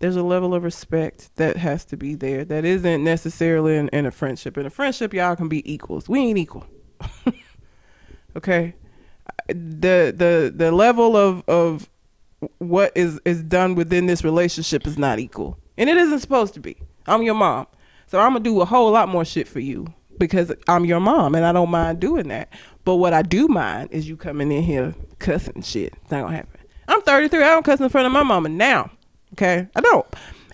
there's a level of respect that has to be there that isn't necessarily in, in a friendship. In a friendship, y'all can be equals. We ain't equal. okay, the the the level of of what is is done within this relationship is not equal, and it isn't supposed to be. I'm your mom, so I'm gonna do a whole lot more shit for you because I'm your mom, and I don't mind doing that. But what I do mind is you coming in here cussing shit. It's not gonna happen. I'm 33. I don't cuss in front of my mama now. Okay, I don't.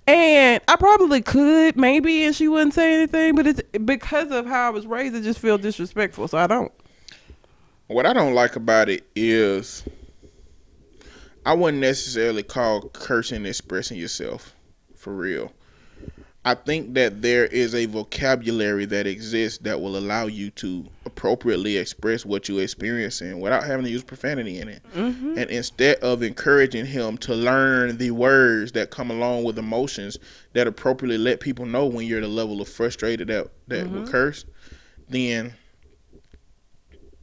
And I probably could, maybe, and she wouldn't say anything. But it's because of how I was raised, it just feels disrespectful. So I don't. What I don't like about it is I wouldn't necessarily call cursing expressing yourself for real. I think that there is a vocabulary that exists that will allow you to appropriately express what you're experiencing without having to use profanity in it. Mm-hmm. And instead of encouraging him to learn the words that come along with emotions that appropriately let people know when you're at a level of frustrated that that will mm-hmm. curse, then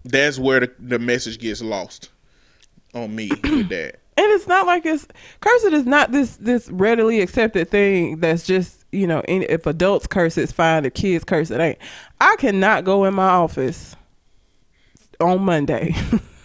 that's where the, the message gets lost on me with that. And it's not like it's cursing is not this this readily accepted thing that's just you know in, if adults curse it's fine if kids curse it ain't. I cannot go in my office on Monday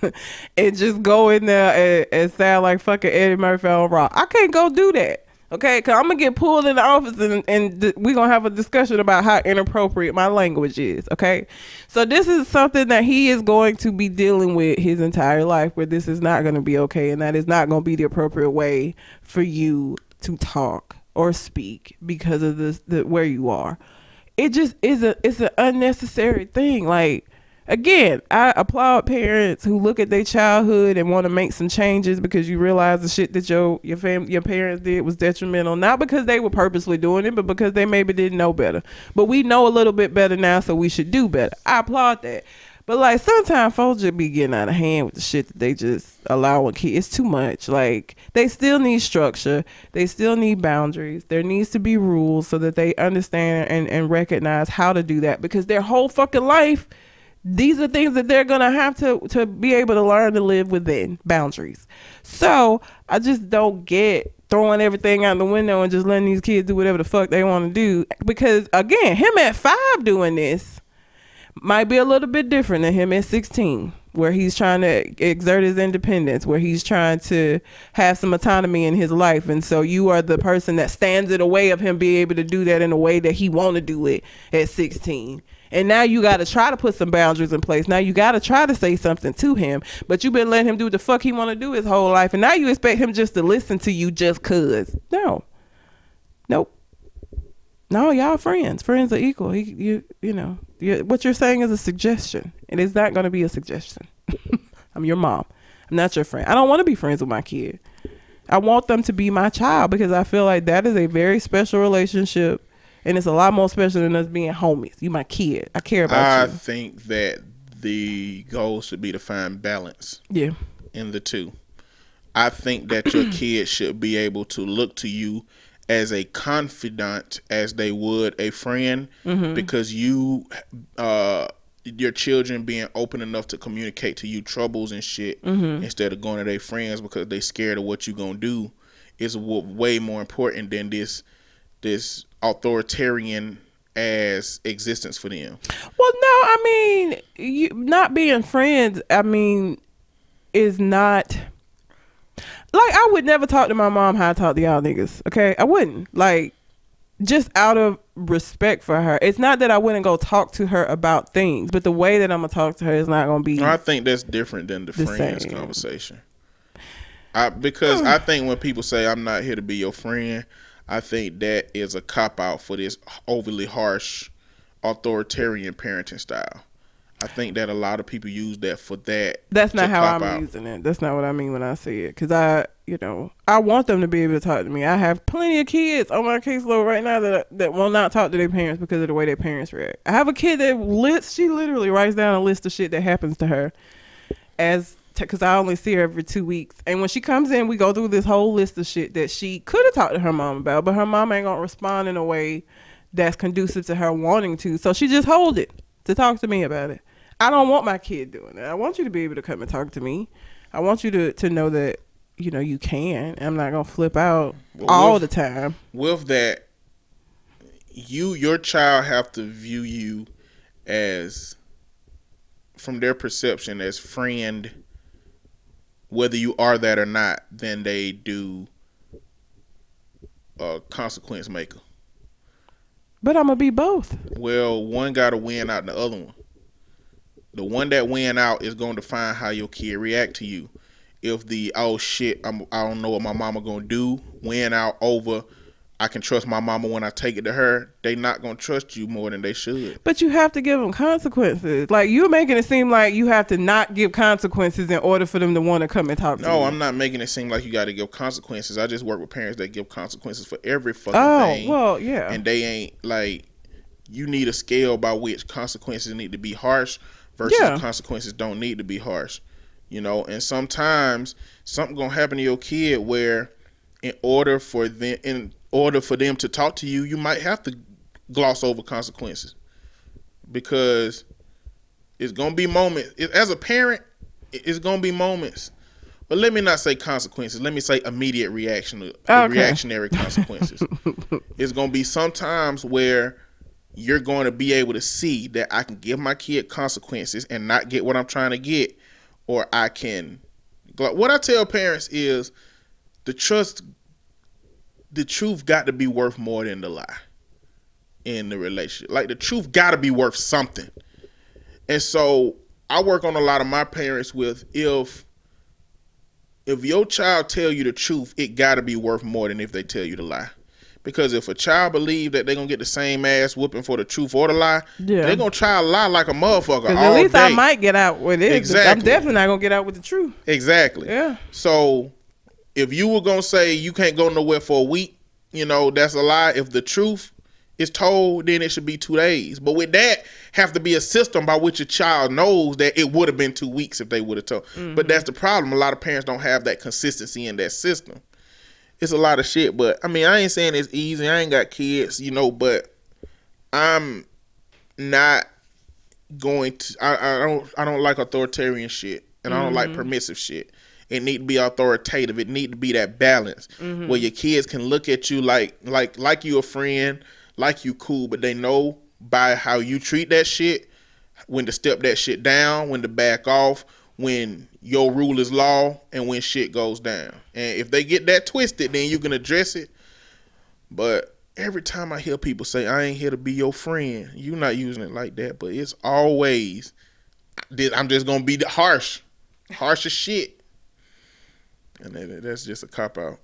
and just go in there and, and sound like fucking Eddie Murphy on Raw. I can't go do that Okay, cause I'm gonna get pulled in the office and, and th- we're gonna have a discussion about how inappropriate my language is. Okay, so this is something that he is going to be dealing with his entire life, where this is not gonna be okay, and that is not gonna be the appropriate way for you to talk or speak because of this the where you are. It just is a it's an unnecessary thing. Like again, I applaud parents who look at their childhood and want to make some changes because you realize the shit that your your fam your parents did was detrimental, not because they were purposely doing it, but because they maybe didn't know better. But we know a little bit better now, so we should do better. I applaud that. But like sometimes folks just be getting out of hand with the shit that they just allow allowing kids. It's too much. Like they still need structure. They still need boundaries. There needs to be rules so that they understand and, and recognize how to do that because their whole fucking life these are things that they're gonna have to to be able to learn to live within boundaries. So I just don't get throwing everything out the window and just letting these kids do whatever the fuck they want to do. Because again, him at five doing this might be a little bit different than him at sixteen, where he's trying to exert his independence, where he's trying to have some autonomy in his life. And so you are the person that stands in the way of him being able to do that in a way that he want to do it at sixteen. And now you got to try to put some boundaries in place. Now you got to try to say something to him, but you've been letting him do what the fuck he want to do his whole life, and now you expect him just to listen to you just cause. No, nope. No, y'all friends. Friends are equal. He, you, you know, you, what you're saying is a suggestion. And It is not going to be a suggestion. I'm your mom. I'm not your friend. I don't want to be friends with my kid. I want them to be my child because I feel like that is a very special relationship and it's a lot more special than us being homies. You my kid. I care about I you. I think that the goal should be to find balance Yeah. in the two. I think that your kid should be able to look to you as a confidant as they would a friend Mm-hmm. because you uh your children being open enough to communicate to you troubles and shit Mm-hmm. instead of going to their friends because they scared of what you gonna do is w- way more important than this this authoritarian as existence for them. Well, no, I mean, you not being friends. I mean, is not like I would never talk to my mom how I talk to y'all niggas. Okay, I wouldn't like just out of respect for her. It's not that I wouldn't go talk to her about things, but the way that I'm gonna talk to her is not gonna be. I think that's different than the, The friends same. conversation. I because hmm. I think when people say I'm not here to be your friend, I think that is a cop out for this overly harsh authoritarian parenting style. I think that a lot of people use that for that. That's not how I'm out. using it. That's not what I mean when I say it. Cause I, you know, I want them to be able to talk to me. I have plenty of kids on my caseload right now that that will not talk to their parents because of the way their parents react. I have a kid that lists. She literally writes down a list of shit that happens to her, as because I only see her every two weeks. And when she comes in, we go through this whole list of shit that she could have talked to her mom about, but her mom ain't gonna respond in a way that's conducive to her wanting to. So she just hold it to talk to me about it. I don't want my kid doing that. I want you to be able to come and talk to me. I want you to to know that you know you can. I'm not gonna flip out Well, all with- the time. with that you your child have to view you as from their perception as friend whether you are that or not than they do a consequence maker But I'm gonna be both. well one got to win out the other one the one that win out is going to find how your kid react to you if the oh shit I'm, i don't know what my mama gonna do win out over i can trust my mama when i take it to her they not gonna trust you more than they should But you have to give them consequences. Like you're making it seem like you have to not give consequences in order for them to want to come and talk to you. no i'm not making it seem like you got to give consequences i just work with parents that give consequences for every fucking Oh thing well, yeah. and they ain't like you need a scale by which consequences need to be harsh versus Yeah. consequences don't need to be harsh you know and sometimes something gonna happen to your kid where in order for them in order for them to talk to you you might have to gloss over consequences because it's gonna be moments as a parent it's gonna be moments but let me not say consequences let me say immediate reaction uh, Okay. reactionary consequences it's gonna be sometimes where you're going to be able to see that I can give my kid consequences and not get what I'm trying to get, or I can. What I tell parents is the trust the truth got to be worth more than the lie in the relationship. Like the truth got to be worth something. And so I work on a lot of my parents with if if your child tell you the truth, it got to be worth more than if they tell you the lie. Because if a child believe that they're gonna get the same ass whooping for the truth or the lie, Yeah. they're gonna try to lie like a motherfucker. All at least I might get out with it. but I'm definitely not gonna get out with the truth. Exactly. Yeah. So if you were gonna say you can't go nowhere for a week, you know, that's a lie. If the truth is told, then it should be two days. But with that, have to be a system by which a child knows that it would have been two weeks if they would have told. But mm-hmm. that's the problem. A lot of parents don't have that consistency in that system. It's a lot of shit. But I mean, I ain't saying it's easy. I ain't got kids, you know, but I'm not going to I, I don't I don't like authoritarian shit and I don't like mm-hmm. permissive shit. It need to be authoritative. It need to be that balance mm-hmm. where your kids can look at you like like like you a friend, like you cool, but they know by how you treat that shit when to step that shit down, when to back off, when your rule is law, and when shit goes down. And if they get that twisted, then you can address it. But every time I hear people say, I ain't here to be your friend, you're not using it like that, but it's always, I'm just going to be the harsh, harsh as shit. And that's just a cop out.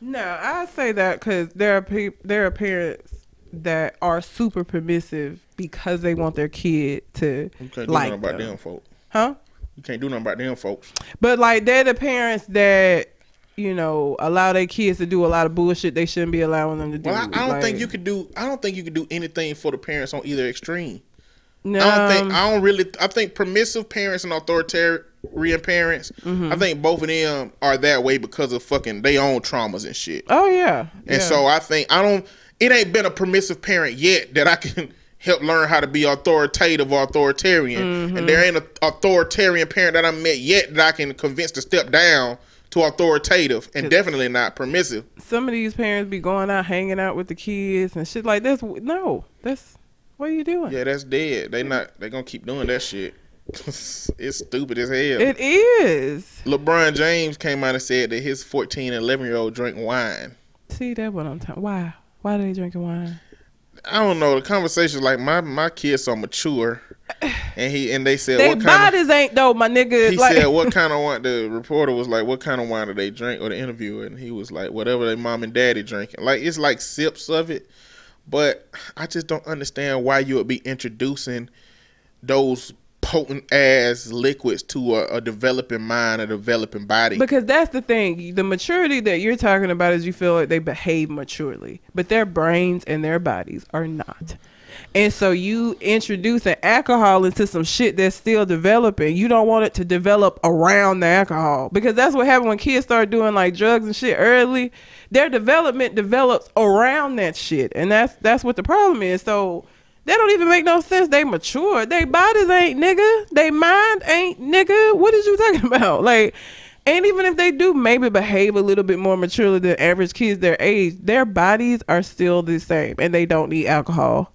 No, I say that because there are peop there are parents that are super permissive because they want their kid to can't like about them. them folks. huh? You can't do nothing about them folks. But like they're the parents that you know allow their kids to do a lot of bullshit they shouldn't be allowing them to do. Well, I, I don't think you could do. I don't think you could do anything for the parents on either extreme. No, I don't think. I don't really. I think permissive parents and authoritarian parents. Mm-hmm. I think both of them are that way because of fucking they own traumas and shit. oh yeah, And yeah. so I think I don't. It ain't been a permissive parent yet that I can help learn how to be authoritative or authoritarian. Mm-hmm. And there ain't an authoritarian parent that I met yet that I can convince to step down to authoritative and definitely not permissive. some of these parents be going out hanging out with the kids and shit like this. No, that's what are you doing? Yeah, that's dead. They not. They gonna keep doing that shit. it's stupid as hell. It is. LeBron James came out and said that his 14 and 11 year old drink wine. See that what I'm talking. Why? Why are they drinking wine? I don't know. The conversation like my my kids are mature, and he and they said Their what kind of bodies ain't though, my nigga. he like, said what kind of wine the reporter was like what kind of wine do they drink or the interviewer and he was like whatever their mom and daddy drinking like it's like sips of it but i just don't understand why you would be introducing those potent ass liquids to a, a developing mind a developing body Because that's the thing. The maturity that you're talking about is you feel like they behave maturely, but their brains and their bodies are not. And so you introduce an alcohol into some shit that's still developing. You don't want it to develop around the alcohol because that's what happens when kids start doing like drugs and shit early. Their development develops around that shit, and that's that's what the problem is. So that don't even make no sense. They mature. They bodies ain't nigga. They mind ain't nigga. What is you talking about? Like, and even if they do maybe behave a little bit more maturely than average kids their age, their bodies are still the same, and they don't need alcohol.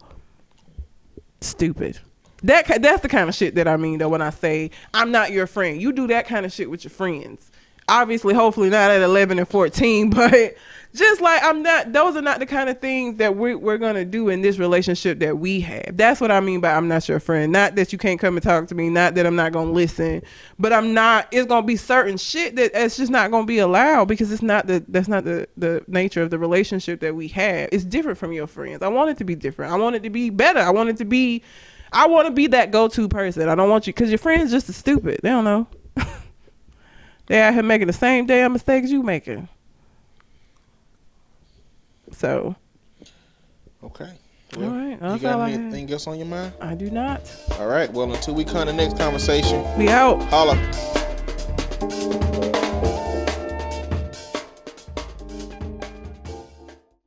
Stupid. That that's the kind of shit that I mean though when I say I'm not your friend. You do that kind of shit with your friends. Obviously, hopefully not at 11 and 14, but just like I'm not. Those are not the kind of things that we're we're gonna do in this relationship that we have. That's what I mean by I'm not your friend. Not that you can't come and talk to me. Not that I'm not gonna listen. But I'm not. It's gonna be certain shit that it's just not gonna be allowed because it's not the that's not the the nature of the relationship that we have. It's different from your friends. I want it to be different. I want it to be better. I want it to be. I want to be that go-to person. I don't want you because your friends just as stupid. They don't know. they out here making the same damn mistakes you making. So okay All right, you got all I anything else on your mind I do not. all right well until we come to the next conversation We out. holla